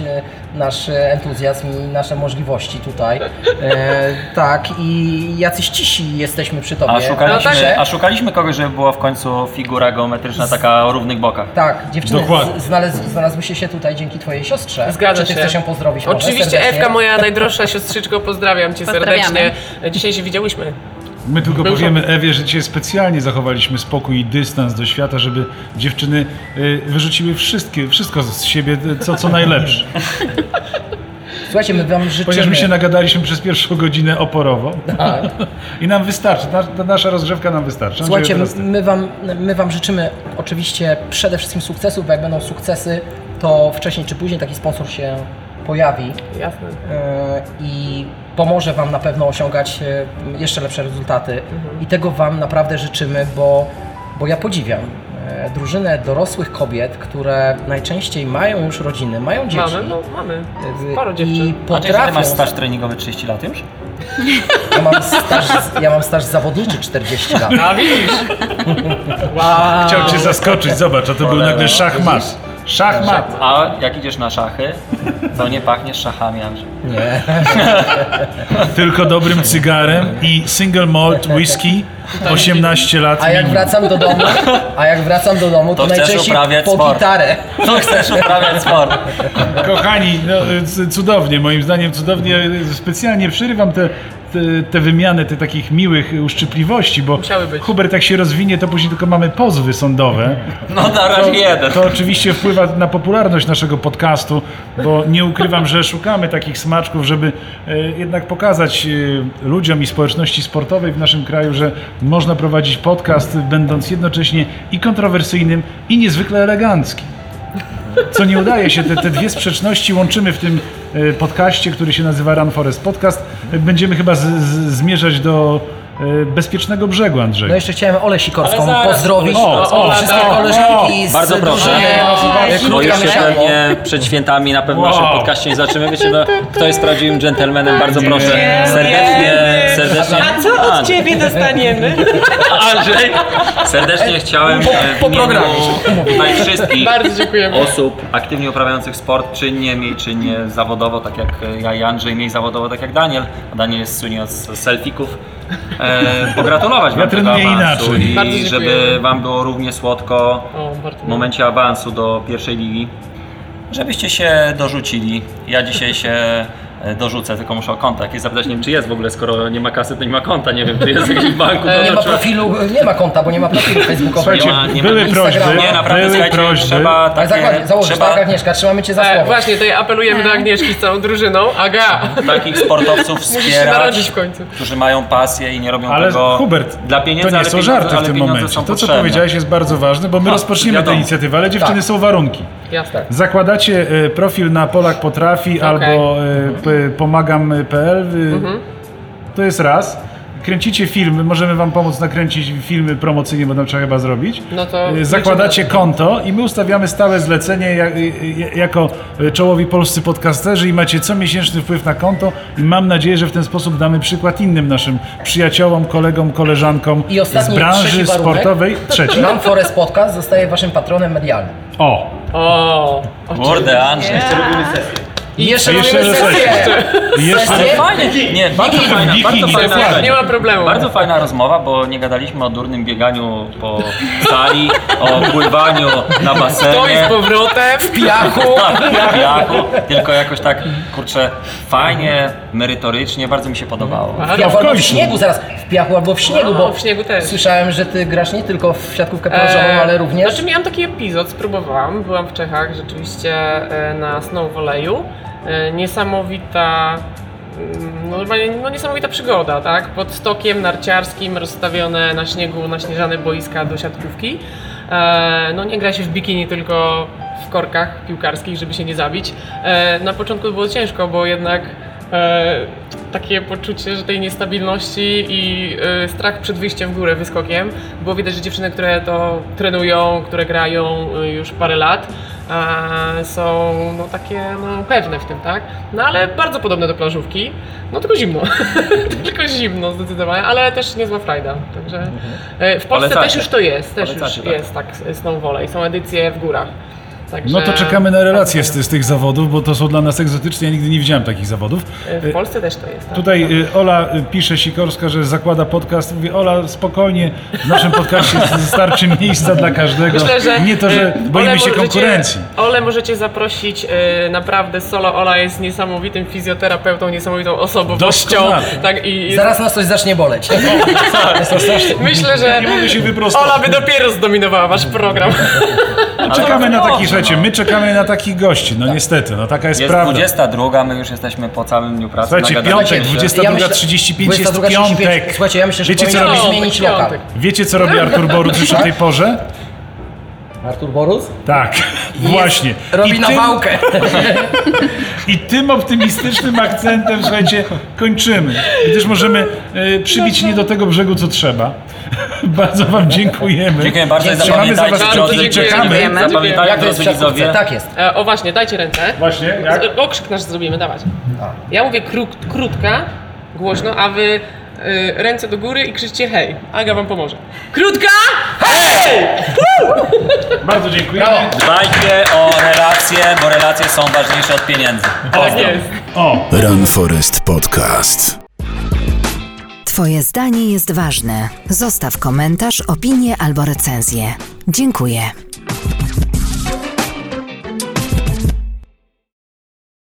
nasz entuzjazm i nasze możliwości tutaj. E, tak, i jacyś cisi jesteśmy przy tobie.
A szukaliśmy,
Pisze,
a szukaliśmy kogoś, żeby była w końcu figura geometryczna taka o równych bokach.
tak, dziewczyny
Dokładnie.
znalaz, znalazłyście się tutaj dzięki twojej siostrze.
Zgadza
Czy ty
się.
chcesz ją pozdrowić?
Oczywiście? Ewka, moja najdroższa siostrzyczko, pozdrawiam Cię serdecznie. Dzisiaj się widziałyśmy.
My tylko
Był
powiemy Ewie, że dzisiaj specjalnie zachowaliśmy spokój i dystans do świata, żeby dziewczyny y, wyrzuciły wszystkie, wszystko z siebie, co, co najlepsze.
Słuchajcie, my wam życzymy...
Ponieważ my się nagadaliśmy przez pierwszą godzinę oporowo
Tak.
i nam wystarczy, na, nasza rozgrzewka nam wystarczy.
Słuchajcie, my wam, my wam życzymy oczywiście przede wszystkim sukcesów, bo jak będą sukcesy, to wcześniej czy później taki sponsor się pojawi
Jasne.
e, i pomoże wam na pewno osiągać e, jeszcze lepsze rezultaty. I tego wam naprawdę życzymy, bo, bo ja podziwiam e, drużynę dorosłych kobiet, które najczęściej mają już rodziny, mają dzieci.
Mamy, no mamy. Sporo
I
dziewczyn.
A ty,
potrafią.
masz staż treningowy 30 lat już?
Ja mam staż, ja mam staż zawodniczy 40 lat.
A widzisz? Wow.
Chciał cię zaskoczyć, zobacz, a to był nagle szach mas. Szachmat.
A jak idziesz na szachy, to nie pachniesz szachami, Andrzej.
Nie.
Tylko dobrym cygarem i single malt whisky 18 lat
A jak
minimum.
wracam do domu, a jak wracam do domu, to,
To chcesz
najczęściej
uprawiać
po
sport.
gitarę.
To chcesz uprawiać sport.
Kochani, no, c- cudownie, moim zdaniem cudownie. Specjalnie przerywam te, te, te wymiany, te takich miłych uszczypliwości, bo. Hubert jak się rozwinie, to później tylko mamy pozwy sądowe.
No na razie jeden.
To oczywiście wpływa na popularność naszego podcastu, bo nie ukrywam, że szukamy takich smaczków, żeby e, jednak pokazać e, ludziom i społeczności sportowej w naszym kraju, że można prowadzić podcast, będąc jednocześnie i kontrowersyjnym, i niezwykle eleganckim. Co nie udaje się, te, te dwie sprzeczności łączymy w tym podcaście, który się nazywa Run Forest Podcast. E, Będziemy chyba z, z, zmierzać do e, bezpiecznego brzegu, Andrzej.
No jeszcze chciałem Olę Sikorską
zaraz,
pozdrowić.
o, o,
wszystkie
o,
koleżanki z
Bardzo proszę.
e, Krótka
już się
Mysiadło.
pewnie przed świętami na pewno w
Wow.
naszym podcaście nie zobaczymy. Wiecie, no, kto jest prawdziwym dżentelmenem? Bardzo proszę. Serdecznie, serdecznie.
A co od ciebie dostaniemy?
Andrzej, serdecznie chciałem
Po-
e, w
po programie
tutaj wszystkich
Bardzo dziękujemy.
osób aktywnie uprawiających sport, czynnie, mniej czynnie, zawodowo, tak jak ja i Andrzej, mniej zawodowo, tak jak Daniel. A Daniel jest słynie od selfików. E, pogratulować
Ja
wam tego
trenuję
awansu
inaczej.
i
Bardzo dziękujemy.
żeby wam było równie słodko
O,
w momencie awansu do pierwszej ligi, żebyście się dorzucili. Ja dzisiaj się dorzucę, tylko muszę o konta jakieś zapytać, nie wiem czy jest w ogóle, skoro nie ma kasy, to nie ma konta, nie wiem czy jest jakiś w banku. to
E, Nie ma profilu, nie ma konta, bo nie ma profilu facebookowego.
Nie ma- nie ma
były prośby,
Nie, naprawdę,
były
słuchajcie,
prośby.
trzeba
Ale
takie,
zakładnie, założysz,
trzeba
tak Agnieszka, trzymamy cię za
E,
słowo.
właśnie, tutaj apelujemy do Agnieszki z całą drużyną. Aga,
takich sportowców wspierać,
narodzić w końcu.
którzy mają pasję i nie robią
Ale
tego
Hubert,
dla pieniędzy,
to nie
ale
są
pieniądze,
żarty w tym momencie. To, co
potrzebne.
powiedziałeś, jest bardzo ważne, bo my
No,
rozpoczniemy tę inicjatywę, ale dziewczyny
Tak.
są warunki.
Jasne.
Zakładacie e, profil na Polak Potrafi albo e, p- pomagam.pl. e, To jest raz. Kręcicie filmy, możemy Wam pomóc nakręcić filmy promocyjne, bo tam trzeba chyba zrobić.
No to
E, Zakładacie konto i my ustawiamy stałe zlecenie jak, jako czołowi polscy podcasterzy i macie comiesięczny wpływ na konto i mam nadzieję, że w ten sposób damy przykład innym naszym przyjaciołom, kolegom, koleżankom
I
z branży sportowej. Trzeci.
Run Forest Podcast zostaje waszym patronem medialnym.
O,
O,
Kurde, Andrzej.
I jeszcze,
jeszcze raz
sesję.
Jeszcze
Sesję?
Fajnie, nie, bardzo fajna, bardzo fajna,
nie ma problemu.
bardzo fajna rozmowa, bo nie gadaliśmy o durnym bieganiu po sali, o pływaniu na basenie.
To jest powrotem.
W piachu.
w piachu, tylko jakoś tak, kurczę, fajnie, merytorycznie, bardzo mi się podobało.
W piachu albo w śniegu zaraz. W piachu albo w śniegu,
No,
bo
w śniegu też.
słyszałem, że ty grasz nie tylko w siatkówkę plażową,
E,
ale również...
Znaczy miałam taki epizod, spróbowałam. Byłam w Czechach rzeczywiście e, na snow voleju. E, Niesamowita mm, no, no niesamowita przygoda, tak? Pod stokiem narciarskim rozstawione na śniegu naśnieżane boiska do siatkówki. E, no nie gra się w bikini, tylko w korkach piłkarskich, żeby się nie zabić. E, na początku było ciężko, bo jednak takie poczucie, że tej niestabilności i e, strach przed wyjściem w górę wyskokiem. Było widać, że dziewczyny, które to trenują, które grają e, już parę lat, e, są no, takie no, pewne w tym, tak? No ale bardzo podobne do plażówki, no tylko zimno. tylko zimno zdecydowanie, ale też niezła frajda. Także e, w Polsce
Polecacie.
też już to jest, też już
Polecacie, tak.
jest tak, snow volley. Są edycje w górach. Także...
no to czekamy na relacje z, z tych zawodów, bo to są dla nas egzotyczne. Ja nigdy nie widziałem takich zawodów.
E, W Polsce też to jest. Tak?
Tutaj y, Ola pisze Sikorska, że zakłada podcast. Mówię, Ola, spokojnie, w naszym podcaście starczy miejsca dla każdego.
Myślę, że
nie to, że
e,
boimy
Ole
się
możecie-
konkurencji.
Ole możecie zaprosić e, naprawdę solo. Ola jest niesamowitym fizjoterapeutą, niesamowitą osobowością. Tak, i,
Zaraz nas coś zacznie boleć.
myślę, że
Nie mogę się wyprostować.
Ola by dopiero zdominowała wasz program.
Czekamy na
można.
takich, słuchajcie, my czekamy na takich gości. No niestety, no taka jest,
Jest
prawda.
22, my już jesteśmy po całym dniu pracy.
Słuchajcie, piątek,
się.
22.35 jest
22:35.
piątek.
Słuchajcie, ja myślę, że
Wiecie, co robi-
zmienić lokal.
Wiecie, co robi Artur Boruc już o tej porze?
Artur Borus?
Tak, właśnie.
Robi
I tym-
nawałkę.
I tym optymistycznym akcentem, słuchajcie, kończymy. Gdyż możemy e, przybić nie do tego brzegu, co trzeba. Bardzo Wam dziękujemy.
Dziękuję bardzo i
Trzymamy za Was kciuki i
dziękujemy.
czekamy.
Dziękujemy.
Jak to jest
widzowie.
Tak jest.
E, o właśnie, dajcie ręce.
Właśnie, jak?
Z- Okrzyk nasz zrobimy, dawać. Ja mówię krót, krótka, głośno, a wy y, ręce do góry i krzyczcie hej. Aga wam pomoże. Krótka! Hej!
Bardzo dziękuję.
Dbajcie o relacje, bo relacje są ważniejsze od pieniędzy.
Tak jest.
O,
Run Forest Podcast.
Twoje zdanie jest ważne. Zostaw komentarz, opinię albo recenzję. Dziękuję.